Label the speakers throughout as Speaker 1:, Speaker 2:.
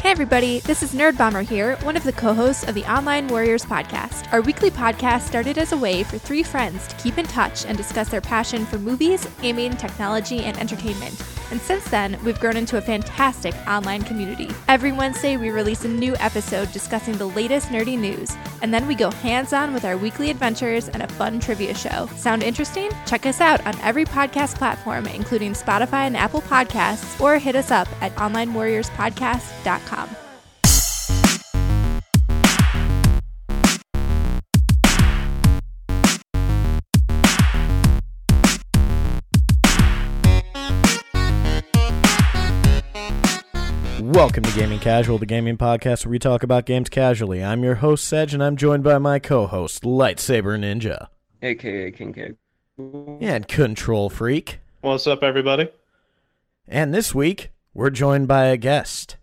Speaker 1: Hey everybody, this is Nerd Bomber here, one of the co-hosts of the Online Warriors podcast. Our weekly podcast started as a way for three friends to keep in touch and discuss their passion for movies, gaming, technology, and entertainment. And since then, we've grown into a fantastic online community. Every Wednesday, we release a new episode discussing the latest nerdy news, and then we go hands-on with our weekly adventures and a fun trivia show. Sound interesting? Check us out on every podcast platform, including Spotify and Apple Podcasts, or hit us up at onlinewarriorspodcast.com.
Speaker 2: Welcome to Gaming Casual, the gaming podcast where we talk about games casually. I'm your host, Sedge, and I'm joined by my co host, Lightsaber Ninja,
Speaker 3: aka King Cake.
Speaker 2: and Control Freak.
Speaker 4: What's up, everybody?
Speaker 2: And this week, we're joined by a guest,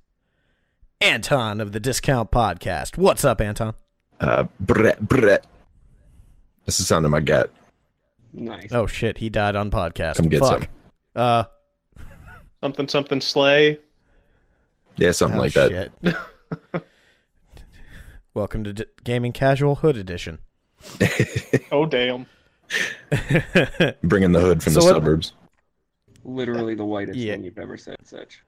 Speaker 2: Anton of the Discount Podcast. What's up, Anton?
Speaker 5: Uh, Brett, Brett. That's the sound of my gut.
Speaker 3: Nice.
Speaker 2: Oh shit, he died on podcast.
Speaker 5: Come get
Speaker 2: Fuck.
Speaker 5: some.
Speaker 2: Uh,
Speaker 4: Something, something, slay.
Speaker 5: Yeah, something
Speaker 2: oh,
Speaker 5: like that.
Speaker 2: Welcome to D- Gaming Casual Hood Edition.
Speaker 4: Oh, damn.
Speaker 5: Bringing the hood from
Speaker 2: So
Speaker 5: the
Speaker 2: what-
Speaker 5: suburbs.
Speaker 3: Literally the whitest
Speaker 2: Yeah.
Speaker 3: thing you've ever said, such.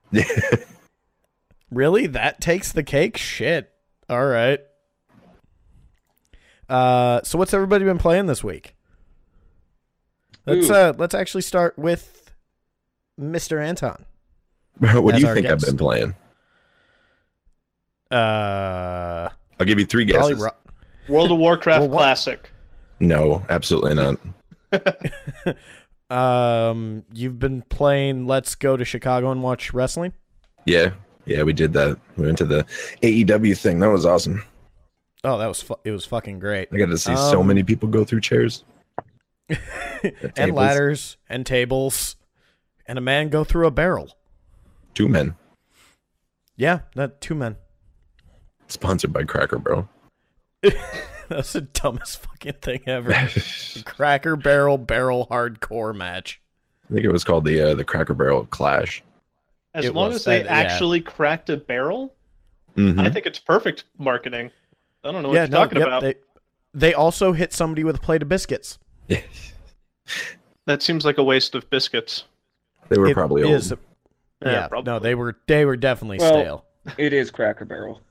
Speaker 2: Really? That takes the cake? Shit. All right. Uh, so what's everybody been playing this week? Let's
Speaker 3: Ooh.
Speaker 2: uh let's actually start with Mr. Anton.
Speaker 5: what do you think
Speaker 2: guest.
Speaker 5: I've been playing?
Speaker 2: Uh
Speaker 5: I'll give you three guesses.
Speaker 2: Ro-
Speaker 4: World of Warcraft
Speaker 2: Well,
Speaker 4: Classic.
Speaker 5: no, absolutely not.
Speaker 2: um you've been playing Let's Go to Chicago and watch wrestling?
Speaker 5: Yeah, yeah, we did that. We went to the AEW thing. That was awesome.
Speaker 2: Oh, that was fu- it was fucking great.
Speaker 5: I got to see so
Speaker 2: Um,
Speaker 5: many people go through chairs
Speaker 2: And ladders and tables and a man go through a barrel.
Speaker 5: Two men.
Speaker 2: Yeah, that two men.
Speaker 5: Sponsored by Cracker Barrel.
Speaker 2: That's the dumbest fucking thing ever. Cracker Barrel Barrel Hardcore match.
Speaker 5: I think it was called the uh, the Cracker Barrel Clash.
Speaker 4: As
Speaker 2: It
Speaker 4: long
Speaker 2: was
Speaker 4: as they
Speaker 2: that- yeah.
Speaker 4: actually cracked a barrel,
Speaker 5: Mhm.
Speaker 4: I think it's perfect marketing. I don't know what
Speaker 2: yeah,
Speaker 4: you're
Speaker 2: no,
Speaker 4: talking
Speaker 2: yep,
Speaker 4: about.
Speaker 2: They, they also hit somebody with a plate of biscuits.
Speaker 4: That seems like a waste of biscuits.
Speaker 5: they were
Speaker 2: It
Speaker 5: probably old.
Speaker 4: Yeah,
Speaker 2: yeah,
Speaker 4: probably.
Speaker 2: no, they were they were definitely
Speaker 3: Well-
Speaker 2: stale.
Speaker 3: It is Cracker Barrel.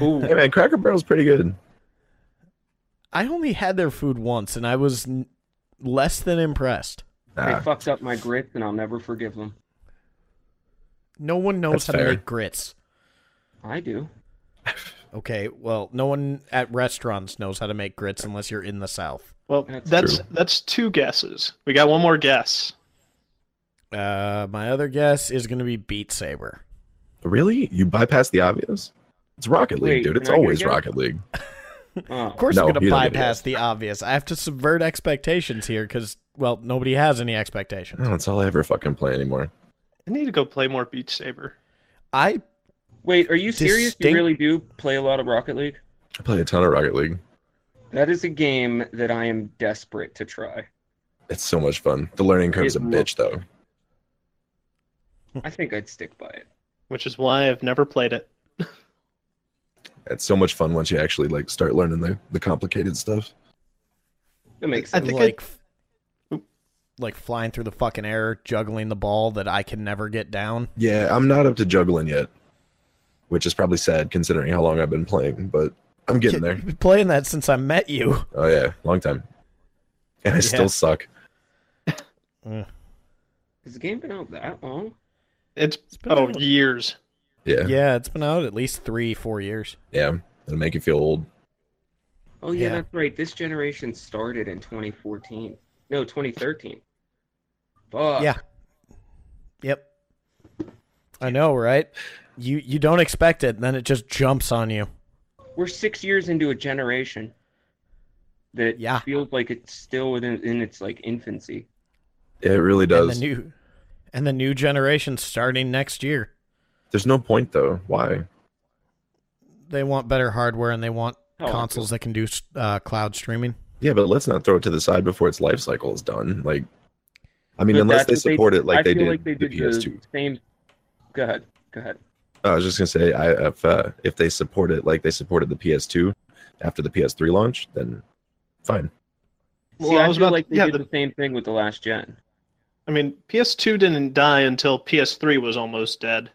Speaker 3: Ooh.
Speaker 5: Hey man, Cracker Barrel's pretty good.
Speaker 2: I only had their food once, and I was n- less than impressed.
Speaker 3: They
Speaker 5: Ah,
Speaker 3: fucked up my grits, and I'll never forgive them.
Speaker 2: No one knows
Speaker 5: That's
Speaker 2: how
Speaker 5: fair.
Speaker 2: to make grits.
Speaker 3: I do.
Speaker 2: Okay, well, no one at restaurants knows how to make grits unless you're in the South.
Speaker 4: Well,
Speaker 3: That's
Speaker 4: that's
Speaker 5: true.
Speaker 4: that's two guesses. We got one more guess.
Speaker 2: Uh, my other guess is going to be Beat Saber.
Speaker 5: really? You bypass the obvious? It's Rocket League,
Speaker 3: Wait,
Speaker 5: dude. It's
Speaker 3: can get
Speaker 5: always
Speaker 3: guess?
Speaker 5: Rocket League.
Speaker 3: Oh.
Speaker 2: Of course,
Speaker 5: No,
Speaker 2: I'm going to
Speaker 5: you don't get a
Speaker 2: bypass the obvious. I have to subvert expectations here because, well, nobody has any expectations.
Speaker 5: Oh, that's all I ever fucking play anymore.
Speaker 4: I need to go play more Beat Saber.
Speaker 2: I
Speaker 3: Wait, are you serious?
Speaker 2: Distinct-
Speaker 3: You really do play a lot of Rocket League?
Speaker 5: I play a ton of Rocket League.
Speaker 3: That is a game that I am desperate to try.
Speaker 5: It's so much fun. The learning curve's
Speaker 3: It
Speaker 5: a bitch, though.
Speaker 3: I think I'd stick by it.
Speaker 4: Which is why I've never played it.
Speaker 5: It's so much fun once you actually like start learning the, the complicated stuff.
Speaker 3: It makes
Speaker 4: I think
Speaker 2: like,
Speaker 4: Oop.
Speaker 2: like flying through the fucking air, juggling the ball that I can never get down.
Speaker 5: Yeah, I'm not up to juggling yet, which is probably sad considering how long I've been playing, but I'm getting there.
Speaker 2: I've been playing that since I met you.
Speaker 5: Oh yeah, long time. And I
Speaker 2: Yeah.
Speaker 5: still suck.
Speaker 2: Mm.
Speaker 3: Has the game been out that long?
Speaker 4: It's,
Speaker 2: been
Speaker 4: oh
Speaker 2: out.
Speaker 4: years.
Speaker 5: Yeah, yeah.
Speaker 2: Yeah, it's been out at least three, four years.
Speaker 5: Yeah, it'll make you feel old.
Speaker 3: Oh yeah,
Speaker 2: Yeah.
Speaker 3: that's right. This generation started in 2014. No, 2013. Fuck.
Speaker 2: Yeah. Yep. I know, right? You you don't expect it, and then it just jumps on you.
Speaker 3: We're six years into a generation that
Speaker 2: Yeah.
Speaker 3: feels like it's still within in its like infancy.
Speaker 5: It really does.
Speaker 2: And
Speaker 5: does.
Speaker 2: the new and the new generation starting next year.
Speaker 5: There's no point though. Why?
Speaker 2: They want better hardware and they want
Speaker 3: Oh, I
Speaker 2: consoles that can do uh, cloud streaming.
Speaker 5: Yeah, but let's not throw it to the side before its life cycle is done. Like, I mean,
Speaker 3: But
Speaker 5: unless they
Speaker 3: what
Speaker 5: support it like
Speaker 3: I
Speaker 5: they
Speaker 3: feel
Speaker 5: did
Speaker 3: like they
Speaker 5: the
Speaker 3: did
Speaker 5: PS2.
Speaker 3: same. Go ahead. Go ahead.
Speaker 5: I was just gonna say, I if uh, if they support it like they supported the PS2 after the PS3 launch, then fine.
Speaker 4: Well,
Speaker 3: See,
Speaker 4: I
Speaker 3: I,
Speaker 4: was
Speaker 3: feel
Speaker 4: about-
Speaker 3: like they
Speaker 4: yeah,
Speaker 3: did
Speaker 4: the-
Speaker 3: the same thing with the last gen.
Speaker 4: I mean, PS2 didn't die until PS3 was almost dead.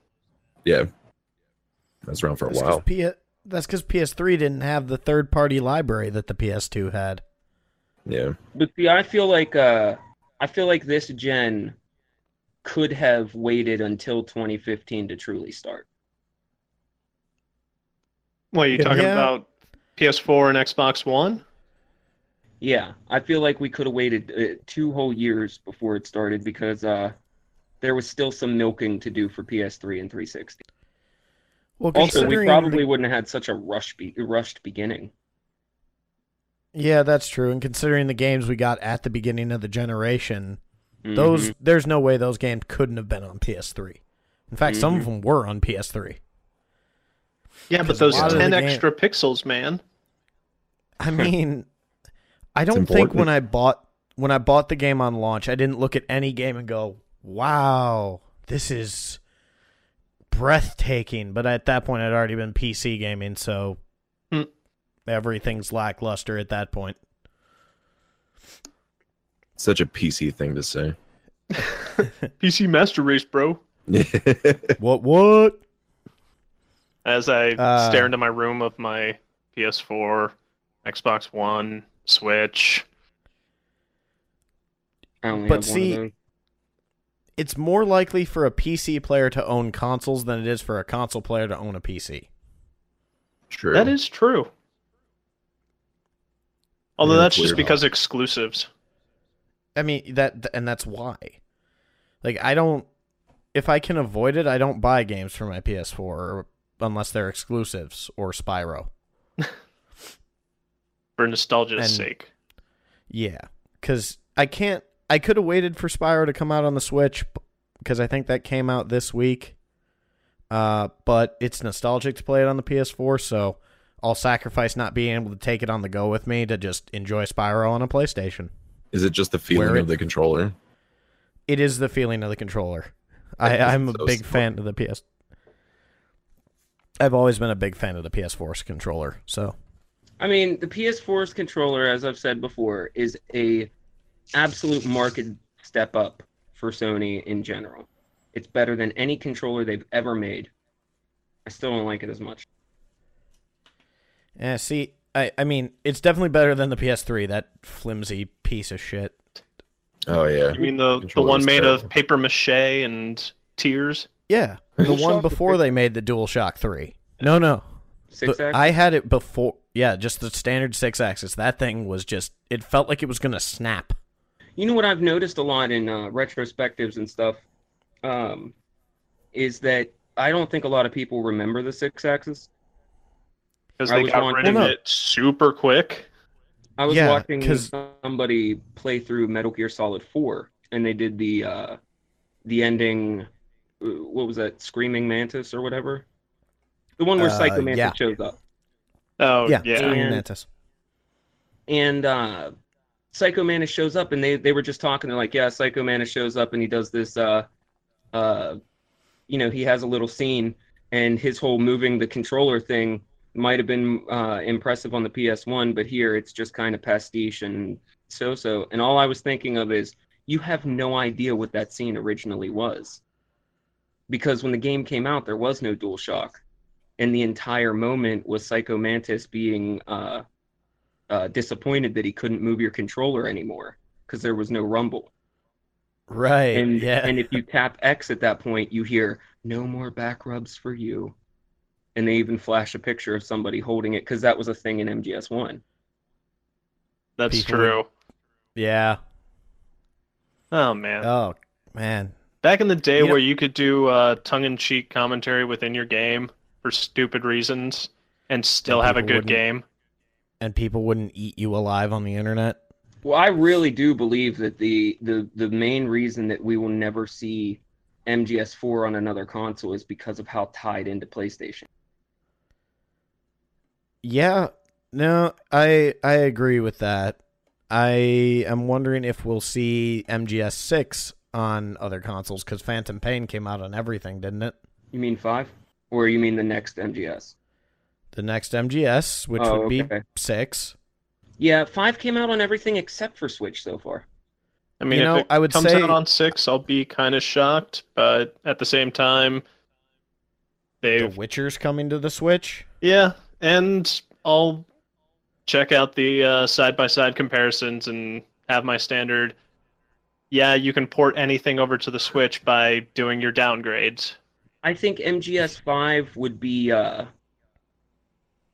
Speaker 5: Yeah, that's around for a
Speaker 2: That's 'cause
Speaker 5: while.
Speaker 2: P- that's because PS3 didn't have the third party library that the PS2 had.
Speaker 5: Yeah,
Speaker 3: But see, I feel like uh, I feel like this gen could have waited until 2015 to truly start.
Speaker 4: What are you talking
Speaker 2: Yeah.
Speaker 4: about? PS4 and Xbox One?
Speaker 3: Yeah, I feel like we could have waited uh, two whole years before it started because uh, there was still some milking to do for PS3 and 360.
Speaker 2: Well,
Speaker 3: Also, we probably
Speaker 2: the-
Speaker 3: wouldn't have had such a rush be- rushed beginning.
Speaker 2: yeah, that's true. And considering the games we got at the beginning of the generation,
Speaker 3: Mhm.
Speaker 2: those there's no way those games couldn't have been on PS3. In fact, some of
Speaker 3: Mhm.
Speaker 2: them were on PS3.
Speaker 4: Yeah, but those
Speaker 2: lot of the
Speaker 4: 10
Speaker 2: game-
Speaker 4: extra pixels, man.
Speaker 2: I mean, I don't think when I bought when I bought the game on launch, I didn't look at any game and go, "Wow, this is breathtaking." But at that point, I'd already been PC gaming, so
Speaker 4: Hmm.
Speaker 2: everything's lackluster at that point.
Speaker 5: such a PC thing to say.
Speaker 4: PC Master Race, bro.
Speaker 2: What? What?
Speaker 4: As I
Speaker 2: Uh,
Speaker 4: stare into my room of my PS4, Xbox One, Switch.
Speaker 3: I only
Speaker 2: But
Speaker 3: have one
Speaker 2: see-
Speaker 3: of those.
Speaker 2: It's more likely for a PC player to own consoles than it is for a console player to own a PC.
Speaker 5: True.
Speaker 4: That is true. Although
Speaker 5: Yeah,
Speaker 4: that's just
Speaker 5: weird.
Speaker 4: because exclusives.
Speaker 2: I mean that, and that's why. Like I don't, if I can avoid it, I don't buy games for my PS4 unless they're exclusives or Spyro.
Speaker 4: For nostalgia's
Speaker 2: And-
Speaker 4: sake.
Speaker 2: Yeah, because I can't. I could have waited for Spyro to come out on the Switch because I think that came out this week. Uh, but it's nostalgic to play it on the PS4, so I'll sacrifice not being able to take it on the go with me to just enjoy Spyro on a PlayStation.
Speaker 5: Is it just the feeling
Speaker 2: it-
Speaker 5: of the controller?
Speaker 2: It is the feeling of the controller. I, I'm a
Speaker 5: so
Speaker 2: big
Speaker 5: smart.
Speaker 2: fan of the PS. I've always been a big fan of the PS4's controller. So
Speaker 3: I mean, the PS4's controller, as I've said before, is a absolute market step up for Sony in general. It's better than any controller they've ever made. I still don't like it as much.
Speaker 2: yeah, see, I I mean, it's definitely better than the PS3. That flimsy piece of shit.
Speaker 5: Oh yeah.
Speaker 4: You mean the, the one made
Speaker 5: terrible.
Speaker 4: of paper mache and tears?
Speaker 2: Yeah, the one before they made the DualShock Three. No, no,
Speaker 3: Six
Speaker 2: The-
Speaker 3: axis?
Speaker 2: I had it before. Yeah, just the standard Sixaxis. That thing was just. It felt like it was gonna snap.
Speaker 3: You know what I've noticed a lot in uh, retrospectives and stuff um, is that I don't think a lot of people remember the Sixaxis.
Speaker 4: Because
Speaker 3: I
Speaker 4: they
Speaker 3: was
Speaker 4: got
Speaker 3: on-
Speaker 4: rid of it super quick.
Speaker 3: I was
Speaker 2: Yeah,
Speaker 3: watching
Speaker 2: 'cause-
Speaker 3: somebody play through Metal Gear Solid 4, and they did the uh, the ending. uh, What was that? Screaming Mantis or whatever. The one where
Speaker 2: Uh,
Speaker 3: Psycho Mantis
Speaker 2: yeah.
Speaker 3: shows up,
Speaker 4: Oh,
Speaker 2: yeah,
Speaker 4: yeah.
Speaker 2: Screaming
Speaker 3: And-
Speaker 2: Mantis.
Speaker 3: and uh, Psycho shows up, and they they were just talking. They're like, "Yeah, Psycho shows up, and he does this. Uh, uh, you know, he has a little scene, and his whole moving the controller thing might have been uh, impressive on the PS1, but here it's just kind of pastiche and so-so. And all I was thinking of is, you have no idea what that scene originally was, because when the game came out, there was no DualShock, and the entire moment was Psycho Mantis being uh, uh, disappointed that he couldn't move your controller anymore because there was no rumble.
Speaker 2: Right.
Speaker 3: And
Speaker 2: yeah.
Speaker 3: and if you tap X at that point, you hear no more back rubs for you. And they even flash a picture of somebody holding it because that was a thing in MGS One.
Speaker 4: That's
Speaker 2: People
Speaker 4: true.
Speaker 2: yeah.
Speaker 4: Oh, man.
Speaker 2: Oh man.
Speaker 4: Back in the day
Speaker 2: You know-
Speaker 4: where you could do uh, tongue-in-cheek commentary within your game for stupid reasons and still
Speaker 2: And
Speaker 4: have a good
Speaker 2: wouldn't-
Speaker 4: game.
Speaker 2: And people wouldn't eat you alive on the internet.
Speaker 3: Well, I really do believe that the the the main reason that we will never see MGS4 on another console is because of how tied into PlayStation.
Speaker 2: Yeah, no, I I agree with that. I am wondering if we'll see MGS six on other consoles because Phantom Pain came out on everything, didn't it?
Speaker 3: You mean five? Or you mean the next MGS?
Speaker 2: The next MGS, which
Speaker 3: Oh,
Speaker 2: would be
Speaker 3: okay.
Speaker 2: six.
Speaker 3: Yeah, five came out on everything except for Switch so far.
Speaker 4: I mean,
Speaker 2: You know,
Speaker 4: if it
Speaker 2: I would
Speaker 4: comes
Speaker 2: say-
Speaker 4: out on six, I'll be kind of shocked, but at the same time,
Speaker 2: The
Speaker 4: they've
Speaker 2: Witcher's coming to the Switch.
Speaker 4: yeah, and I'll check out the uh, side-by-side comparisons and have my standard. Yeah, you can port anything over to the Switch by doing your downgrades.
Speaker 3: I think MGS five would be. Uh,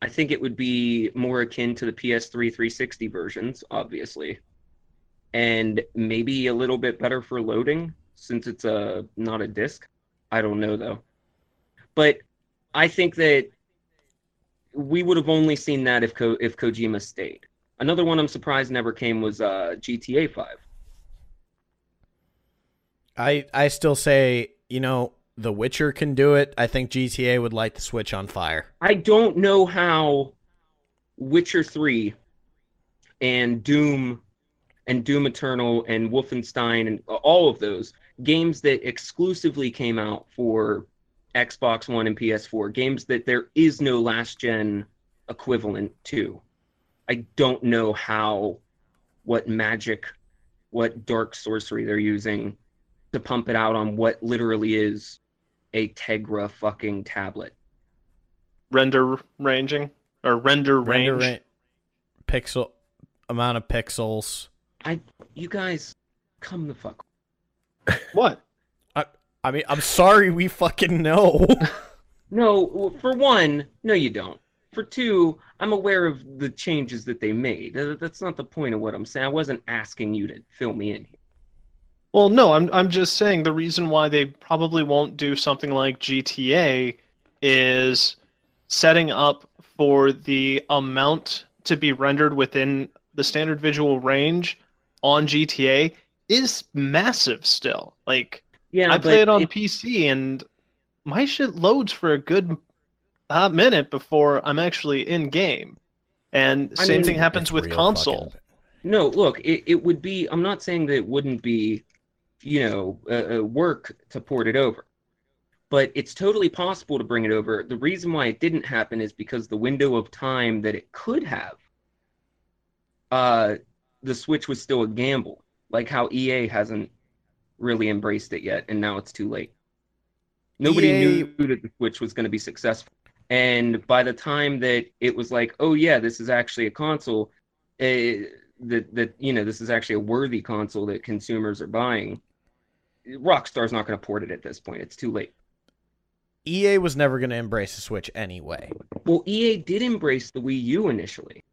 Speaker 3: I think it would be more akin to the PS3 360 versions, obviously, and maybe a little bit better for loading since it's a not a disc. I don't know though, but I think that we would have only seen that if Ko- if Kojima stayed. Another one I'm surprised never came was uh, GTA five.
Speaker 2: I I still say, you know, The Witcher can do it. I think GTA would light the Switch on fire.
Speaker 3: I don't know how Witcher 3 and Doom and Doom Eternal and Wolfenstein and all of those games that exclusively came out for Xbox One and PS4, games that there is no last gen equivalent to. I don't know how, what magic, what dark sorcery they're using to pump it out on what literally is a Tegra fucking tablet.
Speaker 4: Render ranging or render range.
Speaker 2: Render ra- pixel amount of pixels.
Speaker 3: I you guys, come the fuck.
Speaker 4: What?
Speaker 2: I I mean, I'm sorry we fucking know.
Speaker 3: No, for one, no, you don't. For two, I'm aware of the changes that they made. That's not the point of what I'm saying. I wasn't asking you to fill me in here.
Speaker 4: Well, no, I'm I'm just saying the reason why they probably won't do something like GTA is setting up for the amount to be rendered within the standard visual range on GTA is massive still. Like
Speaker 3: Yeah,
Speaker 4: I play it on
Speaker 3: it-
Speaker 4: PC and my shit loads for a good uh, minute before I'm actually in game. And
Speaker 3: I
Speaker 4: same
Speaker 3: mean-
Speaker 4: thing happens with console.
Speaker 2: fucking-
Speaker 3: No, look, it, it would be. I'm not saying that it wouldn't be, you know, uh, work to port it over, but it's totally possible to bring it over. The reason why it didn't happen is because the window of time that it could have, uh, the Switch was still a gamble, like how EA hasn't really embraced it yet, and now it's too late. Nobody
Speaker 2: EA
Speaker 3: knew that the Switch was going to be successful, and by the time that it was like, oh yeah, this is actually a console. Uh, that that you know this is actually a worthy console that consumers are buying. Rockstar's not going to port it at this point. It's too late.
Speaker 2: EA was never going to embrace the Switch anyway.
Speaker 3: Well, EA did embrace the Wii U initially.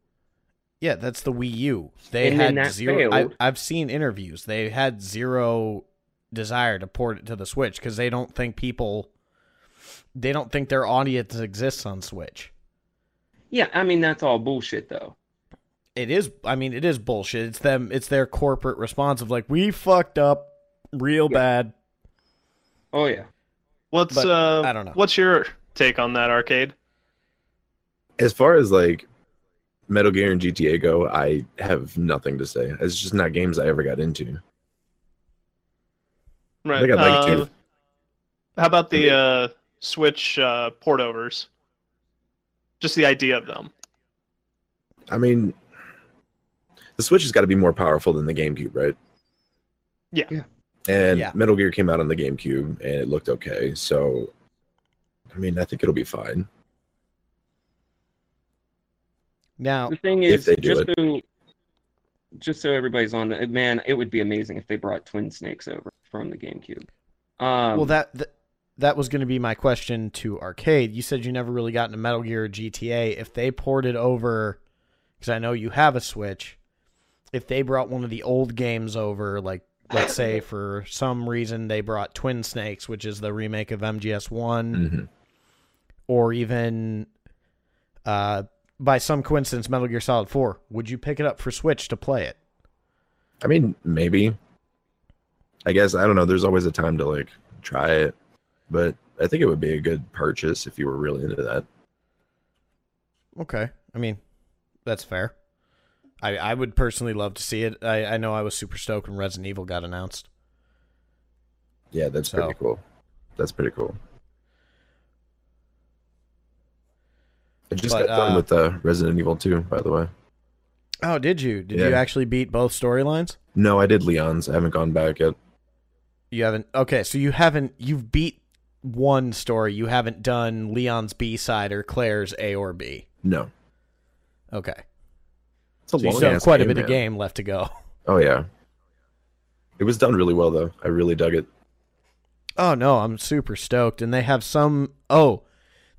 Speaker 2: Yeah, that's the Wii U. They
Speaker 3: And
Speaker 2: had zero. I. I've seen interviews. They had zero desire to port it to the Switch because they don't think people. They don't think their audience exists on Switch.
Speaker 3: Yeah, I mean that's all bullshit though.
Speaker 2: It is. I mean, it is bullshit. It's them. It's their corporate response of like, we fucked up real
Speaker 3: Yeah.
Speaker 2: bad.
Speaker 3: Oh yeah.
Speaker 4: What's
Speaker 2: But,
Speaker 4: uh
Speaker 2: I don't know.
Speaker 4: What's your take on that arcade?
Speaker 5: As far as like Metal Gear and GTA go, I have nothing to say. It's just not games I ever got into.
Speaker 4: Right.
Speaker 5: think I'd like
Speaker 4: uh,
Speaker 5: to.
Speaker 4: How about the uh, Switch uh, port overs? Just the idea of them.
Speaker 5: I mean, the Switch has got to be more powerful than the GameCube, right?
Speaker 4: Yeah.
Speaker 3: Yeah.
Speaker 5: And
Speaker 2: Yeah.
Speaker 5: Metal Gear came out on the GameCube and it looked okay. So, I mean, I think it'll be fine.
Speaker 2: Now,
Speaker 3: The thing is, just
Speaker 5: it.
Speaker 3: so just so everybody's on the man, it would be amazing if they brought Twin Snakes over from the GameCube. Um,
Speaker 2: well, that th- that was going to be my question to Arcade. You said you never really got into Metal Gear or GTA. If they ported over, because I know you have a Switch, if they brought one of the old games over, like let's say for some reason they brought Twin Snakes, which is the remake of MGS One,
Speaker 5: hmm
Speaker 2: or even uh, by some coincidence Metal Gear Solid Four, would you pick it up for Switch to play it?
Speaker 5: I mean, maybe. I guess I don't know. There's always a time to like try it, but I think it would be a good purchase if you were really into that.
Speaker 2: Okay. I mean, that's fair. I, I would personally love to see it. I, I know I was super stoked when Resident Evil got announced.
Speaker 5: Yeah, that's
Speaker 2: So-
Speaker 5: pretty cool. That's pretty cool. I just
Speaker 2: But,
Speaker 5: got done
Speaker 2: uh,
Speaker 5: with uh, Resident Evil 2, by the way.
Speaker 2: Oh, did you? Did you actually beat both storylines?
Speaker 5: No, I did Leon's. I haven't gone back yet.
Speaker 2: You haven't. Okay, so you haven't. You've beat one story. You haven't done Leon's B side or Claire's A or B.
Speaker 5: No.
Speaker 2: Okay,
Speaker 5: It's a
Speaker 2: so you still have
Speaker 5: ass
Speaker 2: quite a bit
Speaker 5: man.
Speaker 2: of game left to go.
Speaker 5: Oh yeah. It was done really well though. I really dug it.
Speaker 2: Oh no, I'm super stoked, and they have some. Oh,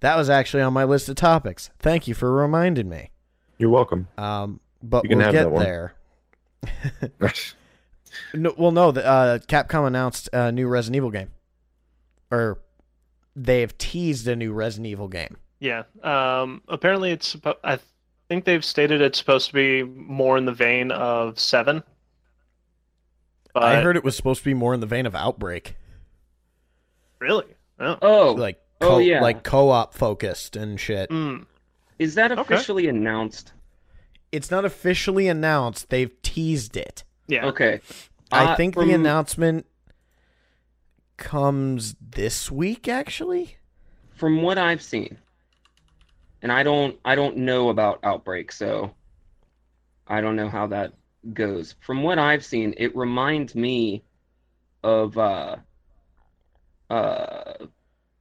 Speaker 2: that was actually on my list of topics. Thank you for reminding me.
Speaker 5: You're welcome.
Speaker 2: Um, but
Speaker 5: You can
Speaker 2: we'll
Speaker 5: have
Speaker 2: get
Speaker 5: that one.
Speaker 2: there. No, well, no. The, uh, Capcom announced a new Resident Evil game, or they've teased a new Resident Evil game.
Speaker 4: Yeah. Um, apparently, it's. suppo- I think they've stated it's supposed to be more in the vein of Seven. But
Speaker 2: I heard it was supposed to be more in the vein of Outbreak,
Speaker 4: really. Oh.
Speaker 3: Oh,
Speaker 2: like
Speaker 3: Oh,
Speaker 2: co-
Speaker 3: yeah.
Speaker 2: like co-op focused and shit.
Speaker 4: Mm.
Speaker 3: is that
Speaker 4: Okay.
Speaker 3: officially announced?
Speaker 2: It's not officially announced. They've teased it.
Speaker 4: Yeah.
Speaker 3: Okay.
Speaker 2: I
Speaker 3: Uh,
Speaker 2: think
Speaker 3: from-
Speaker 2: the announcement comes this week. Actually,
Speaker 3: from what I've seen, and I don't I don't know about Outbreak, so I don't know how that goes. From what I've seen, it reminds me of uh uh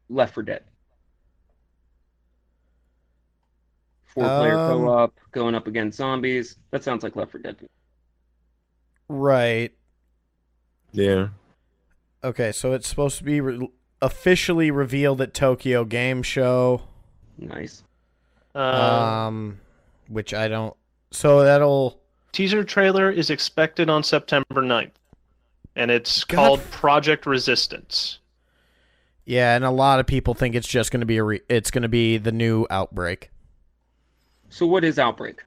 Speaker 3: Left 4 Dead. Four player
Speaker 2: Um,
Speaker 3: co-op going up against zombies. That sounds like Left 4 Dead.
Speaker 2: right?
Speaker 5: Yeah.
Speaker 2: Okay, so it's supposed to be re- officially revealed at Tokyo Game Show.
Speaker 3: Nice.
Speaker 4: Uh,
Speaker 2: Um, which I don't. So that'll.
Speaker 4: teaser trailer is expected on September 9th, and it's
Speaker 2: God
Speaker 4: called Project Resistance.
Speaker 2: Yeah, and a lot of people think it's just going to be a. Re- it's going to be the new Outbreak.
Speaker 3: So what is Outbreak?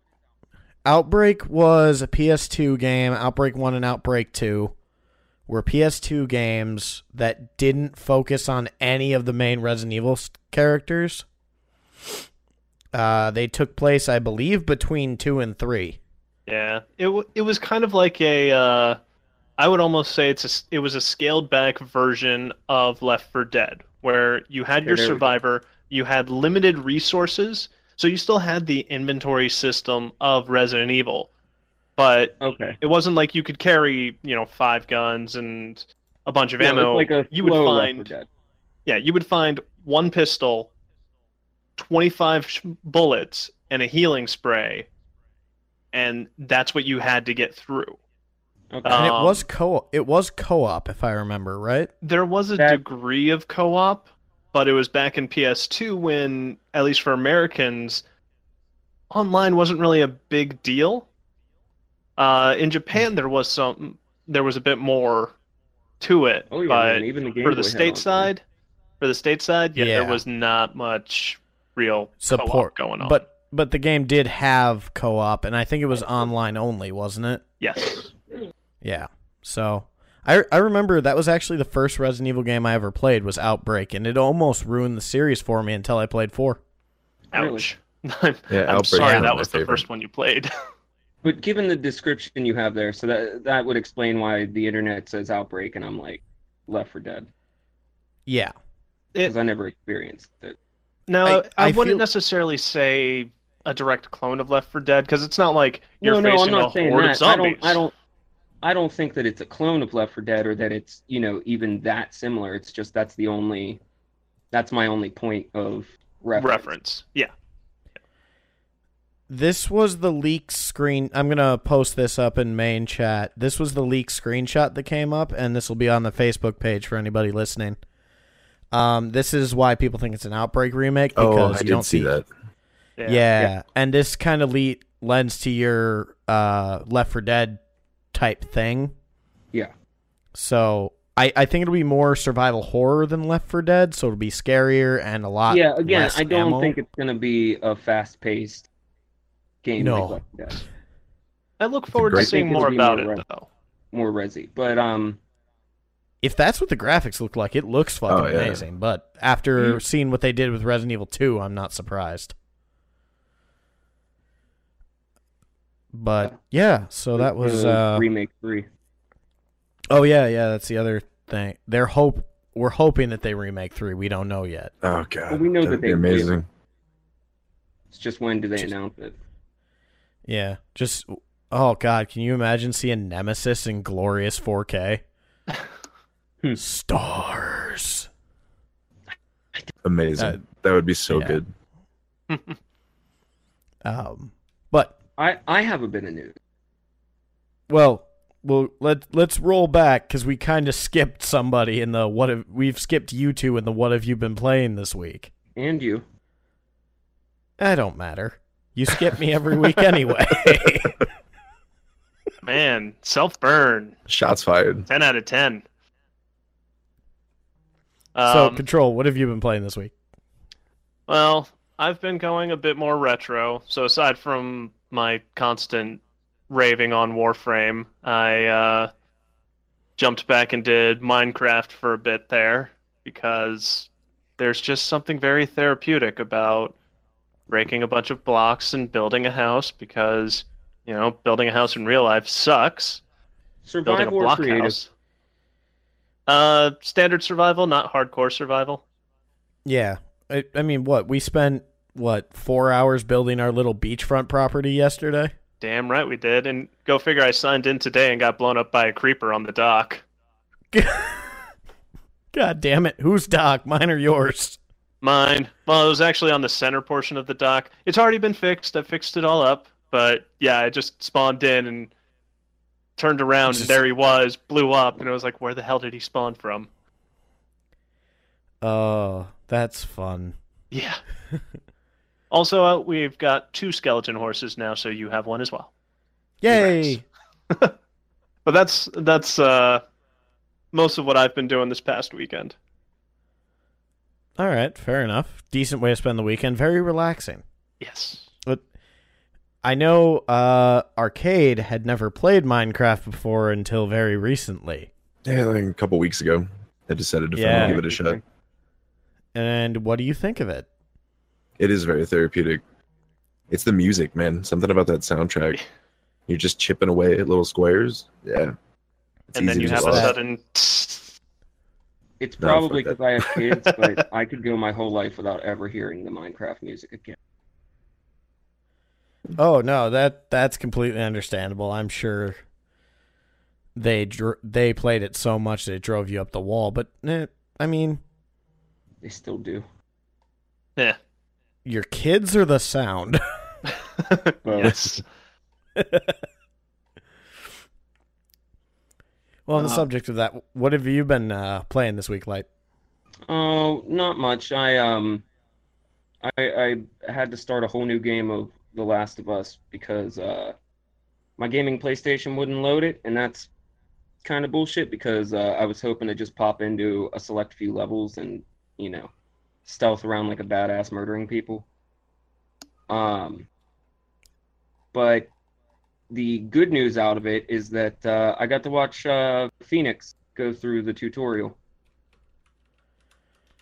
Speaker 2: Outbreak was a PS2 game. Outbreak 1 and Outbreak 2 were PS2 games that didn't focus on any of the main Resident Evil characters. Uh, they took place, I believe, between 2 and 3.
Speaker 4: Yeah, it w- it was kind of like a. Uh, I would almost say it's a, s- it was a scaled back version of Left 4 Dead, where you had your
Speaker 3: there we go.
Speaker 4: survivor, you had limited resources, so you still had the inventory system of Resident Evil, but
Speaker 3: Okay.
Speaker 4: it wasn't like you could carry you know five guns and a bunch of
Speaker 3: Yeah,
Speaker 4: ammo.
Speaker 3: like a
Speaker 4: you would
Speaker 3: slow Left 4
Speaker 4: find
Speaker 3: Dead.
Speaker 4: yeah, you would find one pistol, 25 sh- bullets, and a healing spray, and that's what you had to get through.
Speaker 3: Okay.
Speaker 2: And it
Speaker 4: Um,
Speaker 2: was co it was co-op if I remember, right?
Speaker 4: There was a
Speaker 3: That-
Speaker 4: degree of co op, but it was back in PS2 when, at least for Americans, online wasn't really a big deal. Uh, in Japan, there was some, there was a bit more to it,
Speaker 3: oh yeah,
Speaker 4: but
Speaker 3: even the Game
Speaker 4: for the
Speaker 3: Boy had
Speaker 4: state side, for the state side, yeah,
Speaker 2: Yeah.
Speaker 4: there was not much real
Speaker 2: Support
Speaker 4: co-op going on.
Speaker 2: But but the game did have co-op and I think it was online only, wasn't it?
Speaker 4: yes,
Speaker 2: Yeah. So I I remember that was actually the first Resident Evil game I ever played was Outbreak, and it almost ruined the series for me until I played four.
Speaker 3: Really?
Speaker 4: ouch. I'm,
Speaker 5: Yeah,
Speaker 4: I'm sorry that
Speaker 5: my
Speaker 4: was the
Speaker 5: favorite.
Speaker 4: first one you played.
Speaker 3: But given the description you have there, so that that would explain why the internet says outbreak, and I'm like Left 4 Dead
Speaker 2: Yeah.
Speaker 3: because I never experienced it.
Speaker 4: No,
Speaker 2: I-
Speaker 4: I,
Speaker 2: I
Speaker 4: wouldn't
Speaker 2: feel-
Speaker 4: necessarily say a direct clone of Left 4 Dead because it's not like you're
Speaker 3: no, no, I'm
Speaker 4: facing
Speaker 3: not
Speaker 4: a
Speaker 3: saying
Speaker 4: horde of
Speaker 3: that. I don't, I don't, I don't think that it's a clone of Left 4 Dead or that it's you know even that similar. It's just that's the only, that's my only point of reference.
Speaker 4: reference. Yeah.
Speaker 2: This was the leak screen. I'm going to post this up in main chat. This was the leak screenshot that came up, and this will be on the Facebook page for anybody listening. Um, this is why people think it's an Outbreak remake because
Speaker 5: Oh, I
Speaker 2: you
Speaker 5: did
Speaker 2: don't
Speaker 5: see that.
Speaker 2: Yeah. and this kind of le- lends to your uh, Left 4 Dead type thing.
Speaker 3: Yeah.
Speaker 2: So I, I think it'll be more survival horror than Left 4 Dead, so it'll be scarier and a lot.
Speaker 3: Yeah, again,
Speaker 2: less
Speaker 3: I don't
Speaker 2: ammo.
Speaker 3: think it's gonna be a fast-paced game
Speaker 2: No.
Speaker 3: like Left 4 Dead.
Speaker 4: I look forward to seeing more about
Speaker 3: more
Speaker 4: it,
Speaker 3: re-
Speaker 4: though.
Speaker 3: more resi. But um,
Speaker 2: if that's what the graphics look like, it looks fucking
Speaker 5: Oh, yeah.
Speaker 2: amazing. But after
Speaker 3: Mhm.
Speaker 2: seeing what they did with Resident Evil 2, I'm not surprised. But yeah, so that was
Speaker 3: uh, remake three.
Speaker 2: Oh yeah, yeah, that's the other thing. They're hope we're hoping that they remake 3. We don't know yet.
Speaker 5: Oh god,
Speaker 3: Well, we know that
Speaker 5: that'd
Speaker 3: they
Speaker 5: be
Speaker 3: will.
Speaker 5: amazing.
Speaker 3: It's just when do they
Speaker 2: Just-
Speaker 3: announce it?
Speaker 2: Yeah, just oh god, can you imagine seeing Nemesis in glorious 4K?
Speaker 3: Hmm.
Speaker 2: Stars.
Speaker 5: Amazing.
Speaker 2: Uh,
Speaker 5: that would be so
Speaker 2: yeah.
Speaker 5: good.
Speaker 2: Um, but
Speaker 3: I I have a bit of news.
Speaker 2: well, well let let's roll back because we kind of skipped somebody in the what have we've skipped you two in the what have you been playing this week.
Speaker 3: And you.
Speaker 2: I don't matter. You skip me every week anyway.
Speaker 4: Man, self burn.
Speaker 5: Shots fired.
Speaker 4: 10 out of 10.
Speaker 2: so,
Speaker 4: Um,
Speaker 2: control. What have you been playing this week?
Speaker 4: Well, I've been going a bit more retro. So aside from my constant raving on Warframe, I uh, jumped back and did Minecraft for a bit there because there's just something very therapeutic about breaking a bunch of blocks and building a house because, you know, building a house in real life sucks. Building a
Speaker 3: Survival or
Speaker 4: block
Speaker 3: creative?
Speaker 4: house. Uh, standard survival, not hardcore survival.
Speaker 2: Yeah, I, I mean, what we spent what four hours building our little beachfront property yesterday.
Speaker 4: Damn right we did. And go figure I signed in today and got blown up by a creeper on the dock.
Speaker 2: God damn it! Whose dock? Mine or yours?
Speaker 4: Mine. Well, it was actually on the center portion of the dock. It's already been fixed. I fixed it all up. But yeah, I just spawned in and turned around
Speaker 2: Just-
Speaker 4: and there he was, blew up, and I was like, where the hell did he spawn from?
Speaker 2: Oh, that's fun.
Speaker 4: Yeah. also, uh, we've got two skeleton horses now, so you have one as well.
Speaker 2: Yay!
Speaker 4: But that's that's uh most of what I've been doing this past weekend.
Speaker 2: All right, fair enough. Decent way to spend the weekend. Very relaxing.
Speaker 4: Yes.
Speaker 2: I know uh, Arcade had never played Minecraft before until very recently.
Speaker 5: Yeah, like a couple weeks ago, I decided to
Speaker 2: Yeah.
Speaker 5: give it a shot.
Speaker 2: And what do you think of it?
Speaker 5: It is very therapeutic. It's the music, man. Something about that soundtrack. You're just chipping away at little squares. Yeah. It's
Speaker 4: and then you have a sudden
Speaker 3: It's probably
Speaker 5: fuck
Speaker 3: because I have kids, but I could go my whole life without ever hearing the Minecraft music again.
Speaker 2: Oh no, that that's completely understandable. I'm sure they dr- they played it so much that it drove you up the wall. But eh, I mean,
Speaker 3: They still do.
Speaker 4: Yeah.
Speaker 2: your kids are the sound?
Speaker 3: Well,
Speaker 4: yes.
Speaker 2: well, on the
Speaker 3: Uh,
Speaker 2: subject of that, what have you been uh, playing this week, Light?
Speaker 3: Oh, not much. I um, I I had to start a whole new game of The Last of Us because uh, my gaming PlayStation wouldn't load it, and that's kind of bullshit because uh, I was hoping to just pop into a select few levels and you know stealth around like a badass murdering people. Um, but the good news out of it is that uh, I got to watch uh, Phoenix go through the tutorial.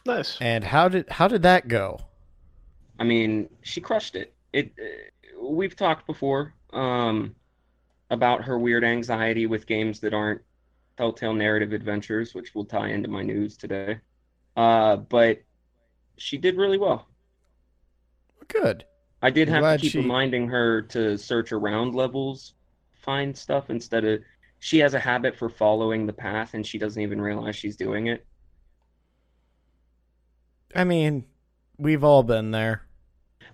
Speaker 4: Nice.
Speaker 2: And how did how did that go?
Speaker 3: I mean, she crushed it. It. Uh, we've talked before um, about her weird anxiety with games that aren't Telltale narrative adventures, which will tie into my news today. Uh, but she did really well.
Speaker 2: Good.
Speaker 3: I did
Speaker 2: I'm
Speaker 3: have to keep
Speaker 2: she-
Speaker 3: reminding her to search around levels, find stuff instead of. She has a habit for following the path, and she doesn't even realize she's doing it.
Speaker 2: I mean, we've all been there.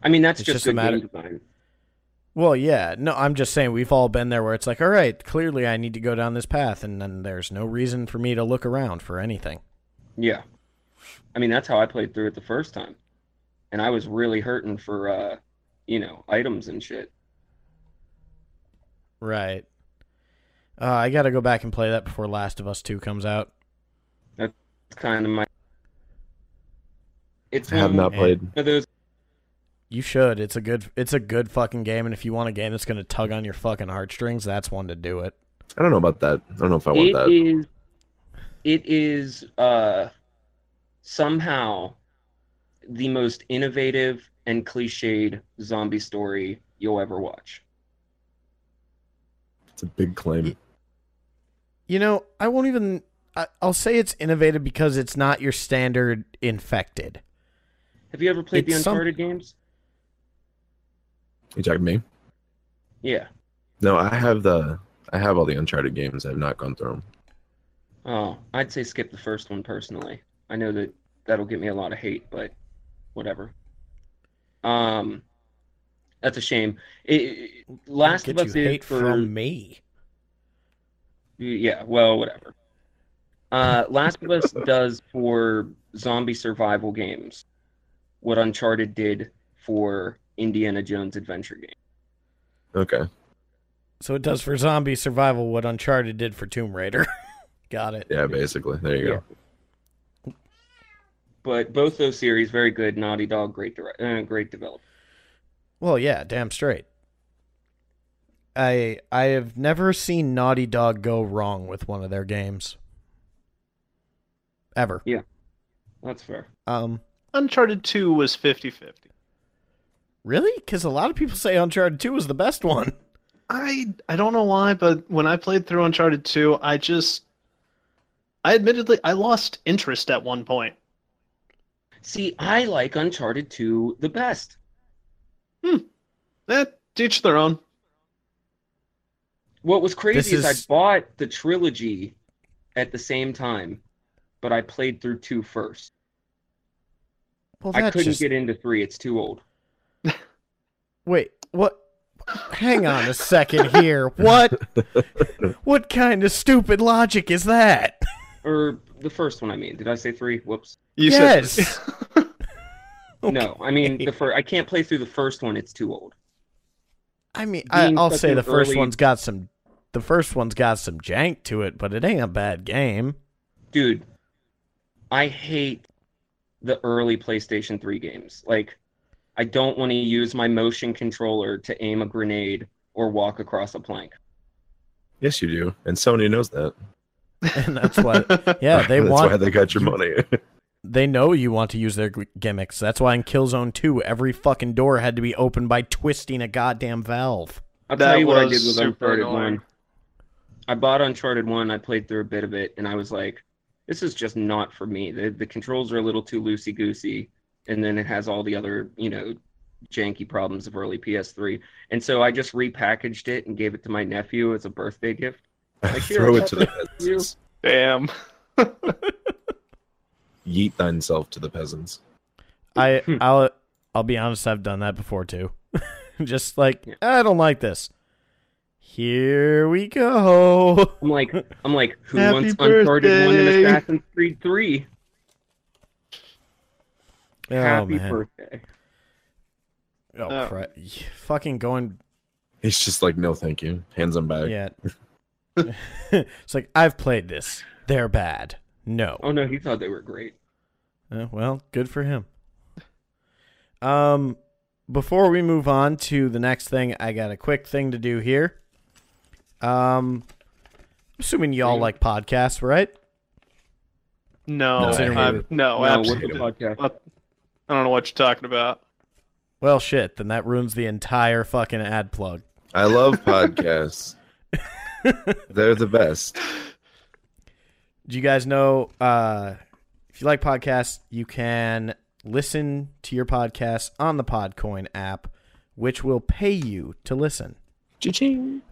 Speaker 3: I mean, that's
Speaker 2: It's
Speaker 3: just,
Speaker 2: just a matter-
Speaker 3: game design.
Speaker 2: Well, yeah. No, I'm just saying we've all been there where it's like, all right, clearly I need to go down this path, and then there's no reason for me to look around for anything.
Speaker 3: Yeah. I mean, that's how I played through it the first time. And I was really hurting for, uh, you know, items and shit.
Speaker 2: Right. Uh, I got to go back and play that before Last of Us 2 comes out.
Speaker 3: That's kind of my. It's
Speaker 5: I have not played.
Speaker 3: of those.
Speaker 2: You should. It's a good it's a good fucking game and if you want a game that's going to tug on your fucking heartstrings, that's one to do it.
Speaker 5: I don't know about that. I don't know if I want
Speaker 3: It
Speaker 5: that.
Speaker 3: is. It is uh, somehow the most innovative and cliched zombie story you'll ever watch.
Speaker 5: It's a big claim.
Speaker 2: You know, I won't even I, I'll say it's innovative because it's not your standard infected.
Speaker 3: Have you ever played the
Speaker 2: It's some-
Speaker 3: Uncharted games?
Speaker 5: You talking to me?
Speaker 3: Yeah.
Speaker 5: No, I have the I have all the Uncharted games. I've not gone through them.
Speaker 3: Oh, I'd say skip the first one personally. I know that that'll get me a lot of hate, but whatever. Um, that's a shame. It, it- Last
Speaker 2: Get
Speaker 3: of Us
Speaker 2: you hate
Speaker 3: for
Speaker 2: from me.
Speaker 3: yeah, well, whatever. Uh, Last of Us does for zombie survival games what Uncharted did for Indiana Jones adventure game.
Speaker 5: Okay.
Speaker 2: So it does for zombie survival what Uncharted did for Tomb Raider. Got it.
Speaker 5: Yeah, basically. There you go.
Speaker 3: But both those series very good. Naughty Dog, great, direct, uh, great developer.
Speaker 2: Well, yeah, damn straight. I I have never seen Naughty Dog go wrong with one of their games. Ever. Yeah.
Speaker 3: That's fair.
Speaker 2: Um
Speaker 4: Uncharted 2 was 50 50.
Speaker 2: Really? Cuz a lot of people say Uncharted 2 was the best one.
Speaker 4: I I don't know why, but when I played through Uncharted 2, I just I admittedly I lost interest at one point.
Speaker 3: See, I like Uncharted 2 the best. Hmm.
Speaker 4: Eh, teach their own.
Speaker 3: What was crazy is...
Speaker 2: is-
Speaker 3: I bought the trilogy at the same time, but I played through two first.
Speaker 2: Well,
Speaker 3: I
Speaker 2: that's
Speaker 3: couldn't
Speaker 2: just
Speaker 3: get into three. It's too old.
Speaker 2: Wait, what Hang on a second here. What What kind of stupid logic is that?
Speaker 3: Or the first one, I mean. Did I say three? Whoops.
Speaker 4: You
Speaker 2: Yes.
Speaker 4: said
Speaker 3: No, I mean the first. I can't play through the first one. It's too old.
Speaker 2: I mean, I,
Speaker 3: Being
Speaker 2: I'll say
Speaker 3: an
Speaker 2: the first
Speaker 3: early-
Speaker 2: one's got some the first one's got some jank to it, but it ain't a bad game.
Speaker 3: Dude, I hate the early PlayStation 3 games. Like, I don't want to use my motion controller to aim a grenade or walk across a plank.
Speaker 5: Yes, you do, and Sony knows that.
Speaker 2: And that's what Yeah, they
Speaker 5: That's
Speaker 2: want
Speaker 5: why they got your money.
Speaker 2: they know you want to use their gimmicks. That's why in Killzone 2 every fucking door had to be opened by twisting a goddamn valve.
Speaker 3: I'll
Speaker 4: That
Speaker 3: tell you what I did with Uncharted
Speaker 4: annoying.
Speaker 3: 1. I bought Uncharted 1, I played through a bit of it, and I was like, this is just not for me. The, the controls are a little too loosey goosey, and then it has all the other, you know, janky problems of early PS3. And so I just repackaged it and gave it to my nephew as a birthday gift. Like,
Speaker 5: Throw it to the peasants.
Speaker 4: Damn.
Speaker 5: Yeet thyself to the peasants.
Speaker 2: I. I'll I'll be honest, I've done that before too. Just like
Speaker 3: Yeah.
Speaker 2: I don't like this. Here we go.
Speaker 3: I'm like, I'm like, who
Speaker 4: Happy
Speaker 3: wants Uncharted 1 and
Speaker 4: birthday.
Speaker 3: Assassin's Creed 3?
Speaker 2: Oh
Speaker 3: Happy
Speaker 2: man.
Speaker 3: birthday.
Speaker 2: Oh,
Speaker 4: Oh.
Speaker 2: crap. Fucking going
Speaker 5: He's just like, no, thank you. Hands them back.
Speaker 2: Yeah. it's like I've played this. They're bad. No.
Speaker 3: Oh no, he thought they were great.
Speaker 2: Uh, well, good for him. Um, before we move on to the next thing, I got a quick thing to do here. Um, assuming y'all like podcasts, right?
Speaker 4: No,
Speaker 5: No, I
Speaker 4: I'm- no,
Speaker 3: no,
Speaker 4: absolutely.
Speaker 3: podcast?
Speaker 4: What- I don't know what you're talking about.
Speaker 2: Well, shit. Then that ruins the entire fucking ad plug.
Speaker 5: I love podcasts. They're the best.
Speaker 2: Do you guys know? Uh, if you like podcasts, you can listen to your podcast on the Podcoin app, which will pay you to listen.
Speaker 5: Cha-ching.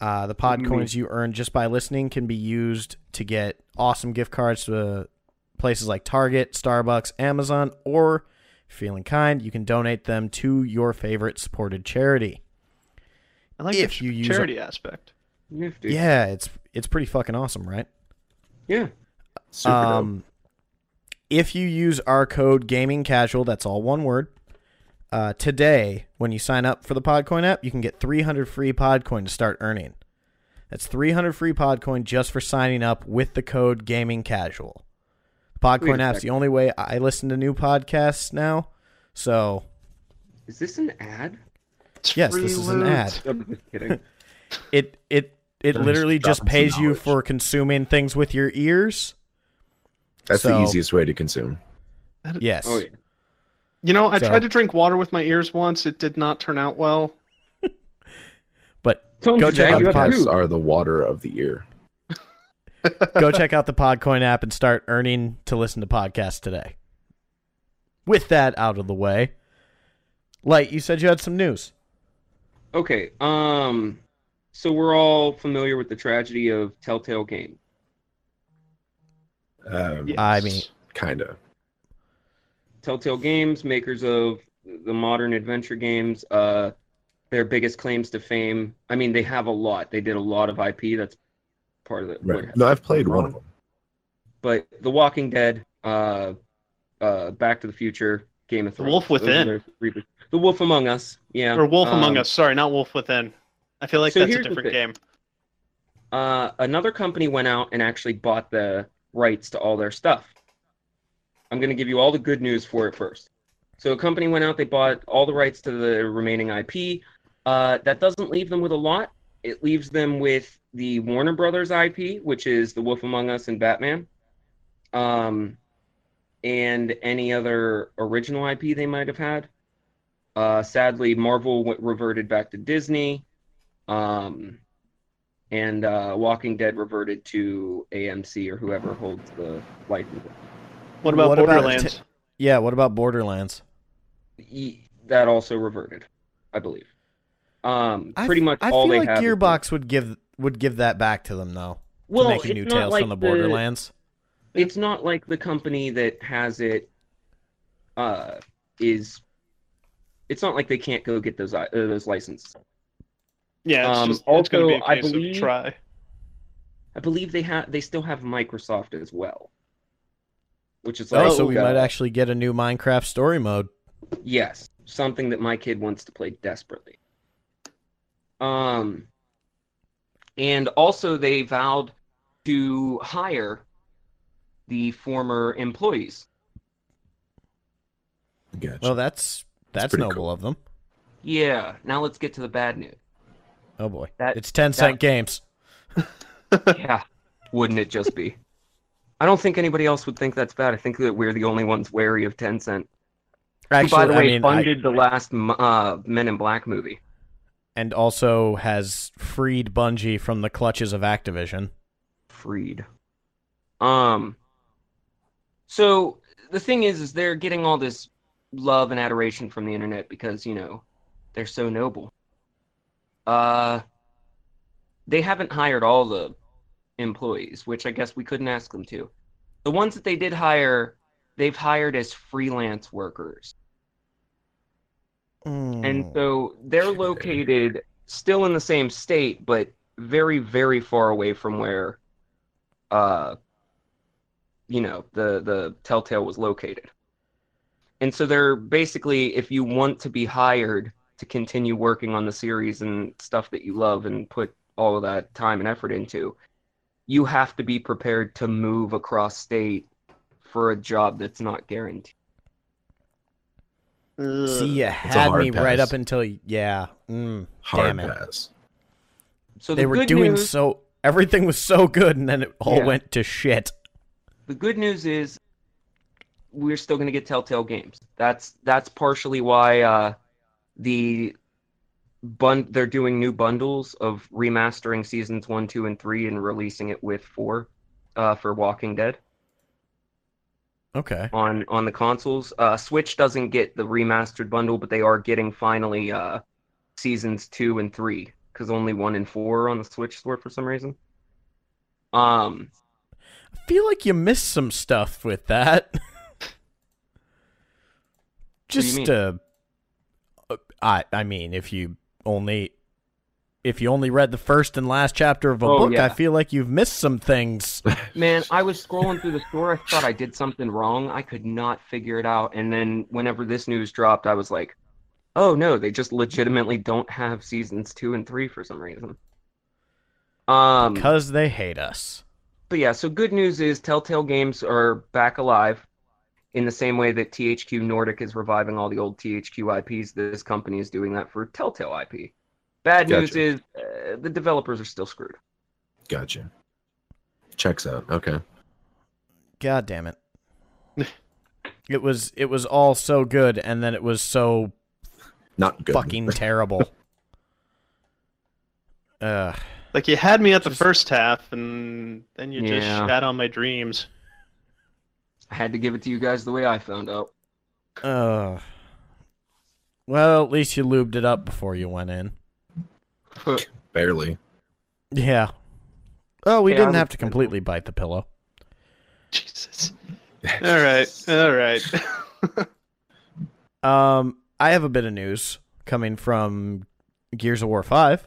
Speaker 2: Uh, the pod coins you earn just by listening can be used to get awesome gift cards to places like Target, Starbucks, Amazon, or if you're feeling kind, you can donate them to your favorite supported charity.
Speaker 4: I like
Speaker 2: If
Speaker 4: the
Speaker 2: you use
Speaker 4: charity aspect.
Speaker 3: Nifty.
Speaker 2: Yeah, it's it's pretty fucking awesome, right?
Speaker 3: Yeah.
Speaker 5: Super dope.
Speaker 2: um, if you use our code gaming casual, that's all one word. Uh, today, when you sign up for the Podcoin app, you can get 300 free Podcoin to start earning. That's 300 free Podcoin just for signing up with the code gaming casual. The
Speaker 3: Wait
Speaker 2: Podcoin app's the only way I listen to new podcasts now. So
Speaker 3: Is this an ad?
Speaker 2: Yes,
Speaker 4: free
Speaker 2: this is an ad.
Speaker 3: I'm just kidding.
Speaker 2: It it it
Speaker 5: They're
Speaker 2: literally just
Speaker 5: dropping
Speaker 2: pays you for consuming things with your ears.
Speaker 5: That's
Speaker 2: so-
Speaker 5: the easiest way to consume.
Speaker 2: Yes.
Speaker 3: Oh yeah.
Speaker 4: You know, I
Speaker 2: So-
Speaker 4: tried to drink water with my ears once. It did not turn out well.
Speaker 2: But
Speaker 3: Tell him
Speaker 2: Go check out the
Speaker 3: up
Speaker 5: Podcasts are the water of the ear.
Speaker 2: Go check out the Podcoin app and start earning to listen to podcasts today. With that out of the way, Light, you said you had some news.
Speaker 3: Okay. Um. So we're all familiar with the tragedy of Telltale Game.
Speaker 5: Um,
Speaker 2: I mean-
Speaker 5: kind of.
Speaker 3: Telltale Games, makers of the modern adventure games, uh, their biggest claims to fame. I mean, they have a lot. They did a lot of IP. That's part of it.
Speaker 5: Right. No, I've played one of them.
Speaker 3: But The Walking Dead, uh, uh, Back to the Future, Game of
Speaker 4: The
Speaker 3: Thrones.
Speaker 4: Wolf Within.
Speaker 3: The Wolf Among Us. Yeah.
Speaker 4: Or Wolf Among
Speaker 3: Um,
Speaker 4: Us. Sorry, not Wolf Within. I feel like
Speaker 3: So
Speaker 4: that's a different game.
Speaker 3: uh, another company went out and actually bought the rights to all their stuff. I'm going to give you all the good news for it first. So a company went out, they bought all the rights to the remaining IP. Uh, that doesn't leave them with a lot. It leaves them with the Warner Brothers IP, which is The Wolf Among Us and Batman, um, and any other original IP they might have had. Uh, sadly, Marvel went, reverted back to Disney. Um, and uh, Walking Dead reverted to AMC or whoever holds the license.
Speaker 4: What about
Speaker 2: What about
Speaker 4: Borderlands?
Speaker 2: t- Yeah, what about Borderlands?
Speaker 3: E- That also reverted, I believe. Um, pretty
Speaker 2: f-
Speaker 3: much
Speaker 2: I feel
Speaker 3: they
Speaker 2: like
Speaker 3: have.
Speaker 2: Gearbox would give would give that back to them though.
Speaker 3: well,
Speaker 2: to make a
Speaker 3: it's
Speaker 2: new
Speaker 3: not
Speaker 2: Tales
Speaker 3: like
Speaker 2: from the Borderlands.
Speaker 3: It's not like the company that has it. Uh, is. It's not like they can't go get those uh, those licenses.
Speaker 4: Yeah, it's
Speaker 3: Um,
Speaker 4: just it's going to be a
Speaker 3: also, I believe-
Speaker 4: of try.
Speaker 3: I believe they have they still have Microsoft as well, which is
Speaker 2: Oh, so we
Speaker 3: uh,
Speaker 2: might actually get a new Minecraft story mode.
Speaker 3: Yes, something that my kid wants to play desperately. Um, and also they vowed to hire the former employees.
Speaker 5: Gotcha.
Speaker 2: Well, that's that's,
Speaker 5: pretty
Speaker 2: noble
Speaker 5: cool.
Speaker 2: of them.
Speaker 3: Yeah. Now let's get to the bad news.
Speaker 2: Oh boy,
Speaker 3: That-
Speaker 2: it's Tencent
Speaker 3: that-
Speaker 2: games.
Speaker 3: yeah, wouldn't it just be? I don't think anybody else would think that's bad. I think that we're the only ones wary of Tencent. Who,
Speaker 2: Actually,
Speaker 3: by the way,
Speaker 2: I mean, I-
Speaker 3: funded the last uh, Men in Black movie.
Speaker 2: And also has freed Bungie from the clutches of Activision.
Speaker 3: freed. Um so the thing is is they're getting all this love and adoration from the internet because, you know, they're so noble. Uh they haven't hired all the employees, which I guess we couldn't ask them to. The ones that they did hire, they've hired as freelance workers. And
Speaker 2: Hmm.
Speaker 3: so they're located still in the same state, but very, very far away from where, uh, you know, the the Telltale was located. And so they're basically, if you want to be hired to continue working on the series and stuff that you love and put all of that time and effort into, you have to be prepared to move across state for a job that's not guaranteed.
Speaker 2: See, you
Speaker 5: a
Speaker 2: had
Speaker 5: hard
Speaker 2: me right up until yeah. Mm,
Speaker 5: Hard
Speaker 2: damn it.
Speaker 5: pass.
Speaker 3: So
Speaker 2: They were doing
Speaker 3: news-
Speaker 2: so. Everything was so good, and then it all
Speaker 3: Yeah.
Speaker 2: went to shit.
Speaker 3: The good news is we're still going to get Telltale games. That's that's partially why uh, the bun they're doing new bundles of remastering seasons one, two, and three and releasing it with four uh, for Walking Dead
Speaker 2: Okay.
Speaker 3: on on the consoles. Uh, Switch doesn't get the remastered bundle, but they are getting finally uh, seasons two and three because only one and four are on the Switch store for some reason. Um,
Speaker 2: I feel like you missed some stuff with that. Just uh, uh, I I mean, if you only if you only read the first and last chapter of a
Speaker 3: Oh,
Speaker 2: book, I feel like you've missed some things.
Speaker 3: Man, I was scrolling through the store. I thought I did something wrong. I could not figure it out. And then whenever this news dropped, I was like, oh no, they just legitimately don't have seasons two and three for some reason. Um,
Speaker 2: Because they hate us.
Speaker 3: but yeah, so good news is Telltale Games are back alive in the same way that THQ Nordic is reviving all the old THQ IPs. This company is doing that for Telltale IP. Bad news is uh, the developers are still screwed.
Speaker 5: Gotcha. Checks out. Okay.
Speaker 2: God damn it. it was it was all so good and then it was so
Speaker 5: Not good.
Speaker 2: fucking terrible. Uh
Speaker 4: Like you had me at the
Speaker 2: Just-
Speaker 4: first half, and then you just
Speaker 3: Yeah.
Speaker 4: shat on my dreams.
Speaker 3: I had to give it to you guys the way I found out.
Speaker 2: uh Well, at least you lubed it up before you went in.
Speaker 5: Barely.
Speaker 2: Yeah. Oh, we
Speaker 3: Yeah,
Speaker 2: didn't
Speaker 3: I
Speaker 2: have to completely bite the pillow.
Speaker 4: Jesus. All right. All right.
Speaker 2: Um, I have a bit of news coming from Gears of War Five.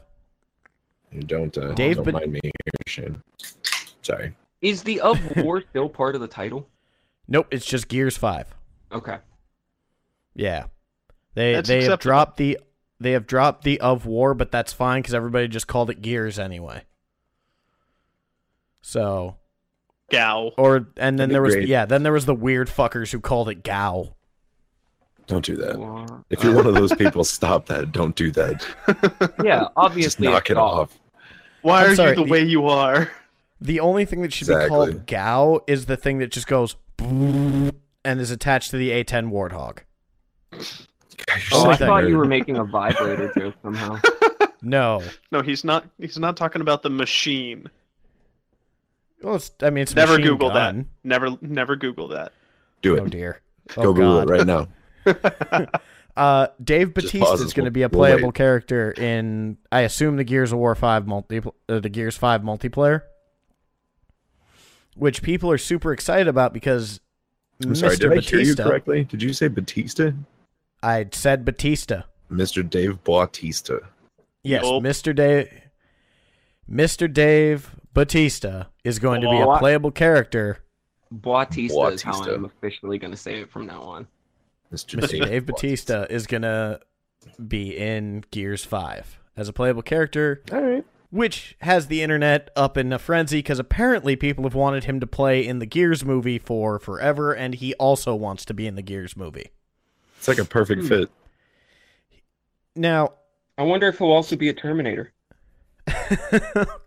Speaker 5: You don't. Uh,
Speaker 2: Dave,
Speaker 5: don't
Speaker 2: but-
Speaker 5: mind me here, Shane. Sorry.
Speaker 3: Is the of war still part of the title?
Speaker 2: Nope, it's just Gears Five.
Speaker 3: Okay.
Speaker 2: Yeah, they
Speaker 4: That's
Speaker 2: they have dropped the they have dropped the of war, but that's fine because everybody just called it Gears anyway. So
Speaker 4: Gow.
Speaker 2: or and then there was
Speaker 5: great.
Speaker 2: yeah then there was the weird fuckers who called it Gao.
Speaker 5: Don't do that.
Speaker 3: War-
Speaker 5: If you're one of those people, stop that. Don't do that.
Speaker 3: yeah,
Speaker 5: Just
Speaker 3: obviously.
Speaker 5: knock it
Speaker 3: off.
Speaker 5: off.
Speaker 4: Why
Speaker 2: I'm
Speaker 4: are
Speaker 2: sorry,
Speaker 4: you the
Speaker 2: the-
Speaker 4: way you are?
Speaker 2: The only thing that should be called GAU is the thing that just goes and is attached to the A10 Warthog.
Speaker 5: God, you're
Speaker 3: Oh, I
Speaker 5: such a
Speaker 3: thought you were making a vibrator joke somehow.
Speaker 2: No,
Speaker 4: No, he's not. He's not talking about the machine.
Speaker 2: well, it's, I mean it's
Speaker 4: Never Google
Speaker 2: gun.
Speaker 4: that. Never, never Google that.
Speaker 5: Do
Speaker 2: Oh
Speaker 5: it.
Speaker 2: dear.
Speaker 5: Go
Speaker 2: Oh
Speaker 5: Google it right now.
Speaker 2: Uh, Dave
Speaker 5: Just
Speaker 2: Batista is going to be a
Speaker 5: we'll
Speaker 2: playable character in, I assume, the Gears of War Five multi, uh, the Gears Five multiplayer, which people are super excited about because
Speaker 5: I'm sorry.
Speaker 2: Mr.
Speaker 5: Did I hear you
Speaker 2: Batista.
Speaker 5: correctly? Did you say Batista?
Speaker 2: I said Batista.
Speaker 5: Mr. Dave Bautista.
Speaker 2: Yes,
Speaker 4: Nope.
Speaker 2: Mr. Dave. Mr. Dave Batista is going to be a playable character.
Speaker 3: Bautista, is how I'm officially going to say it from now on.
Speaker 5: Mr.
Speaker 2: Mr. Dave Batista is going to be in Gears 5 as a playable character,
Speaker 5: All right.
Speaker 2: which has the internet up in a frenzy because apparently people have wanted him to play in the Gears movie for forever, and he also wants to be in the Gears movie.
Speaker 5: It's like a perfect
Speaker 3: Hmm.
Speaker 5: fit.
Speaker 2: Now,
Speaker 3: I wonder if he'll also be a Terminator.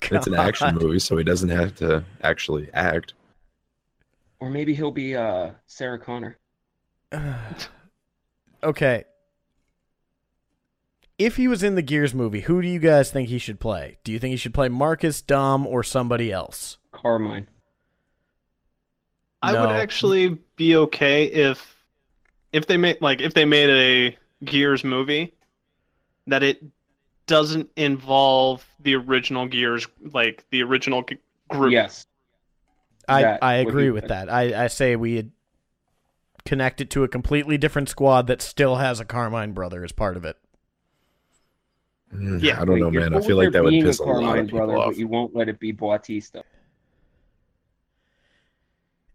Speaker 5: It's an action movie, so he doesn't have to actually act.
Speaker 3: Or maybe he'll be uh, Sarah Connor.
Speaker 2: okay. If he was in the Gears movie, who do you guys think he should play? Do you think he should play Marcus, Dom, or somebody else?
Speaker 3: Carmine.
Speaker 4: I would actually be okay if, if they made like if they made a Gears movie, that it doesn't involve the original Gears, like the original group.
Speaker 3: Yes.
Speaker 2: I, I agree with that. I, I say we connect it to a completely different squad that still has a Carmine brother as part of it.
Speaker 5: Mm,
Speaker 4: Yeah,
Speaker 5: I don't know,
Speaker 3: Like, you're
Speaker 5: man. I feel like that would
Speaker 3: being
Speaker 5: piss a
Speaker 3: Carmine
Speaker 5: lot of people
Speaker 3: brother,
Speaker 5: off.
Speaker 3: But you won't let it be Bautista.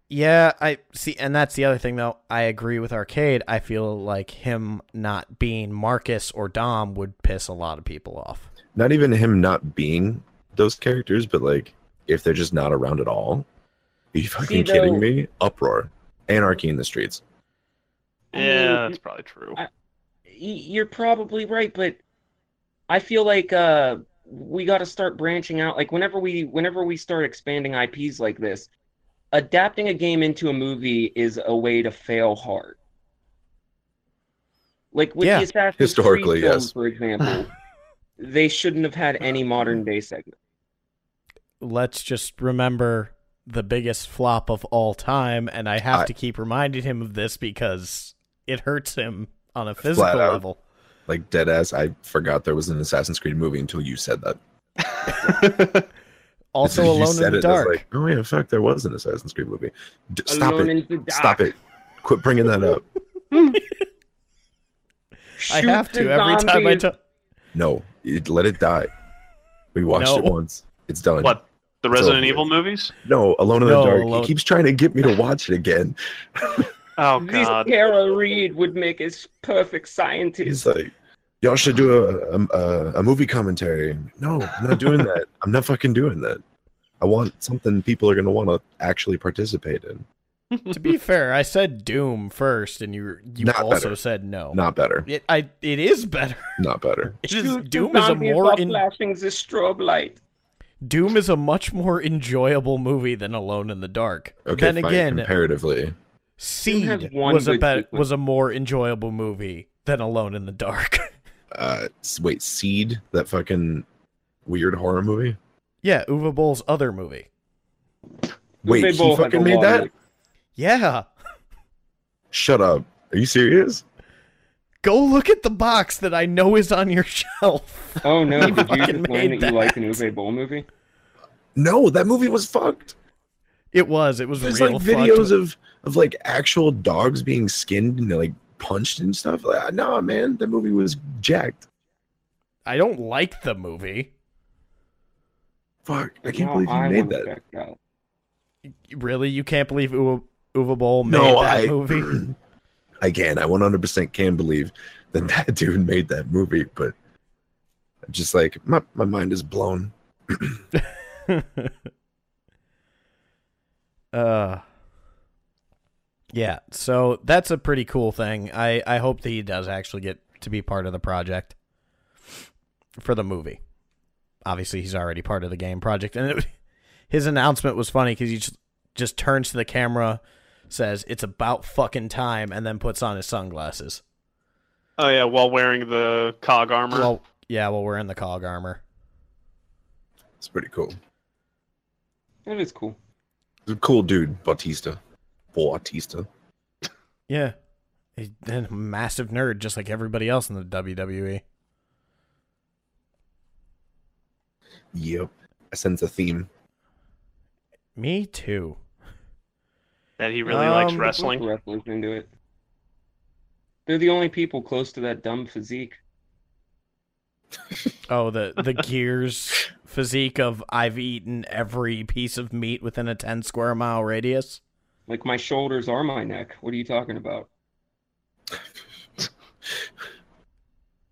Speaker 2: Yeah, I see, and that's the other thing though. I agree with Arcade. I feel like him not being Marcus or Dom would piss a lot of people off.
Speaker 5: Not even him not being those characters, but like if they're just not around at all. Are you fucking
Speaker 3: though-
Speaker 5: kidding me? Uproar. Anarchy in the streets.
Speaker 3: I mean,
Speaker 4: Yeah, that's probably true.
Speaker 3: I- Y- You're probably right, but I feel like uh, we got to start branching out. Like whenever we whenever we start expanding IPs like this, adapting a game into a movie is a way to fail hard. Like with
Speaker 2: Yeah,
Speaker 3: the Assassin's
Speaker 5: historically,
Speaker 3: Creed films,
Speaker 5: yes.
Speaker 3: for example, they shouldn't have had any modern day segment.
Speaker 2: Let's just remember the biggest flop of all time, and I have
Speaker 5: I-
Speaker 2: to keep reminding him of this because it hurts him on a
Speaker 5: Flat
Speaker 2: physical
Speaker 5: out.
Speaker 2: level.
Speaker 5: Like dead ass. I forgot there was an Assassin's Creed movie until you said that.
Speaker 2: Also, Alone in the
Speaker 5: it,
Speaker 2: Dark.
Speaker 5: like, oh yeah, fuck, there was an Assassin's Creed movie. D- stop it.
Speaker 3: in the dark.
Speaker 5: Stop it. Quit bringing that up.
Speaker 2: I have to
Speaker 3: the
Speaker 2: every time I talk.
Speaker 5: No, it, let it die. We watched it once. It's done.
Speaker 4: what the Resident
Speaker 5: over
Speaker 4: Evil
Speaker 5: with.
Speaker 4: movies?
Speaker 5: No, Alone in
Speaker 2: No,
Speaker 5: the Dark.
Speaker 2: Alone-
Speaker 5: He keeps trying to get me to watch it again.
Speaker 4: Oh
Speaker 3: This
Speaker 4: god.
Speaker 3: Tara Reid would make a perfect
Speaker 5: He's
Speaker 3: scientist.
Speaker 5: like, y'all should do a, a, a, a movie commentary. No, I'm not doing that. I'm not fucking doing that. I want something people are going to want to actually participate in.
Speaker 2: to be fair, I said Doom first, and you you
Speaker 5: Not
Speaker 2: also
Speaker 5: better.
Speaker 2: said no.
Speaker 5: Not better.
Speaker 2: It I it is better.
Speaker 5: Not better.
Speaker 2: It is,
Speaker 3: Shoot
Speaker 2: Doom is a more in,
Speaker 3: flashing the strobe light.
Speaker 2: Doom is a much more enjoyable movie than Alone in the Dark.
Speaker 5: Okay,
Speaker 2: then
Speaker 5: fine.
Speaker 2: again,
Speaker 5: comparatively,
Speaker 2: Seed was a
Speaker 3: good
Speaker 2: bet was a more enjoyable movie than Alone in the Dark.
Speaker 5: uh, wait, Seed, that fucking weird horror movie.
Speaker 2: yeah, Uwe Boll's other movie.
Speaker 5: Wait,
Speaker 3: They
Speaker 5: he
Speaker 3: both
Speaker 5: fucking made that?
Speaker 3: way.
Speaker 2: Yeah,
Speaker 5: Shut up. Are you serious?
Speaker 2: Go look at the box that I know is on your shelf.
Speaker 3: Oh no! Did you
Speaker 2: fucking
Speaker 3: just learn
Speaker 2: made
Speaker 3: that you like an
Speaker 2: that.
Speaker 3: Uwe Boll movie?
Speaker 5: No, that movie was fucked.
Speaker 2: It was. It was
Speaker 5: There's
Speaker 2: real
Speaker 5: like
Speaker 2: fucked.
Speaker 5: videos of of like actual dogs being skinned and like punched and stuff. Like, nah, man, that movie was jacked.
Speaker 2: I don't like the movie.
Speaker 5: Fuck, I can't
Speaker 3: now
Speaker 5: believe you
Speaker 3: I
Speaker 5: made that.
Speaker 3: check it out.
Speaker 2: Really, you can't believe Uwe, Uwe Boll made
Speaker 5: No,
Speaker 2: that
Speaker 5: I
Speaker 2: movie.
Speaker 5: I can. I 100% can believe that that dude made that movie, but I'm just like my my mind is blown.
Speaker 2: uh yeah so that's a pretty cool thing i i hope that he does actually get to be part of the project for the movie obviously he's already part of the game project and it, his announcement was funny because he just, just turns to the camera says it's about fucking time and then puts on his sunglasses
Speaker 4: Oh yeah, while wearing the cog armor.
Speaker 2: well yeah well we're in the cog armor
Speaker 5: It's pretty cool.
Speaker 3: It is cool.
Speaker 5: He's a cool dude, Bautista. Bautista.
Speaker 2: yeah he's a massive nerd just like everybody else in the wwe
Speaker 5: Yep. I sense a theme.
Speaker 2: me too
Speaker 4: that he really likes
Speaker 2: Um,
Speaker 3: Most
Speaker 4: wrestling.
Speaker 3: wrestlers into it. They're the only people close to that dumb physique.
Speaker 2: Oh, the the gears physique of I've eaten every piece of meat within a ten square mile radius.
Speaker 3: Like my shoulders are my neck. What are you talking about?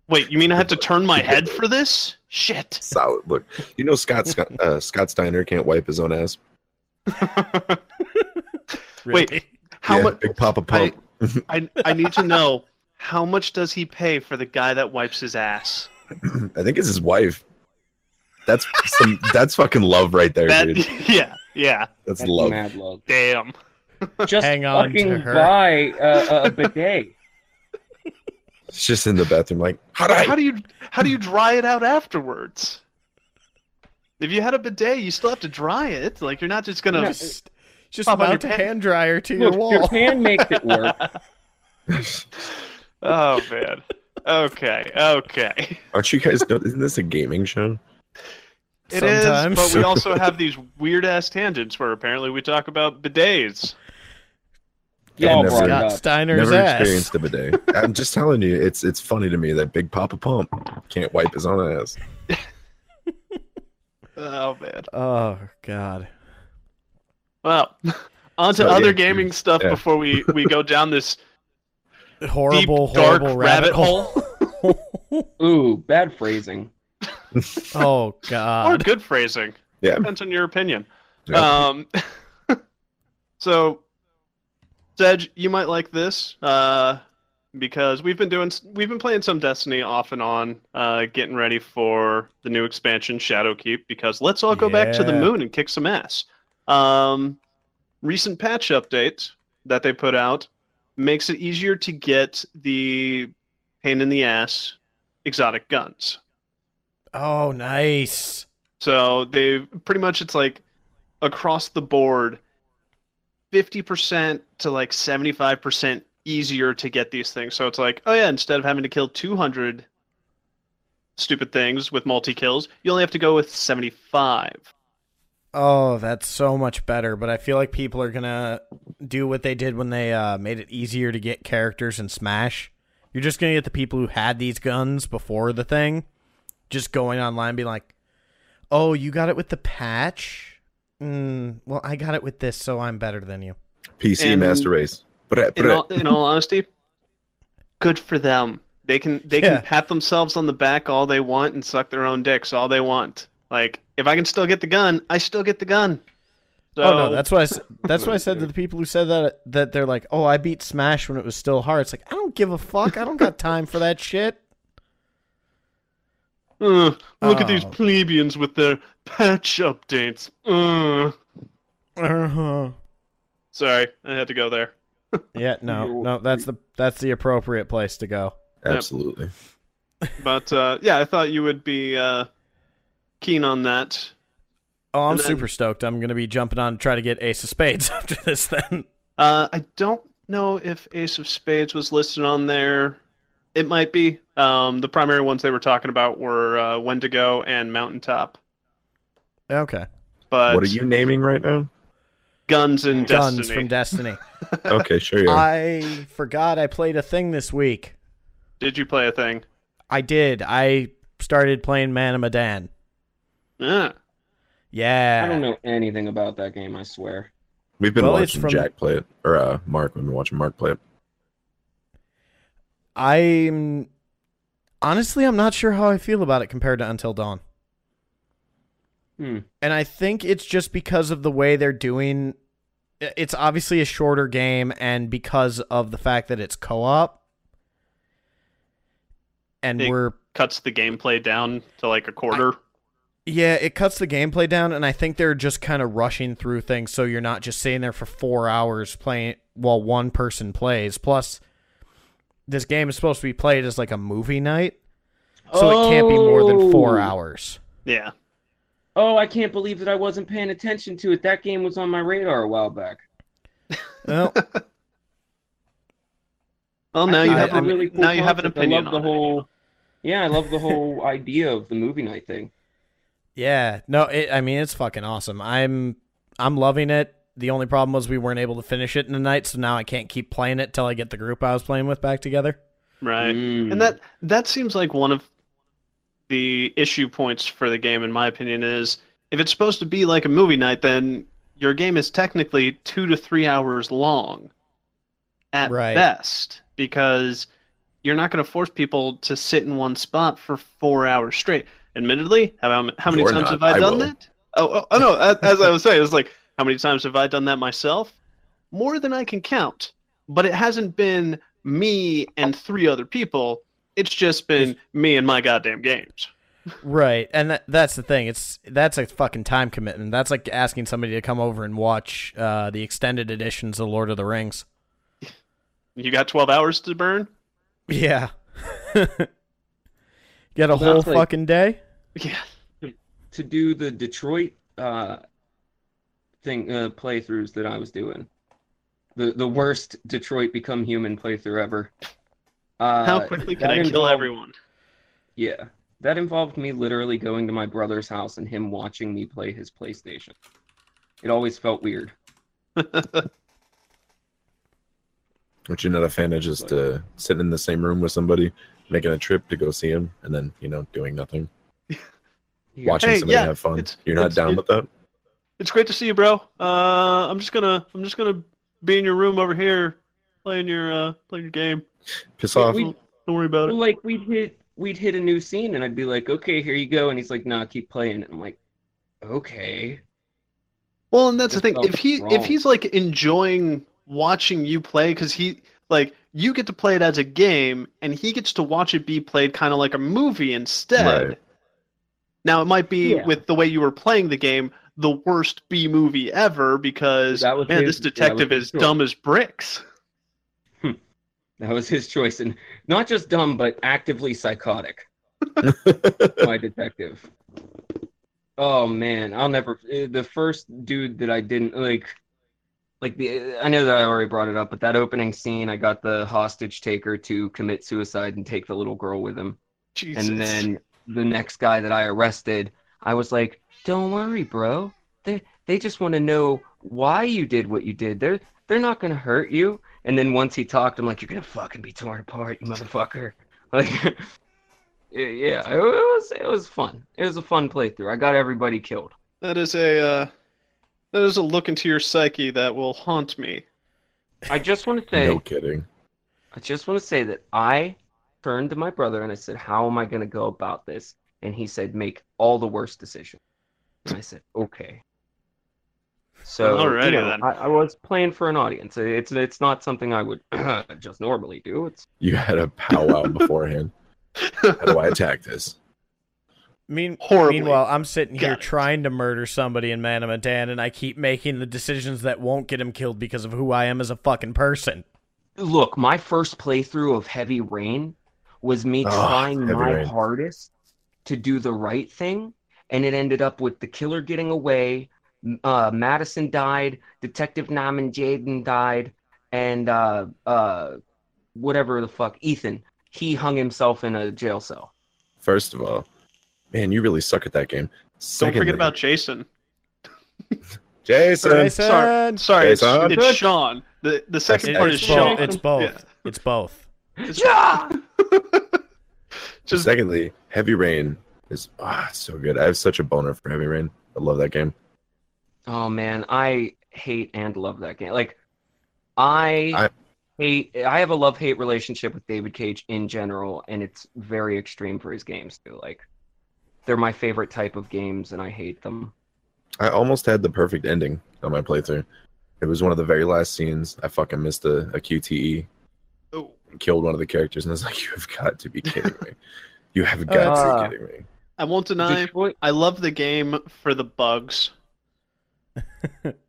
Speaker 4: Wait, you mean I have to turn my head for this? Shit.
Speaker 5: Solid. Look, you know Scott Scott, uh, Scott Steiner can't wipe his own ass.
Speaker 4: Wait, How
Speaker 5: yeah,
Speaker 4: much?
Speaker 5: Big Papa Pump.
Speaker 4: I I need to know how much does he pay for the guy that wipes his ass?
Speaker 5: I think it's his wife. That's some. that's fucking love right there,
Speaker 4: That
Speaker 5: dude.
Speaker 4: yeah yeah.
Speaker 5: That's,
Speaker 3: That's
Speaker 5: love.
Speaker 3: mad love.
Speaker 4: Damn.
Speaker 3: Just
Speaker 2: Hang on to
Speaker 3: fucking
Speaker 2: her.
Speaker 3: buy a, a bidet.
Speaker 5: It's just in the bathroom, like, how do I?
Speaker 4: How do you how do you dry it out afterwards? If you had a bidet, you still have to dry it. Like you're not just gonna.
Speaker 2: just just
Speaker 4: Pop on
Speaker 2: mount
Speaker 4: your
Speaker 2: a hand dryer to your
Speaker 3: Look,
Speaker 2: wall.
Speaker 3: Japan makes it work.
Speaker 4: Oh man. Okay. Okay.
Speaker 5: Aren't you guys? Isn't this a gaming show?
Speaker 4: It is,
Speaker 2: Sometimes.
Speaker 4: but we also have these weird ass tangents where apparently we talk about bidets.
Speaker 3: Y'all
Speaker 5: never-
Speaker 3: brought
Speaker 2: Scott
Speaker 3: up.
Speaker 2: Steiner's
Speaker 5: Never
Speaker 2: ass.
Speaker 5: experienced a bidet. I'm just telling you, it's it's funny to me that Big Papa Pump can't wipe his own ass.
Speaker 4: Oh man.
Speaker 2: Oh God.
Speaker 4: Well, on to
Speaker 5: So,
Speaker 4: other
Speaker 5: yeah,
Speaker 4: gaming stuff
Speaker 5: yeah.
Speaker 4: before we we go down this
Speaker 2: Horrible,
Speaker 4: deep dark
Speaker 2: horrible
Speaker 4: rabbit,
Speaker 2: rabbit
Speaker 4: hole.
Speaker 3: Ooh, bad phrasing.
Speaker 2: oh god.
Speaker 4: or good phrasing.
Speaker 5: Yeah.
Speaker 4: Depends on your opinion.
Speaker 5: Yeah.
Speaker 4: Um, so, Sedge, you might like this uh, because we've been doing we've been playing some Destiny off and on, uh, getting ready for the new expansion Shadowkeep. Because let's all go back to the moon and kick some ass. Um, recent patch update that they put out makes it easier to get the pain in the ass exotic guns.
Speaker 2: Oh, nice.
Speaker 4: So they pretty much it's like across the board 50% to like 75% easier to get these things. So it's like, oh yeah, instead of having to kill 200 stupid things with multi kills, you only have to go with 75.
Speaker 2: Oh, that's so much better. But I feel like people are gonna do what they did when they uh, made it easier to get characters in Smash. You're just gonna get the people who had these guns before the thing, just going online, being like, "Oh, you got it with the patch? Mm, well, I got it with this, so I'm better than you."
Speaker 5: PC
Speaker 4: And-
Speaker 5: Master Race. But
Speaker 4: In all, in all honesty, good for them. They can they
Speaker 2: Yeah.
Speaker 4: can pat themselves on the back all they want and suck their own dicks all they want. Like if I can still get the gun, I still get the gun. So,
Speaker 2: oh no, that's what I s- that's what I said to the people who said that that they're like, "Oh, I beat Smash when it was still hard." It's like I don't give a fuck. I don't got time for that shit.
Speaker 4: Uh, look at these
Speaker 2: Oh.
Speaker 4: plebeians with their patch updates. Uh.
Speaker 2: Uh-huh.
Speaker 4: Sorry, I had to go there.
Speaker 2: Yeah, no, no, that's the that's the appropriate place to go.
Speaker 5: absolutely.
Speaker 4: But uh, yeah, I thought you would be uh, keen on that.
Speaker 2: Oh, I'm
Speaker 4: then-
Speaker 2: super stoked. I'm gonna be jumping on to try to get Ace of Spades after this. Then
Speaker 4: Uh, I don't know if Ace of Spades was listed on there. It might be. Um, the primary ones they were talking about were uh, Wendigo and Mountaintop.
Speaker 2: Okay.
Speaker 4: But
Speaker 5: what are you naming right now?
Speaker 4: Guns and
Speaker 2: Guns
Speaker 4: Destiny.
Speaker 2: from Destiny.
Speaker 5: Okay, sure you are.
Speaker 2: I forgot I played a thing this week.
Speaker 4: Did you play a thing?
Speaker 2: I did. I started playing Man of Medan.
Speaker 4: Yeah.
Speaker 2: Yeah.
Speaker 3: I don't know anything about that game. I swear.
Speaker 5: We've been
Speaker 2: Well,
Speaker 5: watching
Speaker 2: from-
Speaker 5: Jack play it, or uh, Mark. We've been watching Mark play it.
Speaker 2: I'm honestly I'm not sure how I feel about it compared to Until Dawn.
Speaker 3: Hmm.
Speaker 2: And I think it's just because of the way they're doing it's obviously a shorter game and because of the fact that it's co-op and
Speaker 4: It-
Speaker 2: we're
Speaker 4: Cuts the gameplay down to like a quarter.
Speaker 2: yeah, it cuts the gameplay down and I think they're just kind of rushing through things so you're not just sitting there for 4 hours playing while one person plays. Plus this game is supposed to be played as like a movie night. So it can't be more than 4
Speaker 3: Oh.
Speaker 2: hours.
Speaker 4: yeah.
Speaker 3: Oh, I can't believe that I wasn't paying attention to it. That game was on my radar a while back.
Speaker 2: Well,
Speaker 4: Well, now you have
Speaker 2: I
Speaker 4: a,
Speaker 3: really cool
Speaker 4: now you have an opinion
Speaker 3: I love
Speaker 4: on
Speaker 3: the
Speaker 4: it.
Speaker 3: whole. Yeah, I love the whole idea of the movie night thing.
Speaker 2: Yeah, no, it, I mean it's fucking awesome. I'm I'm loving it. The only problem was we weren't able to finish it in the night, so now I can't keep playing it till I get the group I was playing with back together.
Speaker 4: Right.
Speaker 3: Mm.
Speaker 4: And that that seems like one of the issue points for the game, in my opinion, is if it's supposed to be like a movie night, then your game is technically two to three hours long at
Speaker 2: Right.
Speaker 4: best, because you're not going to force people to sit in one spot for four hours straight. Admittedly, how, how many
Speaker 5: You're
Speaker 4: times
Speaker 5: not,
Speaker 4: have I,
Speaker 5: I
Speaker 4: done
Speaker 5: will.
Speaker 4: that? Oh, oh, oh no! As, as I was saying, it's like how many times have I done that myself? More than I can count. But it hasn't been me and three other people. It's just been me and my goddamn games.
Speaker 2: Right, and that, that's the thing. It's that's a fucking time commitment. That's like asking somebody to come over and watch uh, the extended editions of Lord of the Rings.
Speaker 4: You got 12 hours to burn?
Speaker 2: Yeah, get a
Speaker 3: Well,
Speaker 2: whole
Speaker 3: that's like-
Speaker 2: fucking day.
Speaker 4: Yeah.
Speaker 3: to do the Detroit uh, thing uh, playthroughs that I was doing. The the worst Detroit Become Human playthrough ever. Uh,
Speaker 4: How quickly can
Speaker 3: that
Speaker 4: I kill everyone?
Speaker 3: Yeah, that involved me literally going to my brother's house and him watching me play his PlayStation. It always felt weird.
Speaker 5: Aren't you not a fan of just uh, sitting in the same room with somebody, making a trip to go see him, and then you know doing nothing,
Speaker 3: Yeah.
Speaker 5: watching
Speaker 4: Hey,
Speaker 5: somebody
Speaker 4: yeah,
Speaker 5: have fun? You're not down
Speaker 4: it-
Speaker 5: with that?
Speaker 4: It's great to see you, bro. Uh, I'm just gonna I'm just gonna be in your room over here playing your uh playing your game.
Speaker 5: Piss off.
Speaker 3: we-
Speaker 4: Don't worry about it.
Speaker 3: like we'd hit we'd hit a new scene and I'd be like, okay, here you go, and he's like, nah, keep playing. And I'm like, okay.
Speaker 4: Well, and that's the thing. If he
Speaker 3: wrong.
Speaker 4: if he's like enjoying watching you play, because he like you get to play it as a game, and he gets to watch it be played kind of like a movie instead.
Speaker 5: Right.
Speaker 4: Now it might be
Speaker 3: Yeah.
Speaker 4: with the way you were playing the game, the worst B movie ever because
Speaker 3: That was
Speaker 4: man,
Speaker 3: his-
Speaker 4: this
Speaker 3: that was
Speaker 4: detective is
Speaker 3: choice.
Speaker 4: dumb as bricks.
Speaker 3: That was his choice, and not just dumb, but actively psychotic. My detective. Oh man, I'll never. eh, The first dude that I didn't like, like the. I know that I already brought it up, but that opening scene, I got the hostage taker to commit suicide and take the little girl with him,
Speaker 4: Jesus.
Speaker 3: and then the next guy that I arrested, I was like, "Don't worry, bro. They they just want to know why you did what you did. They're they're not gonna hurt you." And then once he talked, I'm like, "You're gonna fucking be torn apart, you motherfucker!" Like, yeah, yeah, it was it was fun. It was a fun playthrough. I got everybody killed.
Speaker 4: that is a uh, that is a look into your psyche that will haunt me.
Speaker 3: I just want to say,
Speaker 5: no kidding.
Speaker 3: I just want to say that I turned to my brother and I said, "How am I gonna go about this?" And he said, "Make all the worst decisions." And I said, "Okay." So
Speaker 4: Alrighty
Speaker 3: you know,
Speaker 4: then.
Speaker 3: I, I was playing for an audience. It's it's not something I would just normally do. It's
Speaker 5: You had a powwow beforehand. How do I attack this?
Speaker 2: Mean,
Speaker 4: Horribly.
Speaker 2: meanwhile, I'm sitting here
Speaker 4: Got it.
Speaker 2: trying to murder somebody in Man of Medan, and I keep making the decisions that won't get him killed because of who I am as a fucking person.
Speaker 3: look. My first playthrough of Heavy Rain was me
Speaker 5: Oh,
Speaker 3: trying my
Speaker 5: Rain.
Speaker 3: hardest to do the right thing, and it ended up with the killer getting away. Uh, Madison died. Detective Norman Jayden died, and uh, uh, whatever the fuck, Ethan. he hung himself in a jail cell.
Speaker 5: First of all, man, you really suck at that game.
Speaker 4: Don't forget about Jason.
Speaker 5: Jason.
Speaker 2: Jason.
Speaker 4: Sorry, sorry, it's,
Speaker 5: Jason.
Speaker 4: it's Sean. The the second
Speaker 2: It-
Speaker 4: part
Speaker 2: it's,
Speaker 4: is
Speaker 2: both.
Speaker 4: Sean.
Speaker 2: it's both.
Speaker 4: Yeah.
Speaker 2: It's both.
Speaker 3: Yeah.
Speaker 4: Just
Speaker 5: Secondly, Heavy Rain is ah so good. I have such a boner for Heavy Rain. I love that game.
Speaker 3: Oh man, I hate and love that game. Like, I,
Speaker 5: I-
Speaker 3: hate. I have a love hate relationship with David Cage in general, and it's very extreme for his games too. Like, they're my favorite type of games, and I hate them.
Speaker 5: I almost had the perfect ending on my playthrough. It was one of the very last scenes. I fucking missed a, a QTE
Speaker 4: oh,
Speaker 5: and killed one of the characters, and I was like, "You have got to be kidding me! You have got to
Speaker 3: Uh,
Speaker 5: be kidding me!"
Speaker 4: I won't deny.
Speaker 3: Detroit,
Speaker 4: I love the game for the bugs.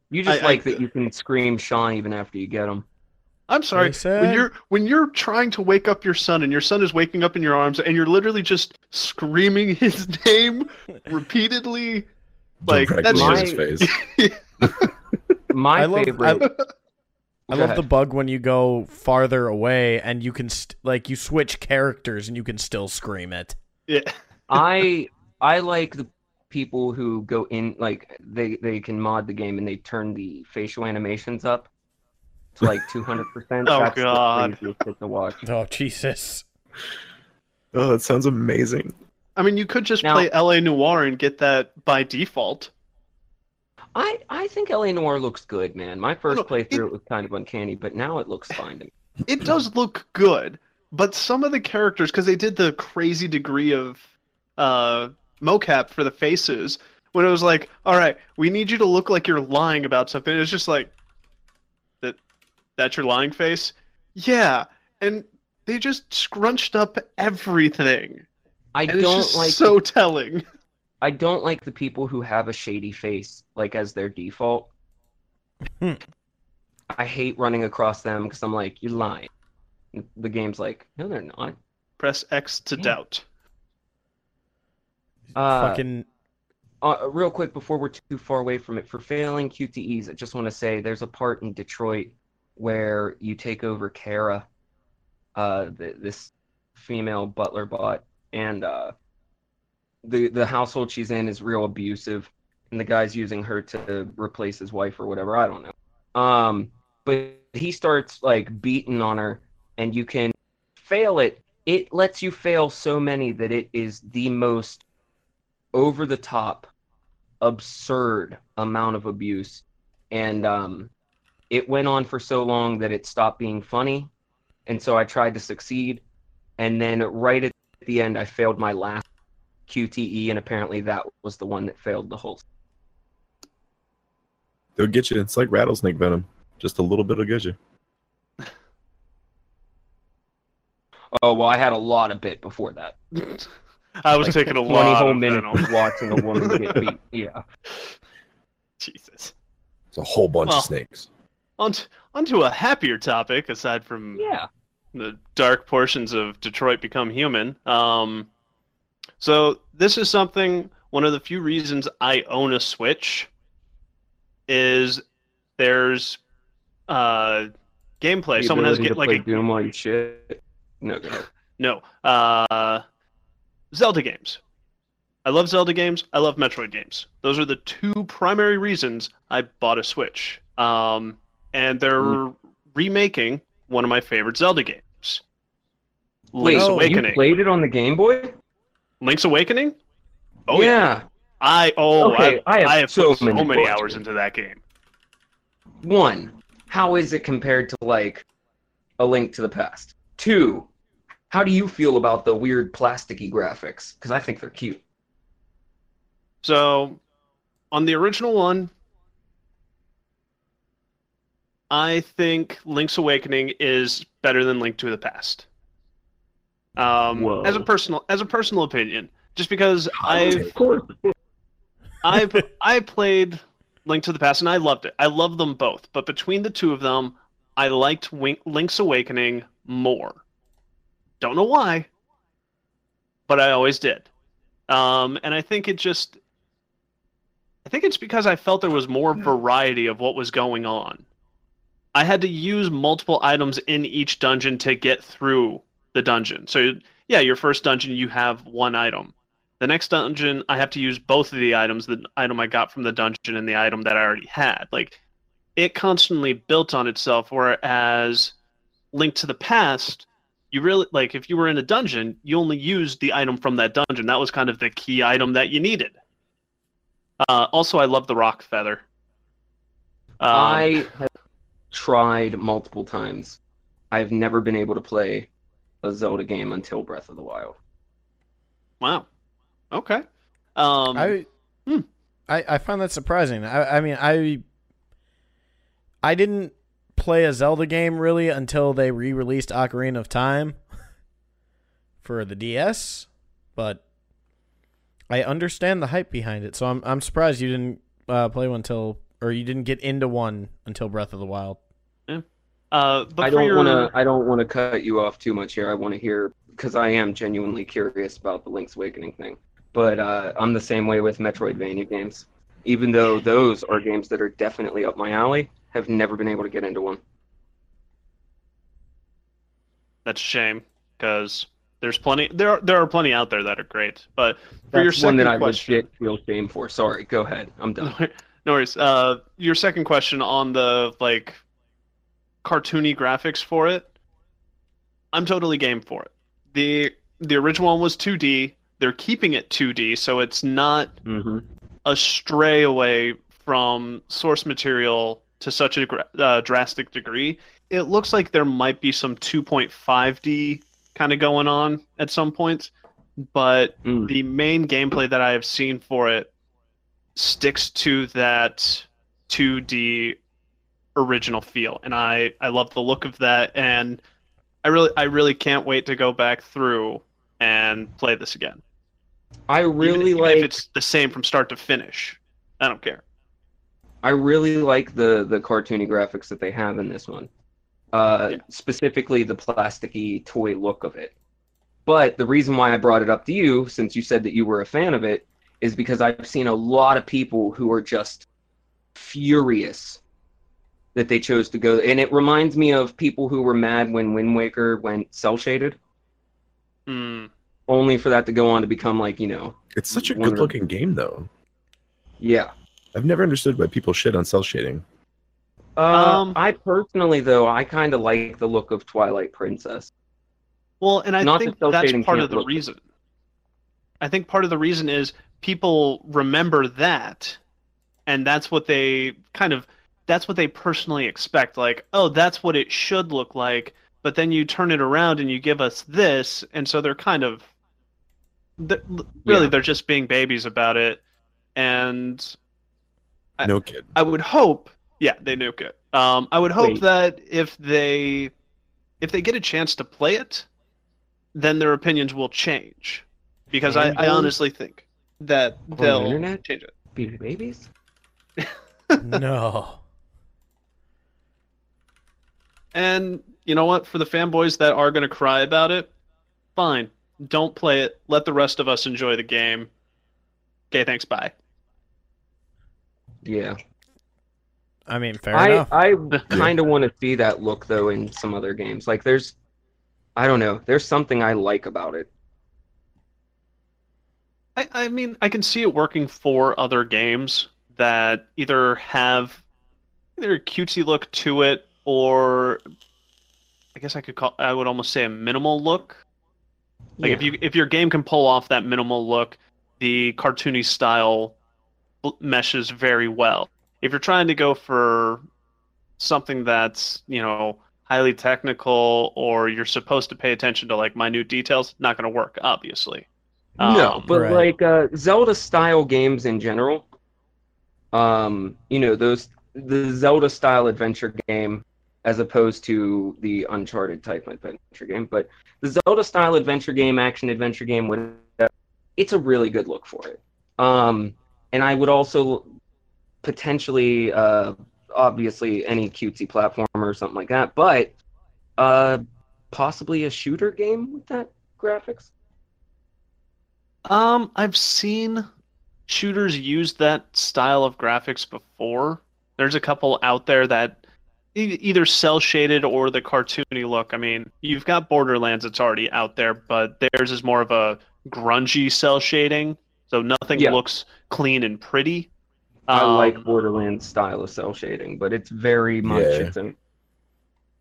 Speaker 3: You just
Speaker 4: I- I-
Speaker 3: like that you can scream Sean even after you get him.
Speaker 4: I'm sorry.
Speaker 2: Jason.
Speaker 4: When you're when you're trying to wake up your son and your son is waking up in your arms and you're literally just screaming his name repeatedly. Like,
Speaker 5: Directly
Speaker 4: that's
Speaker 5: in
Speaker 3: just-
Speaker 5: his face.
Speaker 3: My
Speaker 2: I love-
Speaker 3: favorite.
Speaker 2: I
Speaker 3: Go
Speaker 2: love the bug when you go farther away and you can st- like you switch characters and you can still scream it.
Speaker 4: Yeah.
Speaker 3: I I like the people who go in like they they can mod the game and they turn the facial animations up to like 200%.
Speaker 4: Oh,
Speaker 3: That's
Speaker 4: God.
Speaker 3: the to watch.
Speaker 2: Oh Jesus!
Speaker 5: Oh, that sounds amazing.
Speaker 4: I mean, you could just
Speaker 3: Now-
Speaker 4: play LA Noire and get that by default.
Speaker 3: I I think LA Noire looks good, man. My first
Speaker 4: No,
Speaker 3: playthrough
Speaker 4: it-
Speaker 3: it was kind of uncanny, but now it looks fine to me.
Speaker 4: It does look good, but some of the characters, because they did the crazy degree of uh, mocap for the faces, when it was like, all right, we need you to look like you're lying about something. It's just like, that that's your lying face? Yeah. And they just scrunched up everything.
Speaker 3: I
Speaker 4: And
Speaker 3: don't
Speaker 4: just
Speaker 3: like
Speaker 4: so telling.
Speaker 3: I don't like the people who have a shady face like as their default.
Speaker 2: Hmm.
Speaker 3: I hate running across them because I'm like, you're lying. The game's like, no, they're not.
Speaker 4: Press X to
Speaker 3: Yeah.
Speaker 4: doubt.
Speaker 3: Uh,
Speaker 2: Fucking
Speaker 3: uh, real quick before we're too far away from it, for failing QTEs, I just want to say there's a part in Detroit where you take over Kara, uh, th- this female butler bot, and uh, the the household she's in is real abusive, and the guy's using her to replace his wife or whatever. I don't know. Um, but he starts like beating on her, and you can fail it. It lets you fail so many that it is the most over the top, absurd amount of abuse. And um, it went on for so long that it stopped being funny. And so I tried to succeed. And then right at the end, I failed my last QTE. And apparently that was the one that failed the whole.
Speaker 5: They'll get you. It's like rattlesnake venom. Just a little bit will get you.
Speaker 3: Oh, well, I had a lot of bit before that.
Speaker 4: I was
Speaker 3: Like,
Speaker 4: taking a
Speaker 3: 20
Speaker 4: lot
Speaker 3: whole
Speaker 4: of
Speaker 3: minutes watching a woman get beat. Yeah.
Speaker 4: Jesus.
Speaker 5: It's a whole bunch
Speaker 4: Well.
Speaker 5: of snakes.
Speaker 4: On t- onto a happier topic, aside from
Speaker 3: Yeah.
Speaker 4: the dark portions of Detroit Become Human. Um, so this is something. One of the few reasons I own a Switch is there's uh, gameplay.
Speaker 3: The
Speaker 4: Someone has
Speaker 3: ability
Speaker 4: get
Speaker 3: to
Speaker 4: like a
Speaker 3: Doom while you shit. No, go ahead.
Speaker 4: no uh, Zelda games. I love Zelda games. I love Metroid games. Those are the two primary reasons I bought a Switch. Um, and they're
Speaker 3: Mm.
Speaker 4: remaking one of my favorite Zelda games.
Speaker 3: Wait,
Speaker 4: Link's
Speaker 2: Oh, you
Speaker 4: Awakening.
Speaker 3: you played it on the Game Boy?
Speaker 4: Link's Awakening? Oh yeah.
Speaker 3: yeah.
Speaker 4: I oh
Speaker 3: Okay,
Speaker 4: I,
Speaker 3: I have
Speaker 4: I have
Speaker 3: so
Speaker 4: put so
Speaker 3: many
Speaker 4: many, hours into that game.
Speaker 3: One, how is it compared to like a link to the past? Two, how do you feel about the weird plasticky graphics? Because I think they're cute.
Speaker 4: So on the original one, I think Link's Awakening is better than Link to the Past. Um,
Speaker 3: Whoa.
Speaker 4: as a personal as a personal opinion, just because I've
Speaker 3: Of course.
Speaker 4: I've I played Link to the Past and I loved it. I love them both, but between the two of them, I liked Wink, Link's Awakening more. Don't know why, but I always did. Um, and I think it just I think it's because I felt there was more variety of what was going on. I had to use multiple items in each dungeon to get through the dungeon. So yeah, your first dungeon you have one item. The next dungeon I have to use both of the items, the item I got from the dungeon and the item that I already had. Like it constantly built on itself whereas Link to the Past you really like if you were in a dungeon, you only used the item from that dungeon. That was kind of the key item that you needed. Uh, also, I love the rock feather. Um,
Speaker 3: I have tried multiple times. I've never been able to play a Zelda game until Breath of the Wild.
Speaker 4: wow. Okay. Um,
Speaker 2: I,
Speaker 4: hmm.
Speaker 2: I I find that surprising. I I mean I I didn't play a Zelda game really until they re-released Ocarina of Time for the DS, but I understand the hype behind it. So I'm I'm surprised you didn't uh, play one until or you didn't get into one until Breath of the Wild.
Speaker 4: uh, but
Speaker 3: I don't
Speaker 4: your-
Speaker 3: want to. I don't want to cut you off too much here. I want to hear because I am genuinely curious about the Link's Awakening thing. But uh, I'm the same way with Metroidvania games. Even though those are games that are definitely up my alley, have never been able to get into one.
Speaker 4: That's a shame because there's plenty. There are, there are plenty out there that are great. But for
Speaker 3: That's
Speaker 4: your
Speaker 3: one
Speaker 4: second
Speaker 3: that I
Speaker 4: question,
Speaker 3: legit feel shame for. Sorry, go ahead. I'm done.
Speaker 4: no worries. Uh, your second question on the like cartoony graphics for it, I'm totally game for it. the The original one was 2D. They're keeping it 2D, so it's not
Speaker 3: hmm
Speaker 4: a stray away from source material to such a uh, drastic degree. It looks like there might be some 2.5D kind of going on at some points, but
Speaker 3: Mm.
Speaker 4: the main gameplay that I have seen for it sticks to that 2D original feel, and I I love the look of that, and I really I really can't wait to go back through and play this again.
Speaker 3: I
Speaker 4: Even-
Speaker 3: really
Speaker 4: even
Speaker 3: like.
Speaker 4: if it's the same from start to finish. I don't care.
Speaker 3: I really like the the cartoony graphics that they have in this one. Uh,
Speaker 4: Yeah.
Speaker 3: Specifically, the plasticky toy look of it. But the reason why I brought it up to you, since you said that you were a fan of it, is because I've seen a lot of people who are just furious that they chose to go. And it reminds me of people who were mad when Wind Waker went cel shaded,
Speaker 4: Hmm.
Speaker 3: only for that to go on to become like you know,
Speaker 5: It's such a good looking game, though.
Speaker 3: yeah.
Speaker 5: I've never understood why people shit on cel shading.
Speaker 3: Uh,
Speaker 4: Um,
Speaker 3: I personally, though, I kind of like the look of Twilight Princess.
Speaker 4: Well, and I
Speaker 3: Not
Speaker 4: think
Speaker 3: that
Speaker 4: that's part of the
Speaker 3: look good.
Speaker 4: reason. I think part of the reason is people remember that, and that's what they kind of that's what they personally expect. Like, oh, that's what it should look like. But then you turn it around and you give us this, and so they're kind of they're, really
Speaker 3: Yeah.
Speaker 4: they're just being babies about it. And I-
Speaker 5: No kid.
Speaker 4: I would hope, yeah, they nuke it. Um, I would hope
Speaker 3: Wait.
Speaker 4: that if they if they get a chance to play it, then their opinions will change. Because I, I honestly think that
Speaker 3: the
Speaker 4: they'll
Speaker 3: internet?
Speaker 4: change it.
Speaker 3: Be babies?
Speaker 2: no.
Speaker 4: And you know what? For the fanboys that are going to cry about it, fine. Don't play it. Let the rest of us enjoy the game. Okay, thanks. Bye.
Speaker 3: Yeah.
Speaker 2: I mean, fair
Speaker 3: I
Speaker 2: enough.
Speaker 3: I kind of want to see that look though in some other games. Like there's, I don't know. There's something I like about it.
Speaker 4: I, I mean, I can see it working for other games that either have either a cutesy look to it or I guess I could call I would almost say a minimal look. Like if you if your game can pull off that minimal look, the cartoony style bl- meshes very well. If you're trying to go for something that's, you know, highly technical or you're supposed to pay attention to like minute details, not going to work obviously.
Speaker 3: no,
Speaker 4: Um,
Speaker 3: but
Speaker 2: Right.
Speaker 3: like uh, Zelda style games in general, um, you know those the Zelda style adventure game as opposed to the Uncharted type adventure game, but the Zelda style adventure game, action adventure game, whatever, it's a really good look for it. Um, and I would also potentially, uh, obviously, any cutesy platformer or something like that, but uh, possibly a shooter game with that graphics.
Speaker 4: Um, I've seen shooters use that style of graphics before. There's a couple out there that e- either cel shaded or the cartoony look. I mean, you've got Borderlands that's already out there, but theirs is more of a grungy cel shading, so nothing
Speaker 3: Yeah.
Speaker 4: looks clean and pretty.
Speaker 3: I
Speaker 4: Um,
Speaker 3: like Borderlands style of cel shading, but it's very much
Speaker 5: Yeah.
Speaker 3: its own.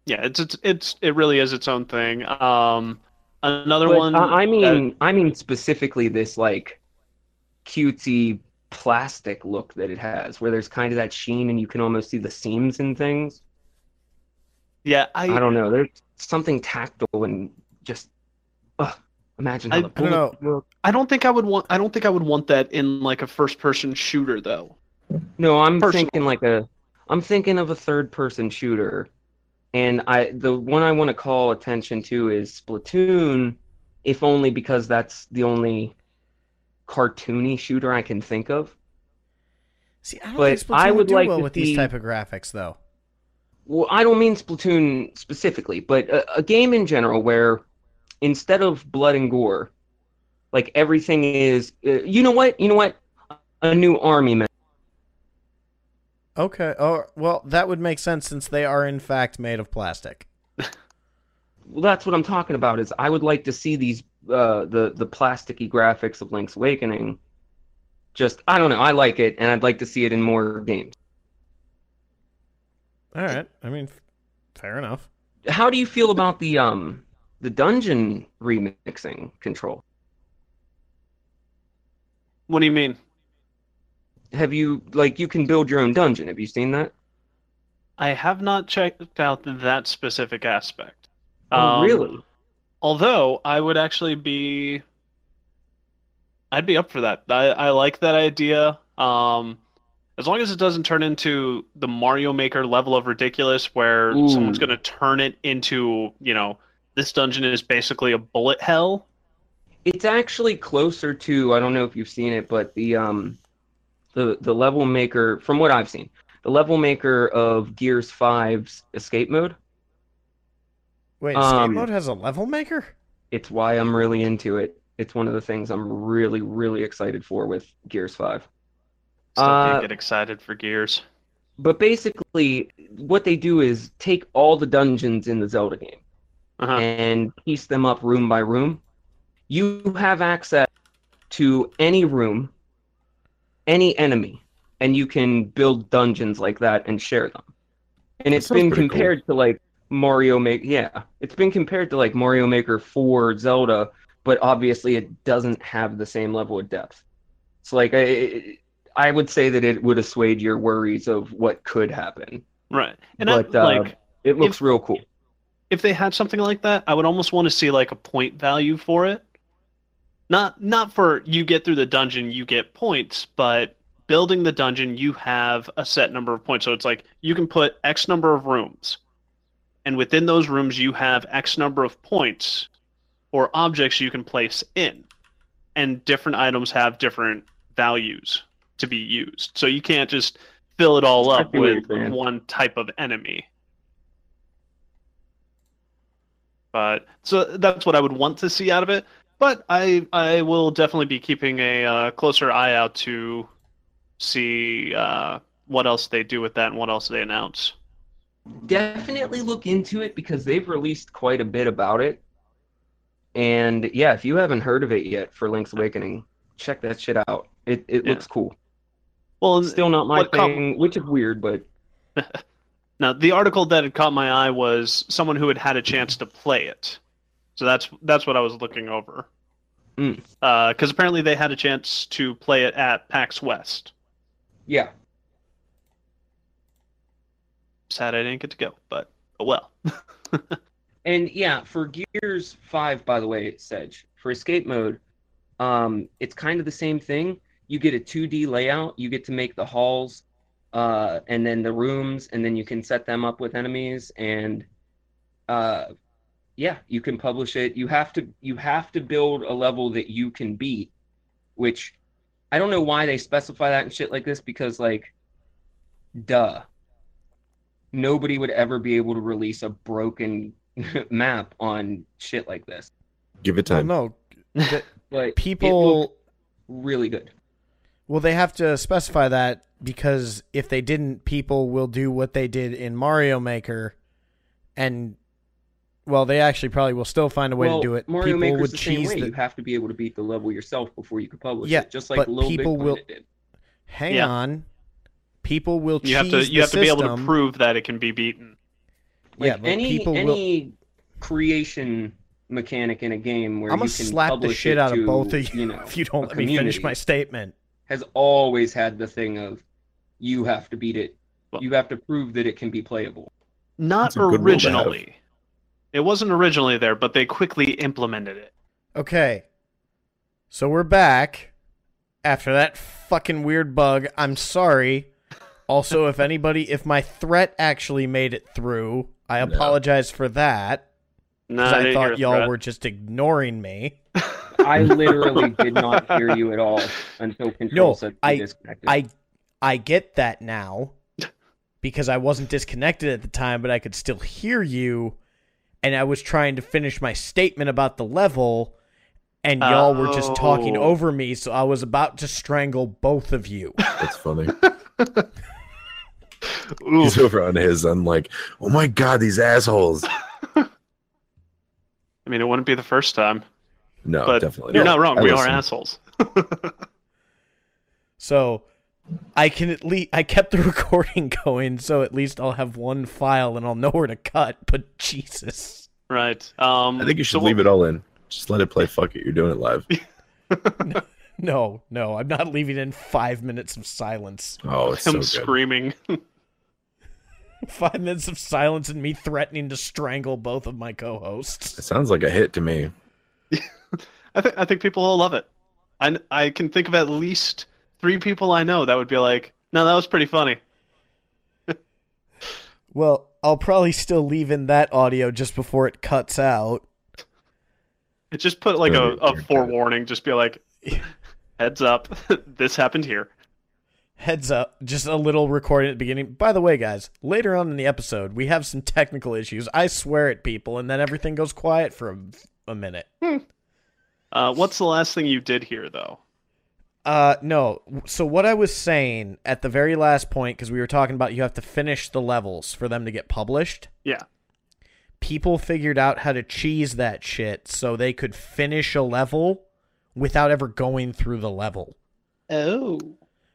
Speaker 4: Yeah, it's it's it's it really is its own thing. Um, another
Speaker 3: But,
Speaker 4: one.
Speaker 3: uh, I
Speaker 4: that-
Speaker 3: mean, I mean specifically this like cutesy plastic look that it has, where there's kind of that sheen and you can almost see the seams and things.
Speaker 4: yeah, I,
Speaker 3: I don't know. There's something tactile and just. Ugh, imagine how
Speaker 4: I-
Speaker 3: the
Speaker 2: I don't know.
Speaker 3: bullets look.
Speaker 4: I don't think I would want. I don't think I would want that in like a first-person shooter, though.
Speaker 3: No, I'm
Speaker 4: Personal.
Speaker 3: thinking like a. I'm thinking of a third-person shooter, and I the one I want to call attention to is Splatoon, if only because that's the only cartoony shooter I can think of.
Speaker 2: See, I don't
Speaker 3: But
Speaker 2: think Splatoon
Speaker 3: I
Speaker 2: would
Speaker 3: would
Speaker 2: do
Speaker 3: like
Speaker 2: well
Speaker 3: to
Speaker 2: with these type of graphics, though.
Speaker 3: Well, I don't mean Splatoon specifically, but a, a game in general where instead of blood and gore, like everything is. Uh, you know what? You know what? A new army man.
Speaker 2: Okay. Oh, well, that would make sense since they are in fact made of plastic.
Speaker 3: Well, that's what I'm talking about. Is I would like to see these uh, the the plasticky graphics of Link's Awakening. Just I don't know. I like it, and I'd like to see it in more games.
Speaker 2: All right. I mean, fair enough.
Speaker 3: How do you feel about the um the dungeon remixing control?
Speaker 4: What do you mean?
Speaker 3: Have you like you can build your own dungeon? Have you seen that?
Speaker 4: I have not checked out that specific aspect.
Speaker 3: Oh,
Speaker 4: Um,
Speaker 3: really?
Speaker 4: Although I would actually be, I'd be up for that. I, I like that idea. Um, as long as it doesn't turn into the Mario Maker level of ridiculous, where
Speaker 3: Ooh.
Speaker 4: someone's going to turn it into, you know, this dungeon is basically a bullet hell.
Speaker 3: It's actually closer to I don't know if you've seen it, but the um the the level maker from what I've seen, the level maker of Gears 5's escape mode.
Speaker 2: Wait, escape
Speaker 3: Um,
Speaker 2: mode has a level maker?
Speaker 3: It's why I'm really into it. It's one of the things I'm really really excited for with Gears 5.
Speaker 4: Still
Speaker 3: Uh,
Speaker 4: can't get excited for Gears.
Speaker 3: But basically what they do is take all the dungeons in the Zelda game
Speaker 4: Uh-huh.
Speaker 3: and piece them up room by room. You have access to any room, any enemy, and you can build dungeons like that and share them. And
Speaker 5: That
Speaker 3: it's been
Speaker 5: pretty cool.
Speaker 3: compared to like Mario Maker. Yeah, it's been compared to like Mario Maker 4 Zelda, but obviously it doesn't have the same level of depth. So like I, I would say that it would assuage your worries of what could happen.
Speaker 4: Right. And
Speaker 3: but,
Speaker 4: I,
Speaker 3: uh,
Speaker 4: like,
Speaker 3: It looks
Speaker 4: If-
Speaker 3: real cool.
Speaker 4: If they had something like that, I would almost want to see like a point value for it. Not not for you get through the dungeon, you get points, but building the dungeon, you have a set number of points. So it's like you can put X number of rooms, and within those rooms, you have X number of points or objects you can place in, and different items have different values to be used. So you can't just fill it all up with one type of enemy. But so that's what I would want to see out of it. But I I will definitely be keeping a uh, closer eye out to see uh, what else they do with that and what else they announce.
Speaker 3: definitely look into it because they've released quite a bit about it. And yeah, if you haven't heard of it yet for Link's Awakening, check that shit out. It it
Speaker 4: Yeah.
Speaker 3: looks cool.
Speaker 4: Well,
Speaker 3: Still not my
Speaker 4: what com-
Speaker 3: thing, which is weird, but
Speaker 4: now the article that had caught my eye was someone who had had a chance to play it. So that's that's what I was looking over.
Speaker 3: Mm.
Speaker 4: Because apparently they had a chance to play it at PAX West.
Speaker 3: yeah.
Speaker 4: Sad I didn't get to go, but oh well.
Speaker 3: And yeah, for Gears 5, by the way, Sedge, for escape mode, um, it's kind of the same thing. You get a 2D layout, you get to make the halls, uh, and then the rooms, and then you can set them up with enemies, and uh, yeah, you can publish it. You have to you have to build a level that you can beat, which I don't know why they specify that and shit like this because like, duh, nobody would ever be able to release a broken map on shit like this.
Speaker 5: Give it
Speaker 2: Well,
Speaker 5: time.
Speaker 2: no. The
Speaker 3: But
Speaker 2: people
Speaker 3: looked really good.
Speaker 2: Well, they have to specify that because if they didn't, people will do what they did in Mario Maker, and well, they actually probably will still find a way
Speaker 3: well,
Speaker 2: to do it.
Speaker 3: Mario
Speaker 2: people
Speaker 3: Maker's
Speaker 2: would
Speaker 3: the same way.
Speaker 2: the-
Speaker 3: You have to be able to beat the level yourself before you could publish
Speaker 2: Yeah,
Speaker 3: it, just like
Speaker 2: but
Speaker 3: Little
Speaker 2: people
Speaker 3: Big
Speaker 2: will-
Speaker 3: did.
Speaker 2: Hang
Speaker 4: Yeah.
Speaker 2: on, people will
Speaker 4: You have to you have to be able to prove that it can be beaten.
Speaker 2: yeah,
Speaker 3: Like
Speaker 2: but
Speaker 3: any
Speaker 2: people will.
Speaker 3: any creation mechanic in a game where
Speaker 2: I'm
Speaker 3: you
Speaker 2: gonna
Speaker 3: can
Speaker 2: slap the shit
Speaker 3: it
Speaker 2: out of
Speaker 3: to,
Speaker 2: both of you,
Speaker 3: you know,
Speaker 2: if you don't
Speaker 3: a
Speaker 2: let me finish my statement.
Speaker 3: has always had the thing of you have to beat it.
Speaker 4: Well-
Speaker 3: You have to prove that it can be playable.
Speaker 4: Not
Speaker 5: That's a good rule to have.
Speaker 4: originally. It wasn't originally there, but they quickly implemented it.
Speaker 2: Okay, so we're back after that fucking weird bug. I'm sorry. Also, if anybody, if my threat actually made it through, I
Speaker 5: No.
Speaker 2: apologize for that.
Speaker 4: No, I
Speaker 2: I thought y'all
Speaker 4: threat.
Speaker 2: were just ignoring me.
Speaker 3: I literally did not hear you at all until Control
Speaker 2: No,
Speaker 3: said to
Speaker 2: I-
Speaker 3: disconnected.
Speaker 2: I I get that now because I wasn't disconnected at the time, but I could still hear you, and I was trying to finish my statement about the level, and y'all were just talking
Speaker 4: Oh.
Speaker 2: over me, so I was about to strangle both of you.
Speaker 5: That's funny. He's over on his. I'm like, oh my god, these assholes.
Speaker 4: I mean, it wouldn't be the first time,
Speaker 5: No,
Speaker 4: but
Speaker 5: definitely.
Speaker 4: you're
Speaker 5: not.
Speaker 4: not wrong.
Speaker 5: I
Speaker 4: we are assholes.
Speaker 2: So I can at least I kept the recording going, so at least I'll have one file and I'll know where to cut. But Jesus,
Speaker 4: Right. Um,
Speaker 5: I think you should
Speaker 4: so
Speaker 5: leave it all in. Just let it play. Fuck it. You're doing it live.
Speaker 2: no, no, I'm not leaving in five minutes of silence.
Speaker 5: Oh, it's
Speaker 4: Him
Speaker 5: so good.
Speaker 4: screaming.
Speaker 2: Five minutes of silence and me threatening to strangle both of my co-hosts.
Speaker 5: It sounds like a hit to me.
Speaker 4: I think I think people will love it. I I can think of at least three people I know that would be like, no, that was pretty funny.
Speaker 2: Well, I'll probably still leave in that audio just before it cuts out.
Speaker 4: It just put like a, a forewarning. Just be like, heads up, this happened here.
Speaker 2: Heads up, just a little recording at the beginning. By the way, guys, later on in the episode, we have some technical issues. I swear at people, and then everything goes quiet for a, a minute.
Speaker 4: Uh, what's the last thing you did here, though?
Speaker 2: Uh, no. So what I was saying at the very last point, because we were talking about you have to finish the levels for them to get published.
Speaker 4: Yeah.
Speaker 2: People figured out how to cheese that shit so they could finish a level without ever going through the level.
Speaker 4: Oh.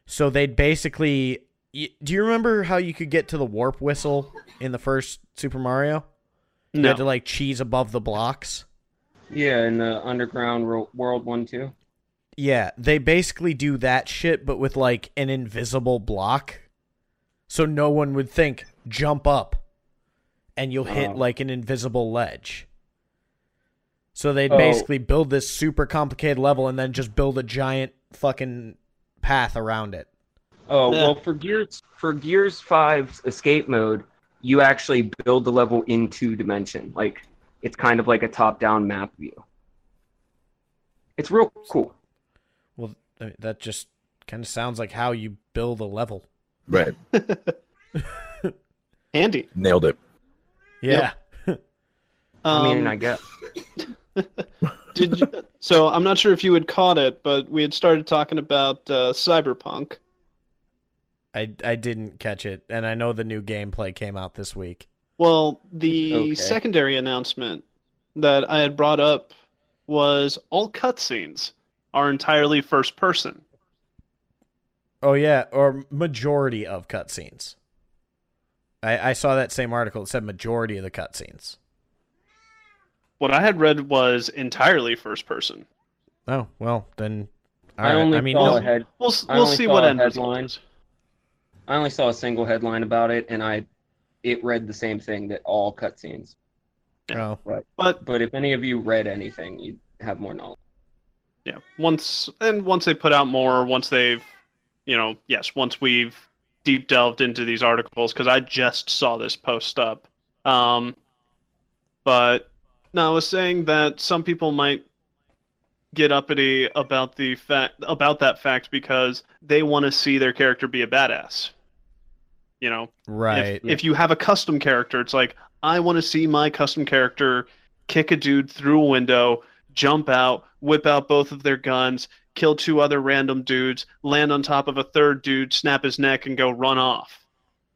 Speaker 2: So they'd basically. Do you remember how you could get to the warp whistle in the first Super Mario?
Speaker 4: No.
Speaker 2: You had to like cheese above the blocks.
Speaker 3: yeah, in the Underground Ro- World one too.
Speaker 2: Yeah, they basically do that shit, but with like an invisible block, so no one would think jump up, and you'll hit
Speaker 3: Oh.
Speaker 2: like an invisible ledge. So they'd
Speaker 3: Oh.
Speaker 2: basically build this super complicated level and then just build a giant fucking path around it.
Speaker 3: Oh
Speaker 4: Yeah.
Speaker 3: well, for Gears for Gears 5's escape mode, you actually build the level in two dimension. Like it's kind of like a top-down map view. It's real cool.
Speaker 2: Well, I mean, that just kind of sounds like how you build a level.
Speaker 5: Right.
Speaker 4: Andy
Speaker 5: Nailed it.
Speaker 2: Yeah.
Speaker 3: I mean,
Speaker 4: Um,
Speaker 3: I guess.
Speaker 4: Did you, so I'm not sure if you had caught it, but we had started talking about uh, Cyberpunk.
Speaker 2: I I didn't catch it, and I know the new gameplay came out this week.
Speaker 4: Well, the
Speaker 3: Okay.
Speaker 4: secondary announcement that I had brought up was all cutscenes are entirely first person.
Speaker 2: Oh yeah, or majority of cutscenes. I I saw that same article. It said majority of the cutscenes.
Speaker 4: What I had read was entirely first person.
Speaker 2: Oh well, then.
Speaker 3: I
Speaker 2: alright,
Speaker 3: only
Speaker 2: I mean,
Speaker 3: saw
Speaker 2: no-
Speaker 3: a head.
Speaker 4: We'll we'll see what
Speaker 3: a
Speaker 4: end result
Speaker 3: I only saw a single headline about it, and I it read the same thing that all cutscenes.
Speaker 2: oh, right.
Speaker 4: But
Speaker 3: But if any of you read anything, you'd have more knowledge.
Speaker 4: Yeah, once and once they put out more, once they've, you know, yes, once we've deep delved into these articles, because I just saw this post up. Um, but no, I was saying that some people might get uppity about the fact about that fact because they want to see their character be a badass. You know,
Speaker 2: right.
Speaker 4: if, if you have a custom character, it's like I want to see my custom character kick a dude through a window, jump out, whip out both of their guns, kill two other random dudes, land on top of a third dude, snap his neck, and go run off.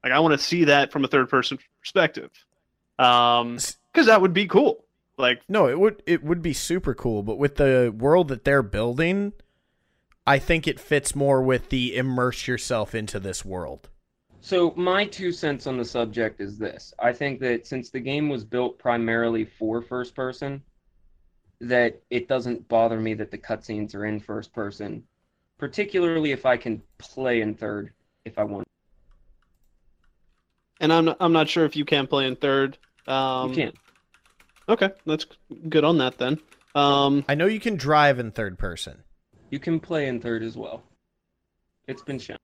Speaker 4: Like I want to see that from a third person perspective, um, because that would be cool. Like
Speaker 2: No, it would it would be super cool, but with the world that they're building, I think it fits more with the immerse yourself into this world.
Speaker 3: So my two cents on the subject is this: I think that since the game was built primarily for first person, that it doesn't bother me that the cutscenes are in first person, particularly if I can play in third if I want.
Speaker 4: and I'm not, I'm not sure if you can play in third. Um,
Speaker 3: you can.
Speaker 4: Okay, that's good on that then. Um,
Speaker 2: I know you can drive in third person.
Speaker 3: You can play in third as well. It's been shown.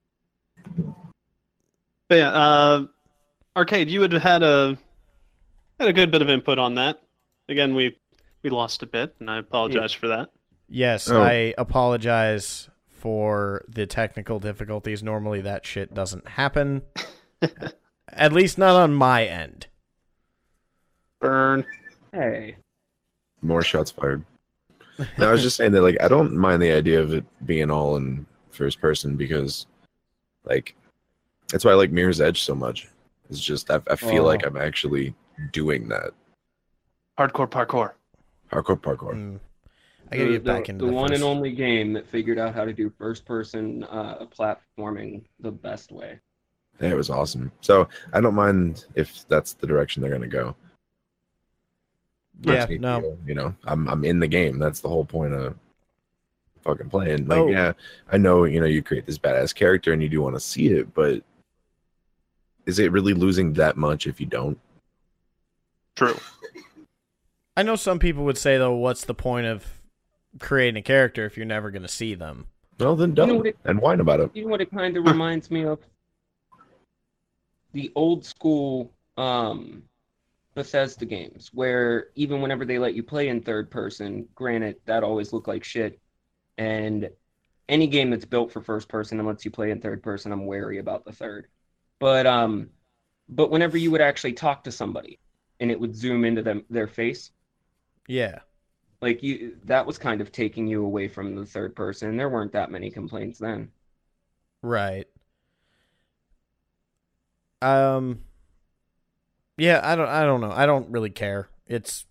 Speaker 4: but yeah, uh, arcade, you had had a had a good bit of input on that. Again, we we lost a bit, and I apologize for that.
Speaker 2: Yes,
Speaker 5: Oh.
Speaker 2: I apologize for the technical difficulties. Normally that shit doesn't happen. At least not on my end.
Speaker 4: Burn.
Speaker 3: Hey,
Speaker 5: More shots fired. No, I was just saying that like I don't mind the idea of it being all in first person because like that's why I like Mirror's Edge so much. It's just I, I feel
Speaker 3: Oh.
Speaker 5: like I'm actually doing that
Speaker 4: Hardcore parkour.
Speaker 5: Hardcore parkour.
Speaker 2: Mm. I gotta
Speaker 3: the,
Speaker 2: get back
Speaker 3: the-
Speaker 2: into
Speaker 3: the,
Speaker 2: the,
Speaker 3: one
Speaker 2: first.
Speaker 3: and only game that figured out how to do first person uh, platforming the best way.
Speaker 5: Yeah, it was awesome. So I don't mind if that's the direction they're gonna go.
Speaker 2: Yeah, no.
Speaker 5: feel, you know, I'm I'm in the game. That's the whole point of fucking playing. Like,
Speaker 2: Oh.
Speaker 5: yeah, I know, you know, you create this badass character and you do want to see it, but is it really losing that much if you don't?
Speaker 4: True.
Speaker 2: I know some people would say though, what's the point of creating a character if you're never gonna see them?
Speaker 5: Well, then don't
Speaker 3: know it-
Speaker 5: and whine about it.
Speaker 3: You know what it kind of reminds me of? The old school um, Bethesda games, where even whenever they let you play in third person, granted, that always looked like shit. And any game that's built for first person and lets you play in third person, I'm wary about the third. But um, but whenever you would actually talk to somebody and it would zoom into them their face,
Speaker 2: Yeah.
Speaker 3: like you, that was kind of taking you away from the third person. There weren't that many complaints then.
Speaker 2: Right. Um Yeah, I don't I don't know. I don't really care. It's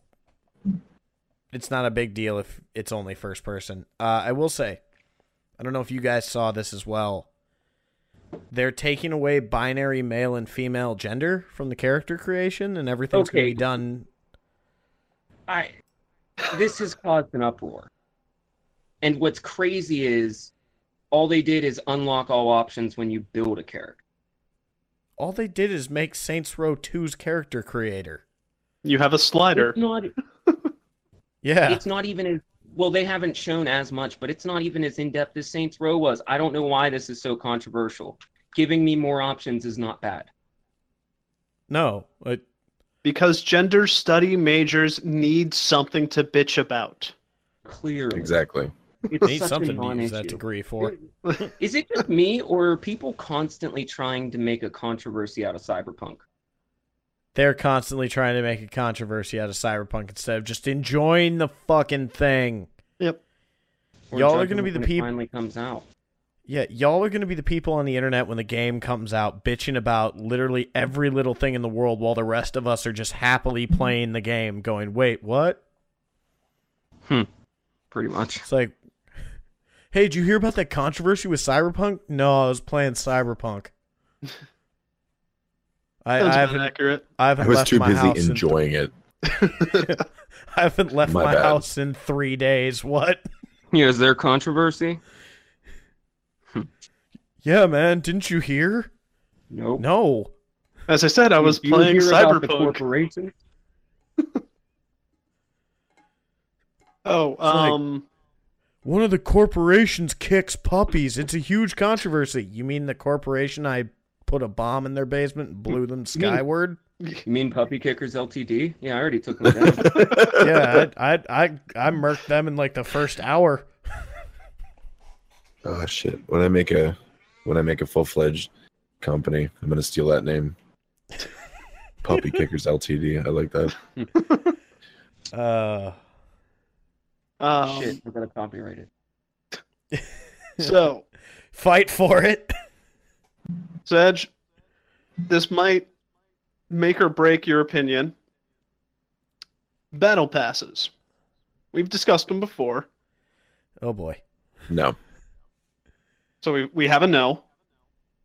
Speaker 2: it's not a big deal if it's only first person. Uh I will say I don't know if you guys saw this as well. They're taking away binary male and female gender from the character creation and everything's going to be done
Speaker 3: I this has caused an uproar. And what's crazy is all they did is unlock all options when you build a character.
Speaker 2: all they did is make Saints Row 2's character creator.
Speaker 4: You have a slider.
Speaker 3: It's not
Speaker 2: Yeah.
Speaker 3: it's not even as well they haven't shown as much, but it's not even as in depth as Saints Row was. I don't know why this is so controversial. Giving me more options is not bad.
Speaker 2: no, it,
Speaker 4: Because gender study majors need something to bitch about.
Speaker 3: Clearly.
Speaker 5: Exactly.
Speaker 3: It's
Speaker 2: need something to use that degree for.
Speaker 3: Is it just me, or are people constantly trying to make a controversy out of Cyberpunk?
Speaker 2: They're constantly trying to make a controversy out of Cyberpunk instead of just enjoying the fucking thing.
Speaker 4: Yep.
Speaker 3: Or
Speaker 2: Y'all are gonna be the
Speaker 3: people. it Finally comes out.
Speaker 2: Yeah, y'all are going to be the people on the internet when the game comes out bitching about literally every little thing in the world while the rest of us are just happily playing the game going, "Wait, what?" Hmm.
Speaker 3: Pretty much.
Speaker 2: It's like, "Hey, did you hear about that controversy with Cyberpunk?" No, I was playing Cyberpunk. I, I
Speaker 4: Sounds
Speaker 2: haven't
Speaker 4: accurate.
Speaker 2: I
Speaker 5: I
Speaker 2: haven't
Speaker 5: was
Speaker 2: left
Speaker 5: too
Speaker 2: my
Speaker 5: busy
Speaker 2: house in
Speaker 5: enjoying it.
Speaker 2: I haven't left
Speaker 5: My
Speaker 2: my, house in 3 days. What?
Speaker 3: Yeah, is there controversy?
Speaker 2: Yeah, man, didn't you hear?
Speaker 3: Nope.
Speaker 2: No.
Speaker 4: As I said, I was
Speaker 3: You
Speaker 4: playing
Speaker 3: hear about the
Speaker 4: Cyberpunk.
Speaker 3: corporation?
Speaker 4: Oh,
Speaker 2: like-
Speaker 4: um,
Speaker 2: One of the corporations kicks puppies. It's a huge controversy. You mean the corporation I put a bomb in their basement and blew them skyward?
Speaker 3: You mean Puppy Kickers Ltd? Yeah, I already took them down.
Speaker 2: yeah, I, I I I murked them in like the first hour.
Speaker 5: Oh shit! When I make a when I make a full fledged company, I'm gonna steal that name. Puppy Kickers Ltd. I like that.
Speaker 2: Uh,
Speaker 4: Um,
Speaker 3: Shit, we're gonna copyright it.
Speaker 4: So,
Speaker 2: Fight for it.
Speaker 4: Sedge, this might make or break your opinion. Battle passes. We've discussed them before,
Speaker 2: Oh boy.
Speaker 5: No.
Speaker 4: So we we have a no.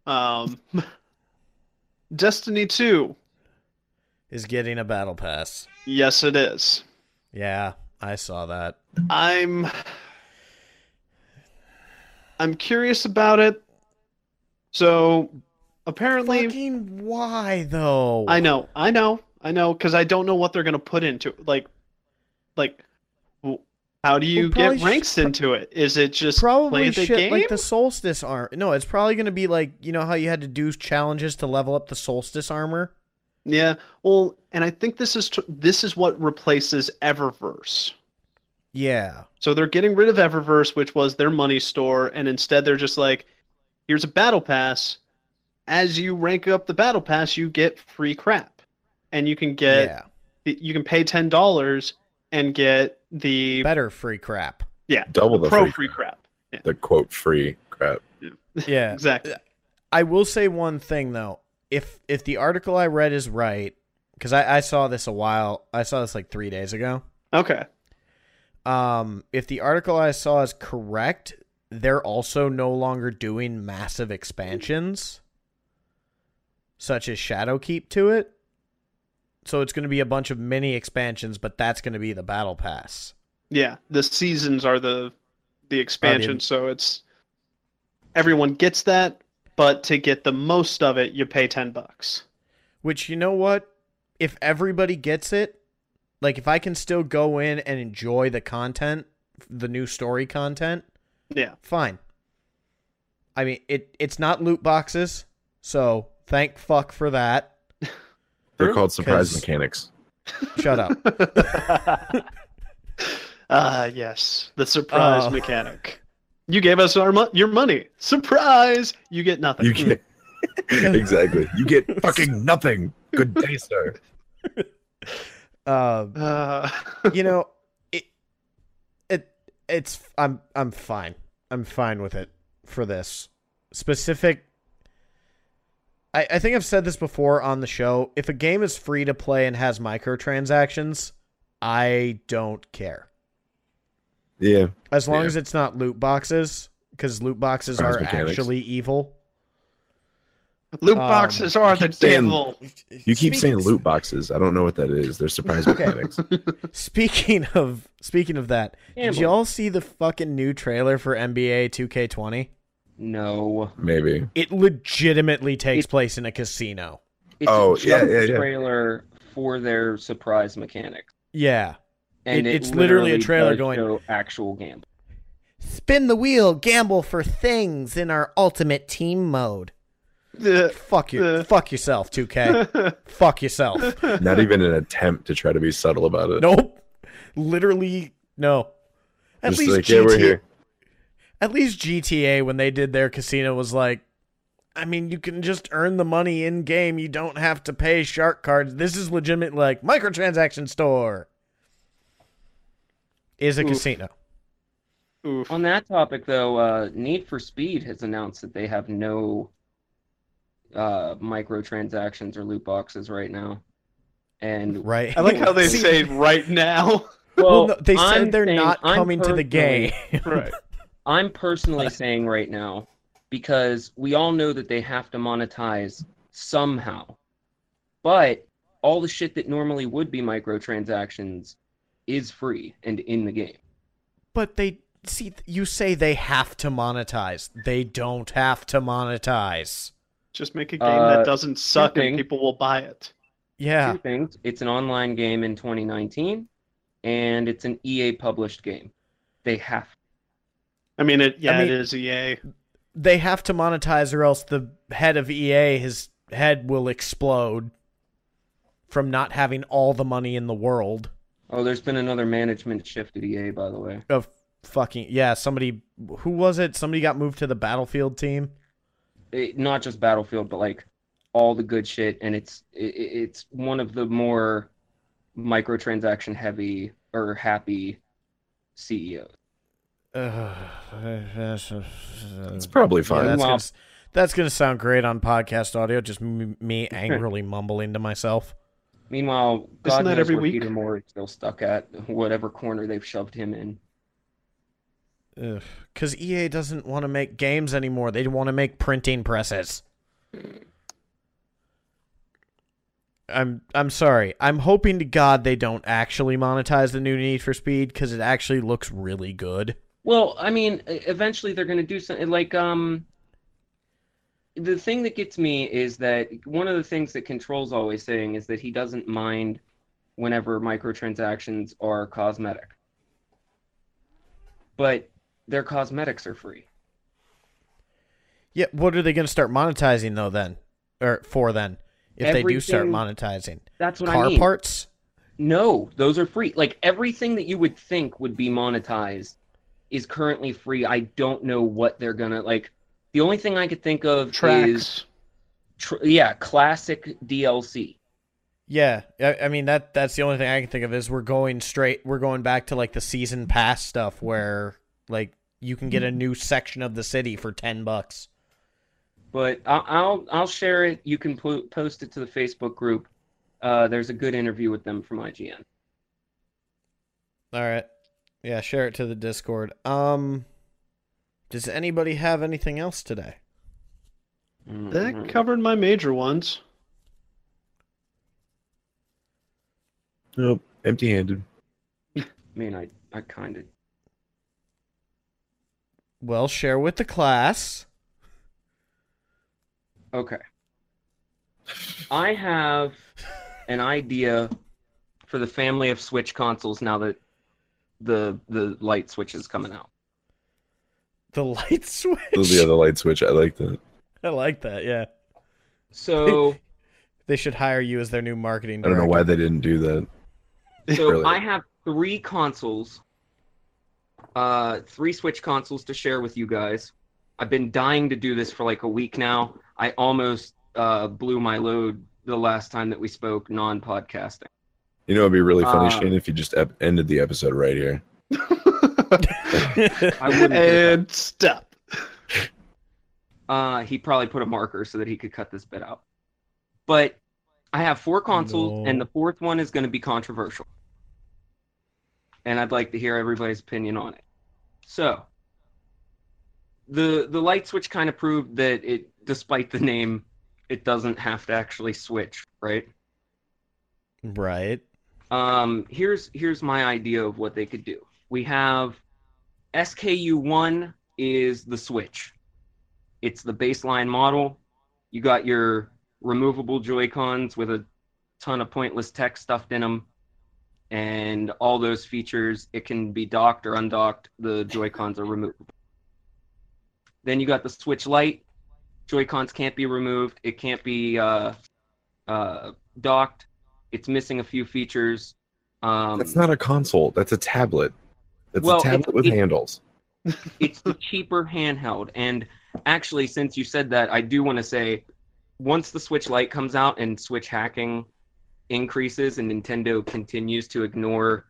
Speaker 4: Um, Destiny 2.
Speaker 2: Is getting a battle pass.
Speaker 4: Yes, it is.
Speaker 2: Yeah, I saw that.
Speaker 4: I'm I'm curious about it. So apparently
Speaker 2: Fucking why though?
Speaker 4: I know, I know, I know cuz I don't know what they're going to put into it. like like how do you
Speaker 2: Well,
Speaker 4: get
Speaker 2: sh-
Speaker 4: ranks into it? Is it just
Speaker 2: probably
Speaker 4: play the
Speaker 2: shit
Speaker 4: game?
Speaker 2: like the solstice armor. No, it's probably going to be like you know how you had to do challenges to level up the solstice armor.
Speaker 4: Yeah. Well, and I think this is this is what replaces Eververse.
Speaker 2: Yeah,
Speaker 4: So they're getting rid of Eververse, which was their money store, and instead they're just like, here's a battle pass. As you rank up the battle pass, you get free crap, and you can get
Speaker 2: yeah,
Speaker 4: you can pay ten dollars and get the
Speaker 2: better free crap.
Speaker 4: yeah
Speaker 5: Double the
Speaker 4: pro
Speaker 5: free,
Speaker 4: free crap.
Speaker 5: the quote free crap.
Speaker 2: Yeah,
Speaker 4: Exactly.
Speaker 2: I will say one thing though. If if the article I read is right, because I, I saw this a while, I saw this like three days ago.
Speaker 4: Okay.
Speaker 2: Um, if the article I saw is correct, they're also no longer doing massive expansions, such as Shadowkeep to it. So it's going to be a bunch of mini expansions, but that's going to be the battle pass.
Speaker 4: Yeah, the seasons are the the expansion, so it's everyone gets that, but to get the most of it, you pay ten bucks.
Speaker 2: Which you know what? If everybody gets it, like if I can still go in and enjoy the content, the new story content,
Speaker 4: Yeah.
Speaker 2: fine. I mean, it it's not loot boxes, so thank fuck for that.
Speaker 5: They're called surprise mechanics.
Speaker 2: Shut up.
Speaker 4: Ah, yes, the surprise
Speaker 2: Oh.
Speaker 4: mechanic. You gave us our mo- your money. Surprise! You get nothing.
Speaker 5: You get exactly. You get fucking nothing. Good day, sir.
Speaker 2: Uh,
Speaker 4: Uh,
Speaker 2: you know, it it it's I'm I'm fine. I'm fine with it for this specific. I I think I've said this before on the show. If a game is free to play and has microtransactions, I don't care
Speaker 5: Yeah.
Speaker 2: as long
Speaker 5: Yeah.
Speaker 2: as it's not loot boxes because loot boxes
Speaker 5: Surprise
Speaker 2: are
Speaker 5: mechanics.
Speaker 2: actually evil.
Speaker 4: loot
Speaker 2: Um,
Speaker 4: boxes are the
Speaker 5: keep saying-
Speaker 4: devil.
Speaker 5: You keep
Speaker 2: Speak-
Speaker 5: saying loot boxes. I don't know what that is. They're surprise
Speaker 2: Okay.
Speaker 5: mechanics.
Speaker 2: Speaking of speaking of that, did y'all see the fucking new trailer for NBA 2K20?
Speaker 3: No,
Speaker 5: Maybe.
Speaker 2: It legitimately takes
Speaker 3: It-
Speaker 2: place in a casino.
Speaker 3: it's
Speaker 5: Oh,
Speaker 3: a
Speaker 5: yeah,
Speaker 3: just
Speaker 5: yeah, yeah.
Speaker 3: trailer for their surprise mechanic,
Speaker 2: Yeah.
Speaker 3: and
Speaker 2: It-
Speaker 3: it,
Speaker 2: it's literally a trailer
Speaker 3: does
Speaker 2: going-
Speaker 3: show actual gamble.
Speaker 2: Spin the wheel, gamble for things in our ultimate team mode.
Speaker 4: Uh,
Speaker 2: Fuck you.
Speaker 4: Uh.
Speaker 2: Fuck yourself, 2K. Fuck yourself.
Speaker 5: Not even an attempt to try to be subtle about it.
Speaker 2: Nope. Literally no. At
Speaker 5: Just
Speaker 2: least
Speaker 5: like, yeah, we're
Speaker 2: GTA
Speaker 5: here.
Speaker 2: At least GTA when they did their casino was like I mean, you can just earn the money in game. You don't have to pay shark cards. This is legitimate like microtransaction store. Is a
Speaker 4: Oof.
Speaker 2: casino.
Speaker 4: Oof.
Speaker 3: On that topic, though, uh, Need for Speed has announced that they have no uh, microtransactions or loot boxes right now. And
Speaker 2: Right.
Speaker 4: I like how they say right now.
Speaker 2: Well, no, they said
Speaker 3: I'm
Speaker 2: they're
Speaker 3: saying-
Speaker 2: not coming to the game.
Speaker 4: right.
Speaker 3: I'm personally saying right now because we all know that they have to monetize somehow. But all the shit that normally would be microtransactions is free and in the game.
Speaker 2: But they see you say they have to monetize. They don't have to monetize.
Speaker 4: Just make a game
Speaker 3: Uh,
Speaker 4: that doesn't suck and
Speaker 3: thing.
Speaker 4: people will buy it.
Speaker 2: Yeah.
Speaker 3: Two things. It's an online game in 2019 and it's an EA published game. They have
Speaker 4: I mean, it. Yeah,
Speaker 2: mean-
Speaker 4: it is EA.
Speaker 2: They have to monetize or else the head of EA his head will explode from not having all the money in the world.
Speaker 3: Oh, there's been another management shift at EA by the way.
Speaker 2: Of fucking yeah, somebody who was it? Somebody got moved to the Battlefield team.
Speaker 3: it, not just Battlefield, but like all the good shit, and it's it, it's one of the more microtransaction heavy or happy CEOs.
Speaker 2: Uh,
Speaker 5: It's probably
Speaker 2: yeah,
Speaker 5: fine.
Speaker 2: that's,
Speaker 3: Well-
Speaker 2: gonna, that's gonna sound great on podcast audio. Just m- me angrily mumbling to myself.
Speaker 3: Meanwhile, God
Speaker 4: Isn't that
Speaker 3: knows
Speaker 4: every
Speaker 3: where
Speaker 4: week?
Speaker 3: Peter Moore is still stuck at whatever corner they've shoved him in.
Speaker 2: Because EA doesn't want to make games anymore. They want to make printing presses. I'm I'm sorry. I'm hoping to God they don't actually monetize the new Need for Speed because it actually looks really good.
Speaker 3: Well, I mean, eventually they're going to do something like um. The thing that gets me is that one of the things that Control's always saying is that he doesn't mind whenever microtransactions are cosmetic. But their cosmetics are free.
Speaker 2: Yeah, what are they going to start monetizing though? Then or for then, if they do start monetizing
Speaker 3: That's what
Speaker 2: car
Speaker 3: I mean.
Speaker 2: parts.
Speaker 3: No, those are free. Like everything that you would think would be monetized is currently free. I don't know what they're gonna like. The only thing I could think of is
Speaker 4: Tracks.
Speaker 3: tr- yeah, classic DLC.
Speaker 2: Yeah, I, I mean that that's the only thing I can think of is we're going straight. We're going back to like the season pass stuff where like you can get a new section of the city for ten bucks.
Speaker 3: But I'll I'll, I'll share it. You can po- post it to the Facebook group. Uh, there's a good interview with them from IGN.
Speaker 2: All right. Yeah, share it to the Discord. Um does anybody have anything else today?
Speaker 3: Mhm.
Speaker 4: That covered my major ones.
Speaker 5: Nope. Empty handed.
Speaker 3: I mean, I I kind of
Speaker 2: Well, share with the class.
Speaker 3: okay. I have an idea for the family of Switch consoles now that the the light switch is coming out.
Speaker 2: The light switch.
Speaker 5: The other light switch. I like that.
Speaker 2: I like that. Yeah.
Speaker 3: So
Speaker 2: They should hire you as their new marketing
Speaker 5: I don't know why they didn't do that.
Speaker 3: so
Speaker 5: Really?
Speaker 3: I have three consoles, uh, three Switch consoles to share with you guys. I've been dying to do this for like a week now. I almost uh, blew my load the last time that we spoke non-podcasting.
Speaker 5: You know, it'd be really funny,
Speaker 3: Uh,
Speaker 5: Shane, if you just ep- ended the episode right here.
Speaker 3: I wouldn't.
Speaker 4: and step.
Speaker 3: Uh, he probably put a marker so that he could cut this bit out. But I have four consoles,
Speaker 2: No.
Speaker 3: and the fourth one is going to be controversial. And I'd like to hear everybody's opinion on it. So, the the light switch kind of proved that it, despite the name, it doesn't have to actually switch, right?
Speaker 2: right.
Speaker 3: Um, here's here's my idea of what they could do. We have SKU one is the Switch. It's the baseline model. You got your removable Joy Cons with a ton of pointless tech stuffed in them, and all those features. It can be docked or undocked. The Joy Cons are removable. Then you got the Switch Lite. Joy Cons can't be removed. It can't be uh, uh, docked. It's missing a few features. Um,
Speaker 5: That's not a console. That's a tablet. That's
Speaker 3: Well,
Speaker 5: a tablet
Speaker 3: it's-
Speaker 5: with
Speaker 3: it's-
Speaker 5: handles.
Speaker 3: it's the cheaper handheld. And actually, since you said that, I do want to say once the Switch Lite comes out and Switch hacking increases and Nintendo continues to ignore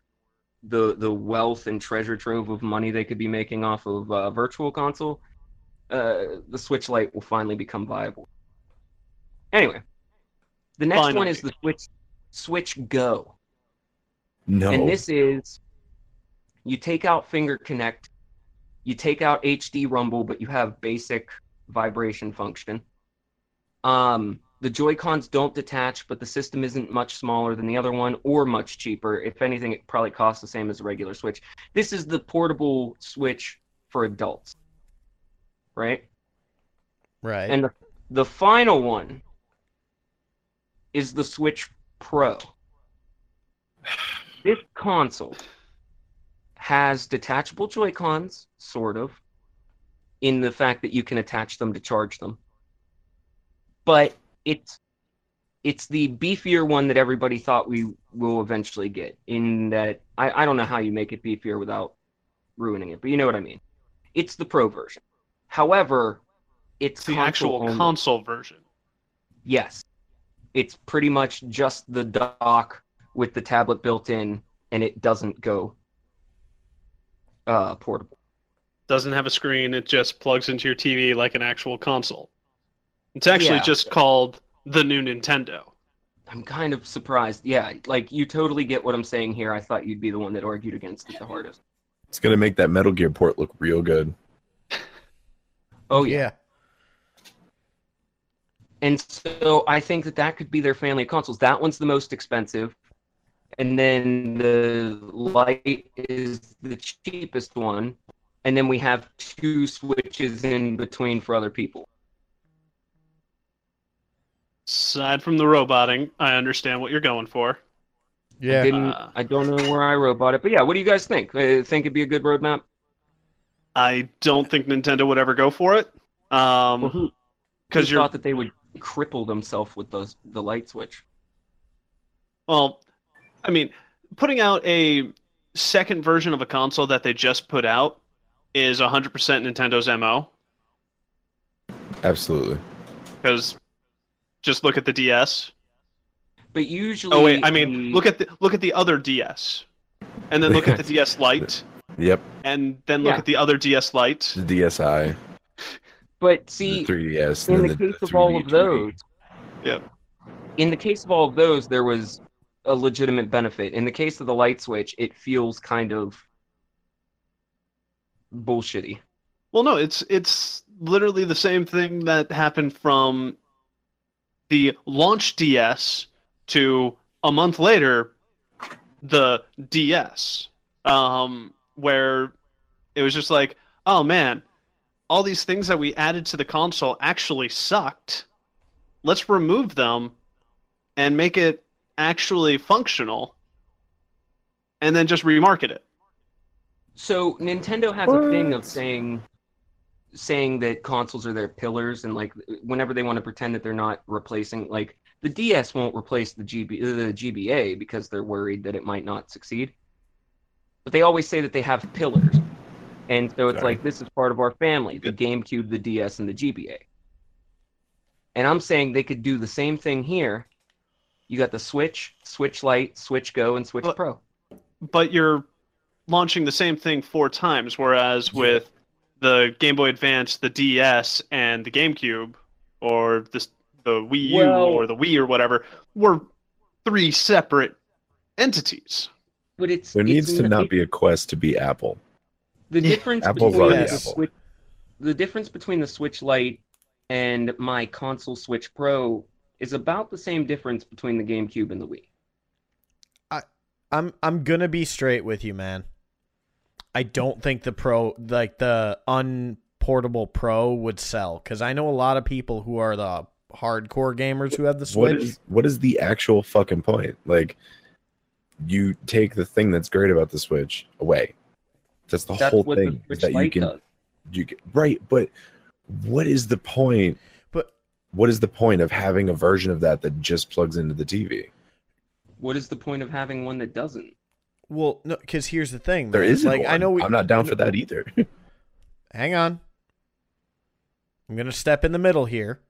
Speaker 3: the the wealth and treasure trove of money they could be making off of uh, virtual console, uh, the Switch Lite will finally become viable. Anyway, the next one is the Switch Switch Go.
Speaker 5: No.
Speaker 3: And this is you take out Finger Connect, you take out HD Rumble, but you have basic vibration function. Um, the Joy Cons don't detach, but the system isn't much smaller than the other one or much cheaper. If anything, it probably costs the same as a regular Switch. This is the portable Switch for adults, right?
Speaker 2: Right.
Speaker 3: And the, the final one is the Switch Pro. This console has detachable Joy-Cons, sort of, in the fact that you can attach them to charge them. But it's it's the beefier one that everybody thought we will eventually get. In that I, I don't know how you make it beefier without ruining it, but you know what I mean. It's the pro version. However, it's
Speaker 4: It's the
Speaker 3: console
Speaker 4: actual
Speaker 3: only.
Speaker 4: console version.
Speaker 3: Yes. It's pretty much just the dock with the tablet built in, and it doesn't go. uh, portable.
Speaker 4: Doesn't have a screen. It just plugs into your TV like an actual console. It's actually
Speaker 3: Yeah.
Speaker 4: just called the new Nintendo.
Speaker 3: I'm kind of surprised. Yeah, like you totally get what I'm saying here. I thought you'd be the one that argued against it the hardest.
Speaker 5: It's gonna make that Metal Gear port look real good.
Speaker 3: Oh yeah.
Speaker 2: Yeah.
Speaker 3: And so I think that that could be their family of consoles. That one's the most expensive. And then the light is the cheapest one. And then we have two switches in between for other people.
Speaker 4: Aside from the roboting, I understand what you're going for.
Speaker 3: I,
Speaker 2: Yeah.
Speaker 3: didn't,
Speaker 4: Uh.
Speaker 3: I don't know where I robot it. But yeah, what do you guys think? Uh, think it'd be a good roadmap?
Speaker 4: I don't think Nintendo would ever go for it. Um, because
Speaker 3: who
Speaker 4: you're
Speaker 3: thought that they would cripple themselves with those the light switch?
Speaker 4: Well, I mean, putting out a second version of a console that they just put out is 100% Nintendo's MO.
Speaker 5: Absolutely.
Speaker 4: Because just look at the DS.
Speaker 3: But usually,
Speaker 4: Oh wait, I mean,
Speaker 3: the-
Speaker 4: look at the look at the other DS, and then look at the DS Lite,
Speaker 5: Yep.
Speaker 4: and then look
Speaker 3: Yeah.
Speaker 4: at the other DS Lite.
Speaker 5: The DSi,
Speaker 3: But
Speaker 5: the
Speaker 3: see,
Speaker 5: 3DS,
Speaker 3: in
Speaker 5: and
Speaker 3: the
Speaker 5: then
Speaker 3: case of all
Speaker 5: 3D,
Speaker 3: of those,
Speaker 4: Yep.
Speaker 3: in the case of all of those, there was a legitimate benefit. In the case of the light switch, it feels kind of bullshitty.
Speaker 4: Well, no, it's it's literally the same thing that happened from the launch DS to a month later, the DS, um, where it was just like, oh man, all these things that we added to the console actually sucked. Let's remove them and make it actually functional, and then just remarket it.
Speaker 3: So Nintendo has a thing of saying saying that consoles are their pillars and like whenever they want to pretend that they're not replacing like the DS won't replace the GB the GBA because they're worried that it might not succeed. But they always say that they have pillars. And so it's
Speaker 5: Sorry.
Speaker 3: like this is part of our family, the GameCube, the DS and the GBA. And I'm saying they could do the same thing here. You got the Switch, Switch Lite, Switch Go and Switch
Speaker 4: But-
Speaker 3: Pro.
Speaker 4: but you're launching the same thing four times, whereas with the Game Boy Advance, the DS, and the GameCube, or this the Wii U
Speaker 3: Well-
Speaker 4: or the Wii or whatever, were three separate entities.
Speaker 3: But it's
Speaker 5: There
Speaker 3: it's
Speaker 5: needs to not be a quest to be Apple.
Speaker 3: The difference
Speaker 5: Apple's
Speaker 3: between the
Speaker 5: Apple.
Speaker 3: Switch, the difference between the Switch Lite and my console Switch Pro is about the same difference between the GameCube and the Wii.
Speaker 2: I'm I'm gonna be straight with you, man. I don't think the pro like the unportable pro would sell because I know a lot of people who are the hardcore gamers who have the Switch.
Speaker 5: is what is the actual fucking point? Like, you take the thing that's great about the Switch away. That's the
Speaker 3: That's
Speaker 5: whole
Speaker 3: what
Speaker 5: thing.
Speaker 3: the
Speaker 5: is
Speaker 3: Switch
Speaker 5: that you can
Speaker 3: does.
Speaker 5: you can, right, but what is the point?
Speaker 2: But
Speaker 5: What is the point of having a version of that that just plugs into the TV?
Speaker 3: What is the point of having one that doesn't?
Speaker 2: well, no, because here's the thing.
Speaker 5: There
Speaker 2: man.
Speaker 5: isn't
Speaker 2: like
Speaker 5: one.
Speaker 2: I know we.
Speaker 5: I'm not down for that either.
Speaker 2: Hang on. I'm gonna step in the middle here.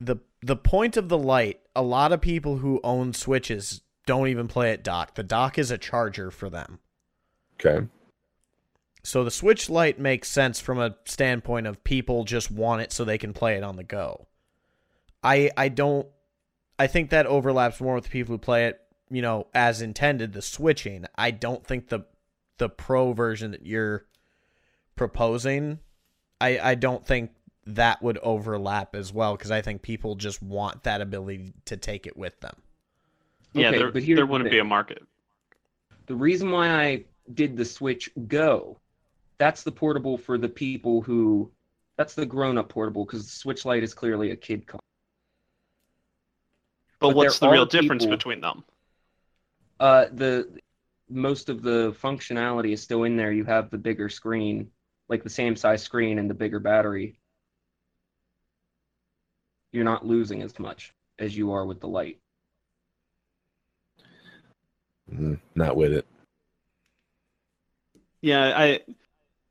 Speaker 2: the The point of the light, a lot of people who own Switches don't even play it dock. The dock is a charger for them.
Speaker 5: Okay.
Speaker 2: So the Switch Lite makes sense from a standpoint of people just want it so they can play it on the go. I I don't I think that overlaps more with the people who play it, you know, as intended, the switching. I don't think the the pro version that you're proposing, I I don't think that would overlap as well because I think people just want that ability to take it with them.
Speaker 4: Yeah,
Speaker 3: Okay,
Speaker 4: there,
Speaker 3: but here's
Speaker 4: there wouldn't be a market.
Speaker 3: The reason why I did the Switch Go, that's the portable for the people who, that's the grown-up portable because the Switch Lite is clearly a kid console.
Speaker 4: But,
Speaker 3: But
Speaker 4: what's the real
Speaker 3: are
Speaker 4: difference between them?
Speaker 3: Uh, the most of the functionality is still in there. You have the bigger screen, like the same size screen and the bigger battery. You're not losing as much as you are with the light.
Speaker 5: Mm, not with it.
Speaker 4: Yeah, I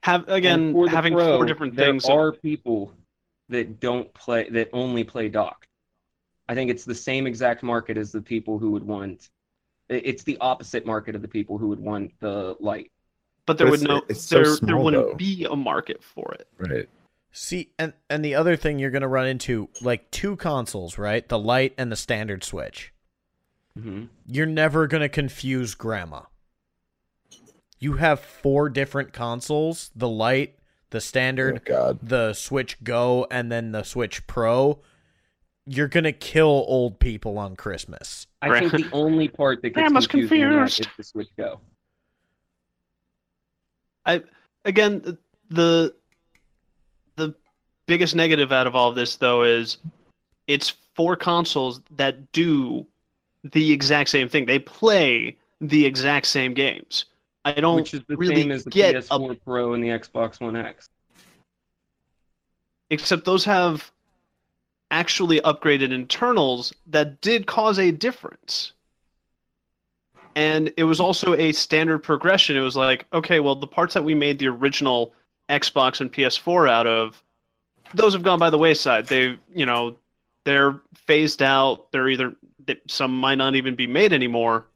Speaker 4: have again
Speaker 3: for
Speaker 4: having
Speaker 3: Pro,
Speaker 4: four different
Speaker 3: there
Speaker 4: things.
Speaker 3: are people that don't play that only play dock. I think it's the same exact market as the people who would want It's the opposite market of the people who would want the light.
Speaker 4: But there
Speaker 5: But
Speaker 4: would
Speaker 5: it's-
Speaker 4: no
Speaker 5: it's so
Speaker 4: there there wouldn't
Speaker 5: though.
Speaker 4: be a market for it.
Speaker 5: Right.
Speaker 2: See, and and the other thing you're gonna run into like two consoles, right? The light and the standard Switch.
Speaker 3: hmm
Speaker 2: You're never gonna confuse grandma. You have four different consoles: the light, the
Speaker 5: Oh,
Speaker 2: standard,
Speaker 5: God.
Speaker 2: the Switch Go, and then the Switch Pro. You're gonna kill old people on Christmas.
Speaker 3: I think the only part that gets
Speaker 4: Grandma's
Speaker 3: confusing
Speaker 4: confused.
Speaker 3: is the Switch Go.
Speaker 4: I again, the the biggest negative out of all of this though is it's four consoles that do the exact same thing. They play the exact same games. I don't
Speaker 3: which is the
Speaker 4: really
Speaker 3: same as the
Speaker 4: get a
Speaker 3: PS4 Pro and the Xbox One X.
Speaker 4: except those have actually upgraded internals that did cause a difference. And it was also a standard progression. It was like, okay, well, the parts that we made the original Xbox and PS4 out of, those have gone by the wayside. They, you know, they're phased out. They're either some might not even be made anymore.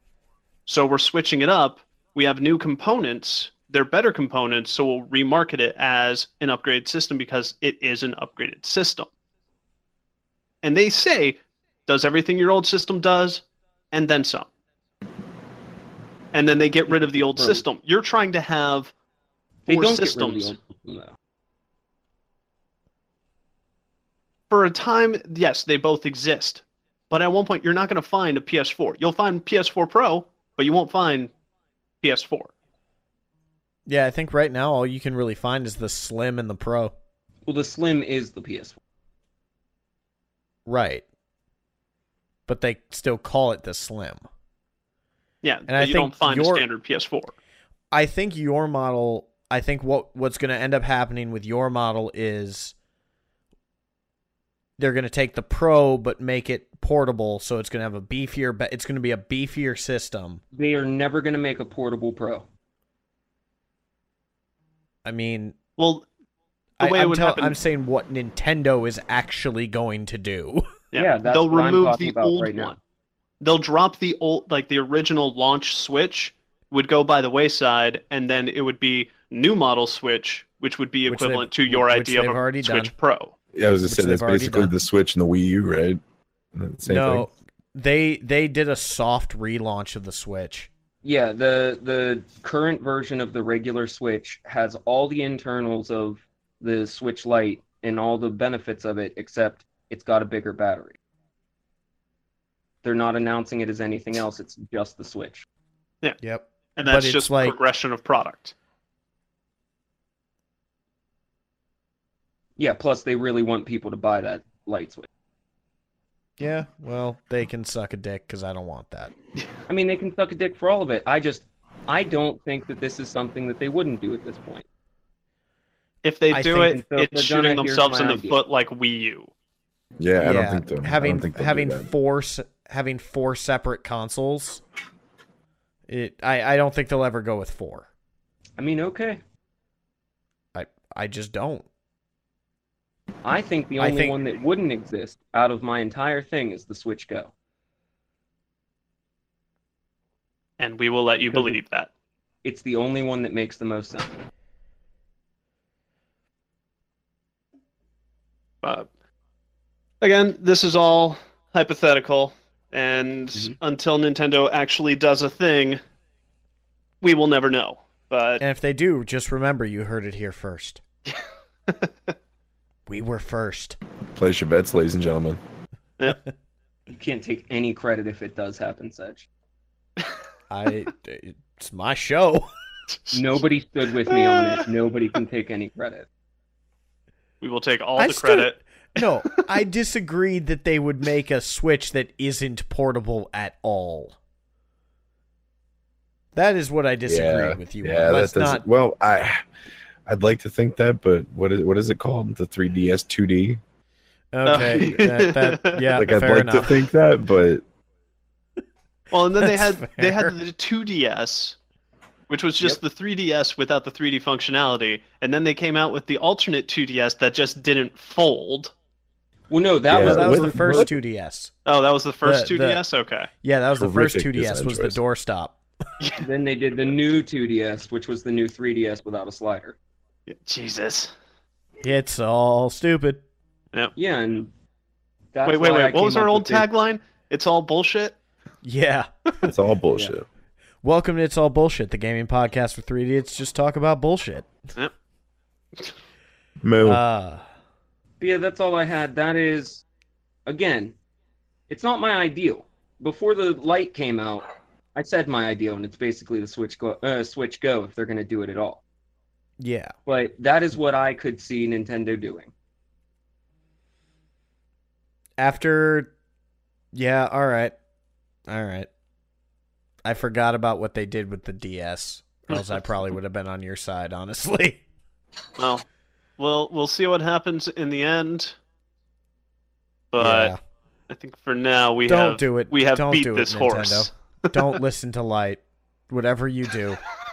Speaker 4: So we're switching it up. We have new components. They're better components, so we'll remarket it as an upgraded system because it is an upgraded system. And they say, does everything your old system does, and then some. And then they get rid of the old
Speaker 3: Right.
Speaker 4: system. You're trying to have
Speaker 3: They
Speaker 4: four
Speaker 3: don't
Speaker 4: systems.
Speaker 3: get rid of the old system though.
Speaker 4: for a time, yes, they both exist. But at one point, you're not going to find a PS4. You'll find PS4 Pro, but you won't find PS4.
Speaker 2: Yeah, I think right now all you can really find is the Slim and the Pro.
Speaker 3: Well, the Slim is the PS4.
Speaker 2: Right. But they still call it the Slim.
Speaker 4: Yeah,
Speaker 2: And
Speaker 4: but
Speaker 2: I
Speaker 4: you
Speaker 2: think
Speaker 4: don't find a standard PS4.
Speaker 2: I think your model. I think what what's going to end up happening with your model is they're going to take the Pro but make it portable, so it's going to have a beefier. ba- It's going to be a beefier system.
Speaker 3: They are never going to make a portable Pro.
Speaker 2: I mean,
Speaker 4: Well, the
Speaker 2: I,
Speaker 4: way it
Speaker 2: am
Speaker 4: would
Speaker 2: tell-
Speaker 4: happen,
Speaker 2: I'm saying what Nintendo is actually going to do.
Speaker 4: yeah,
Speaker 3: yeah, that's
Speaker 4: they'll
Speaker 3: what I'm
Speaker 4: remove the
Speaker 3: about
Speaker 4: old
Speaker 3: right now.
Speaker 4: one. They'll drop the old, like the original launch Switch would go by the wayside, and then it would be new model Switch, which would be equivalent
Speaker 2: they've-
Speaker 4: to your idea of a Switch
Speaker 2: done.
Speaker 4: Pro.
Speaker 5: Yeah, I was
Speaker 2: Which
Speaker 5: just saying that's basically
Speaker 2: done.
Speaker 5: the Switch and the Wii U, right? Same
Speaker 2: no,
Speaker 5: thing.
Speaker 2: they they did a soft relaunch of the Switch.
Speaker 3: Yeah, the the current version of the regular Switch has all the internals of the Switch Lite and all the benefits of it, except it's got a bigger battery. They're not announcing it as anything else. It's just the Switch. Yeah.
Speaker 2: Yep.
Speaker 4: And that's
Speaker 2: it's
Speaker 4: just
Speaker 2: like-
Speaker 4: progression of product.
Speaker 3: Yeah. Plus, they really want people to buy that Lite Switch.
Speaker 2: Yeah. Well, they can suck a dick because I don't want that.
Speaker 3: I mean, they can suck a dick for all of it. I just, I don't think that this is something that they wouldn't do at this point.
Speaker 4: If they
Speaker 2: I
Speaker 4: do it,
Speaker 3: so.
Speaker 4: It's shooting themselves in the
Speaker 3: idea.
Speaker 4: foot like Wii U.
Speaker 5: Yeah, I don't think so. I
Speaker 2: Having
Speaker 5: don't think they'll
Speaker 2: having
Speaker 5: that.
Speaker 2: four having four separate consoles. It I I don't think they'll ever go with four.
Speaker 3: I mean, okay.
Speaker 2: I I just don't.
Speaker 3: I think the only
Speaker 2: think-
Speaker 3: one that wouldn't exist out of my entire thing is the Switch Go.
Speaker 4: And we will let you believe that.
Speaker 3: It's the only one that makes the most sense.
Speaker 4: But again, this is all hypothetical, and
Speaker 3: Mhm.
Speaker 4: until Nintendo actually does a thing, we will never know. But
Speaker 2: And if they do, just remember you heard it here first. we were first.
Speaker 5: Place your bets, ladies and gentlemen.
Speaker 3: You can't take any credit if it does happen, Sedge.
Speaker 2: I it's my show.
Speaker 3: Nobody stood with me on it. Nobody can take any credit.
Speaker 4: we will take all
Speaker 2: I
Speaker 4: the
Speaker 2: stood-
Speaker 4: credit.
Speaker 2: No, I disagreed that they would make a Switch that isn't portable at all. That is what I disagree
Speaker 5: yeah,
Speaker 2: with you.
Speaker 5: Yeah,
Speaker 2: on.
Speaker 5: that
Speaker 2: Let's not.
Speaker 5: Well, I, I'd like to think that, but what is what is it called? The 3DS 2D.
Speaker 2: Okay, that, that, yeah,
Speaker 5: like I'd
Speaker 2: fair
Speaker 5: like
Speaker 2: enough.
Speaker 5: to think that, but
Speaker 4: Well, and then they
Speaker 2: That's
Speaker 4: had they had the 2DS, which was just the 3DS without the 3D functionality, and then they came out with the alternate 2DS that just didn't fold.
Speaker 3: Well, no, that
Speaker 5: Yeah,
Speaker 3: was
Speaker 2: that was the first
Speaker 5: with-
Speaker 2: 2DS.
Speaker 4: Oh, that was the first
Speaker 2: The- the-
Speaker 4: 2DS. Okay.
Speaker 2: Yeah, that was the first 2DS.
Speaker 5: design
Speaker 2: Was the
Speaker 5: choice.
Speaker 2: doorstop.
Speaker 3: then they did the new 2DS, which was the new 3DS without a slider.
Speaker 4: Jesus.
Speaker 2: It's all stupid.
Speaker 3: Yeah, Yeah, and that's
Speaker 4: wait, wait, wait. What was our old
Speaker 3: with the-
Speaker 4: tagline? It's all bullshit.
Speaker 2: Yeah.
Speaker 5: It's all bullshit.
Speaker 2: Welcome to It's All Bullshit, the gaming podcast for three idiots. Just talk about bullshit.
Speaker 5: Moo.
Speaker 2: Uh,
Speaker 3: yeah, that's all I had. That is, again, it's not my ideal. Before the Lite came out, I said my ideal, and it's basically the Switch Go. Uh, Switch Go if they're going to do it at all.
Speaker 2: Yeah.
Speaker 3: But that is what I could see Nintendo doing.
Speaker 2: After, yeah, all right, all right. I forgot about what they did with the DS, or else I probably would have been on your side, honestly.
Speaker 4: Well, we'll we'll see what happens in the end. But
Speaker 2: Yeah.
Speaker 4: I think for now we
Speaker 2: Don't
Speaker 4: have
Speaker 2: do it.
Speaker 4: we have
Speaker 2: Don't
Speaker 4: beat
Speaker 2: do it,
Speaker 4: this
Speaker 2: Nintendo.
Speaker 4: horse.
Speaker 2: Don't listen to light. Whatever you do.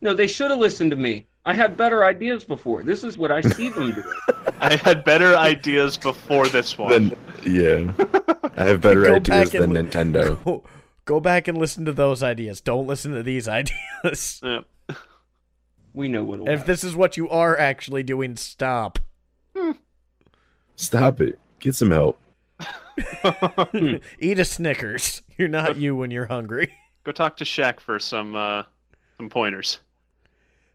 Speaker 3: No, they should have listened to me. I had better ideas before. This is what I see them doing.
Speaker 4: I had better ideas before this one.
Speaker 5: Then yeah, I have better
Speaker 2: Go
Speaker 5: ideas than
Speaker 2: li-
Speaker 5: Nintendo.
Speaker 2: Go, go back and listen to those ideas. Don't listen to these ideas.
Speaker 4: Yeah.
Speaker 3: We know what.
Speaker 2: And if this is what you are actually doing, stop.
Speaker 5: Stop it. Get some help.
Speaker 2: Eat a Snickers. You're not you when you're hungry.
Speaker 4: Go talk to Shaq for some uh, some pointers.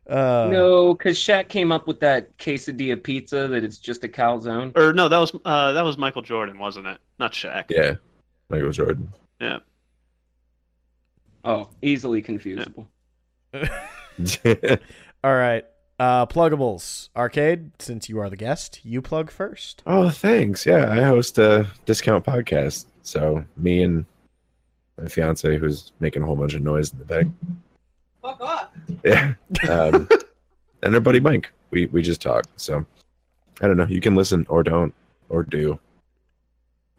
Speaker 2: Uh,
Speaker 3: no, because Shaq came up with that quesadilla pizza that it's just a calzone.
Speaker 4: Or no, that was uh, that was Michael Jordan, wasn't it? Not Shaq.
Speaker 5: Yeah, Michael Jordan.
Speaker 4: Yeah.
Speaker 3: Oh, easily confusable.
Speaker 2: All right. Uh, pluggables. Arcade, since you are the guest, you plug first.
Speaker 5: oh, thanks. Yeah, I host a discount podcast. So me and my fiance, who's making a whole bunch of noise in the back.
Speaker 3: Fuck off.
Speaker 5: Yeah. Um, and our buddy Mike. We we just talk. So I don't know. You can listen or don't or do.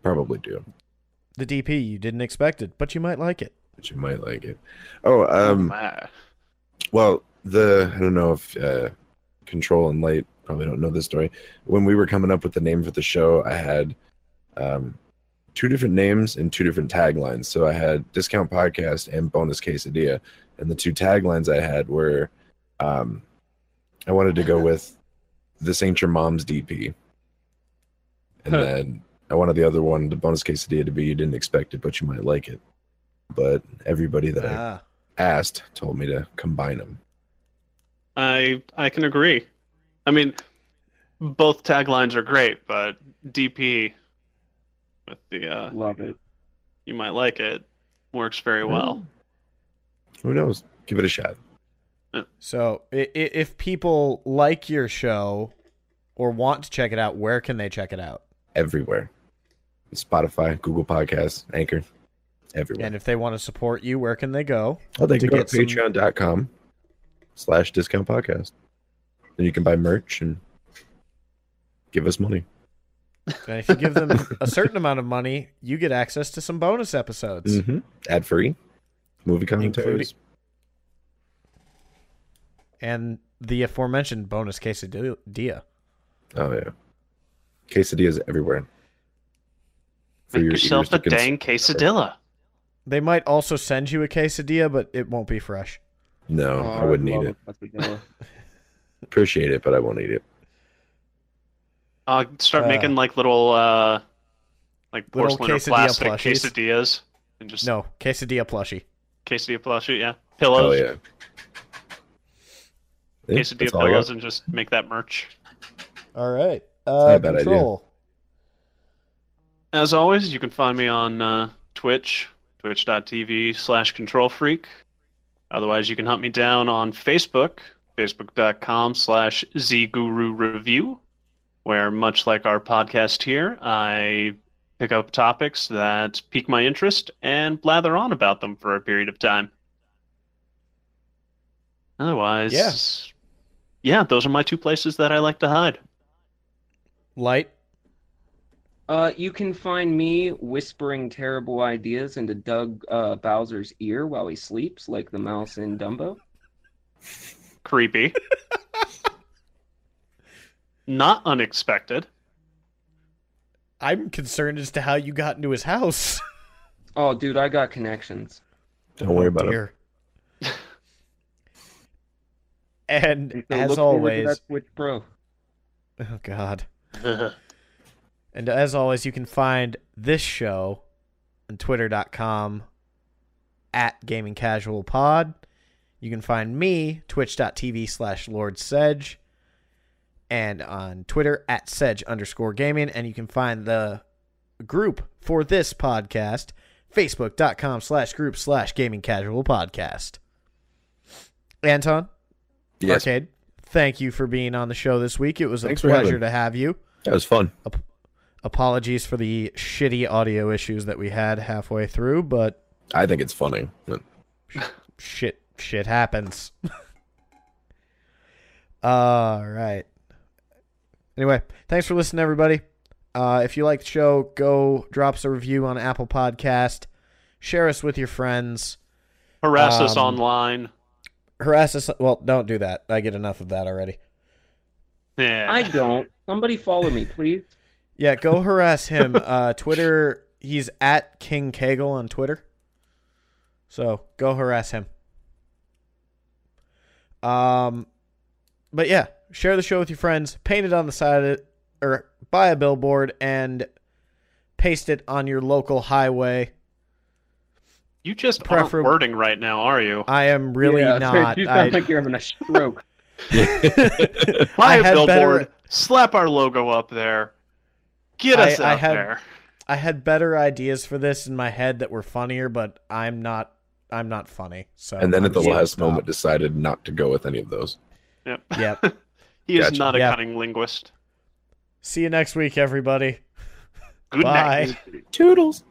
Speaker 5: Probably do,
Speaker 2: The DP, you didn't expect it, but you might like it.
Speaker 5: but you might like it. Oh, um,
Speaker 4: Ah.
Speaker 5: Well, the I don't know if uh, Control and Light probably don't know this story. When we were coming up with the name for the show, I had um, two different names and two different taglines. So I had Discount Podcast and Bonus Quesadilla, and the two taglines I had were um, I wanted to go with "This Ain't Your Mom's DP," and
Speaker 3: Huh.
Speaker 5: then I wanted the other one, the Bonus Quesadilla, to be "You didn't expect it, but you might like it." But everybody that I
Speaker 2: Ah.
Speaker 5: asked told me to combine them.
Speaker 4: I I can agree. I mean, both taglines are great, but DP with the uh,
Speaker 3: Love it.
Speaker 4: you might like it works very well.
Speaker 5: Who knows? Give it a shot.
Speaker 2: So, if people like your show or want to check it out, where can they check it out?
Speaker 5: Everywhere. Spotify, Google Podcasts, Anchor, everywhere.
Speaker 2: And if they want to support you, where can they go?
Speaker 5: oh, they can go to
Speaker 2: some-
Speaker 5: patreon.com slash discount podcast. Then you can buy merch and give us money.
Speaker 2: And if you give them a certain amount of money, you get access to some bonus episodes.
Speaker 5: Mm-hmm. Ad free. Movie commentaries.
Speaker 2: And the aforementioned bonus quesadilla.
Speaker 5: Oh, yeah. Quesadillas everywhere. For
Speaker 4: Make
Speaker 5: your
Speaker 4: yourself
Speaker 5: ears
Speaker 4: a dang quesadilla.
Speaker 2: They might also send you a quesadilla, but it won't be fresh.
Speaker 5: No,
Speaker 3: Oh,
Speaker 5: I wouldn't
Speaker 3: love
Speaker 5: eat it.
Speaker 3: a.
Speaker 5: Appreciate it, but I won't eat it.
Speaker 4: Uh, start
Speaker 2: Uh,
Speaker 4: making like little uh, like
Speaker 2: Little
Speaker 4: porcelain or
Speaker 2: quesadilla
Speaker 4: plastic
Speaker 2: plushies.
Speaker 4: quesadillas and just
Speaker 2: No, quesadilla plushie.
Speaker 4: Quesadilla plushie, yeah,
Speaker 5: Oh,
Speaker 4: pillows,
Speaker 5: yeah. Yeah,
Speaker 4: quesadilla
Speaker 5: that's all I got.
Speaker 4: pillows, and just make that merch.
Speaker 2: All right.
Speaker 5: not
Speaker 2: Uh,
Speaker 5: a bad idea.
Speaker 4: As always, you can find me on uh, Twitch, twitch.tv slash control freak. Otherwise, you can hunt me down on Facebook, facebook.com slash zguru review, where much like our podcast here, I pick up topics that pique my interest and blather on about them for a period of time. Otherwise,
Speaker 2: Yeah.
Speaker 4: yeah, those are my two places that I like to hide.
Speaker 2: Light.
Speaker 3: Uh, you can find me whispering terrible ideas into Doug uh, Bowser's ear while he sleeps, like the mouse in Dumbo.
Speaker 4: Creepy. Not unexpected.
Speaker 2: I'm concerned as to how you got into his house.
Speaker 3: Oh, dude, I got connections.
Speaker 5: Don't worry about it.
Speaker 2: Oh, dear. and
Speaker 3: So
Speaker 2: as
Speaker 3: look forward to
Speaker 2: always,
Speaker 3: that Switch Pro.
Speaker 2: oh god. And as always, you can find this show on twitter.com at gaming casual pod. You can find me, twitch.tv slash Lord Sedge, and on Twitter at Sedge underscore gaming. And you can find the group for this podcast, facebook.com slash group slash gaming casual podcast. Anton,
Speaker 5: Yes,
Speaker 2: Arcade, thank you for being on the show this week. It was a
Speaker 5: Thanks
Speaker 2: pleasure to have you.
Speaker 5: that was fun.
Speaker 2: Apologies for the shitty audio issues that we had halfway through, but
Speaker 5: I think it's funny.
Speaker 2: Shit shit happens. All right. Anyway, thanks for listening everybody. Uh, if you like the show, go drop us a review on Apple Podcast. Share us with your friends.
Speaker 4: Harass us
Speaker 2: Um,
Speaker 4: online.
Speaker 2: Harass us. Well, don't do that. I get enough of that already.
Speaker 4: Yeah.
Speaker 3: I don't. Somebody follow me, please.
Speaker 2: Yeah, go harass him. Uh, Twitter, he's at King Kegel on Twitter. So go harass him. Um, but yeah, share the show with your friends. Paint it on the side of it, or buy a billboard and paste it on your local highway.
Speaker 4: you just
Speaker 2: prefer-
Speaker 4: aren't wording right now, are you?
Speaker 2: I am really
Speaker 3: Yeah,
Speaker 2: not.
Speaker 3: You
Speaker 2: I,
Speaker 3: sound like you're having a stroke.
Speaker 2: I
Speaker 4: Buy a billboard.
Speaker 2: better-
Speaker 4: Slap our logo up there. Get us
Speaker 2: I
Speaker 4: out
Speaker 2: had-
Speaker 4: there.
Speaker 2: I had better ideas for this in my head that were funnier, but I'm not. I'm not funny. So
Speaker 5: and then
Speaker 2: I'm
Speaker 5: at the last
Speaker 2: stop.
Speaker 5: moment, decided not to go with any of those.
Speaker 4: Yep.
Speaker 2: Yep.
Speaker 4: He is
Speaker 5: Gotcha.
Speaker 4: not a
Speaker 2: Yeah.
Speaker 4: cunning linguist.
Speaker 2: See you next week, everybody.
Speaker 4: Good
Speaker 2: Bye.
Speaker 4: night.
Speaker 5: Toodles.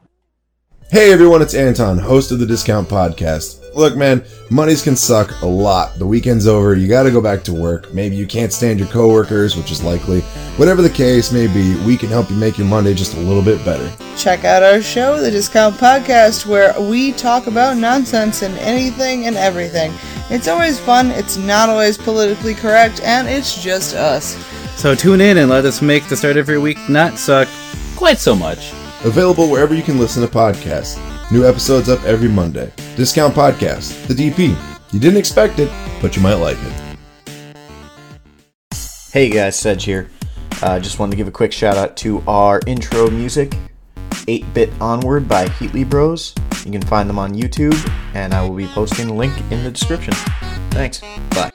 Speaker 6: Hey everyone, it's Anton, host of the Discount Podcast. Look, man, Mondays can suck a lot. The weekend's over, you gotta go back to work. Maybe you can't stand your coworkers, which is likely. Whatever the case may be, we can help you make your Monday just a little bit better.
Speaker 7: Check out our show, The Discount Podcast, where we talk about nonsense and anything and everything. It's always fun, it's not always politically correct, and it's just us.
Speaker 8: So tune in and let us make the start of your week not suck quite so much.
Speaker 6: Available wherever you can listen to podcasts. New episodes up every Monday. Discount Podcast, the DP. You didn't expect it, but you might like it.
Speaker 9: Hey guys, Sedge here. Uh, just wanted to give a quick shout out to our intro music, 8 Bit Onward by Heatley Bros. You can find them on YouTube, and I will be posting the link in the description. Thanks. Bye.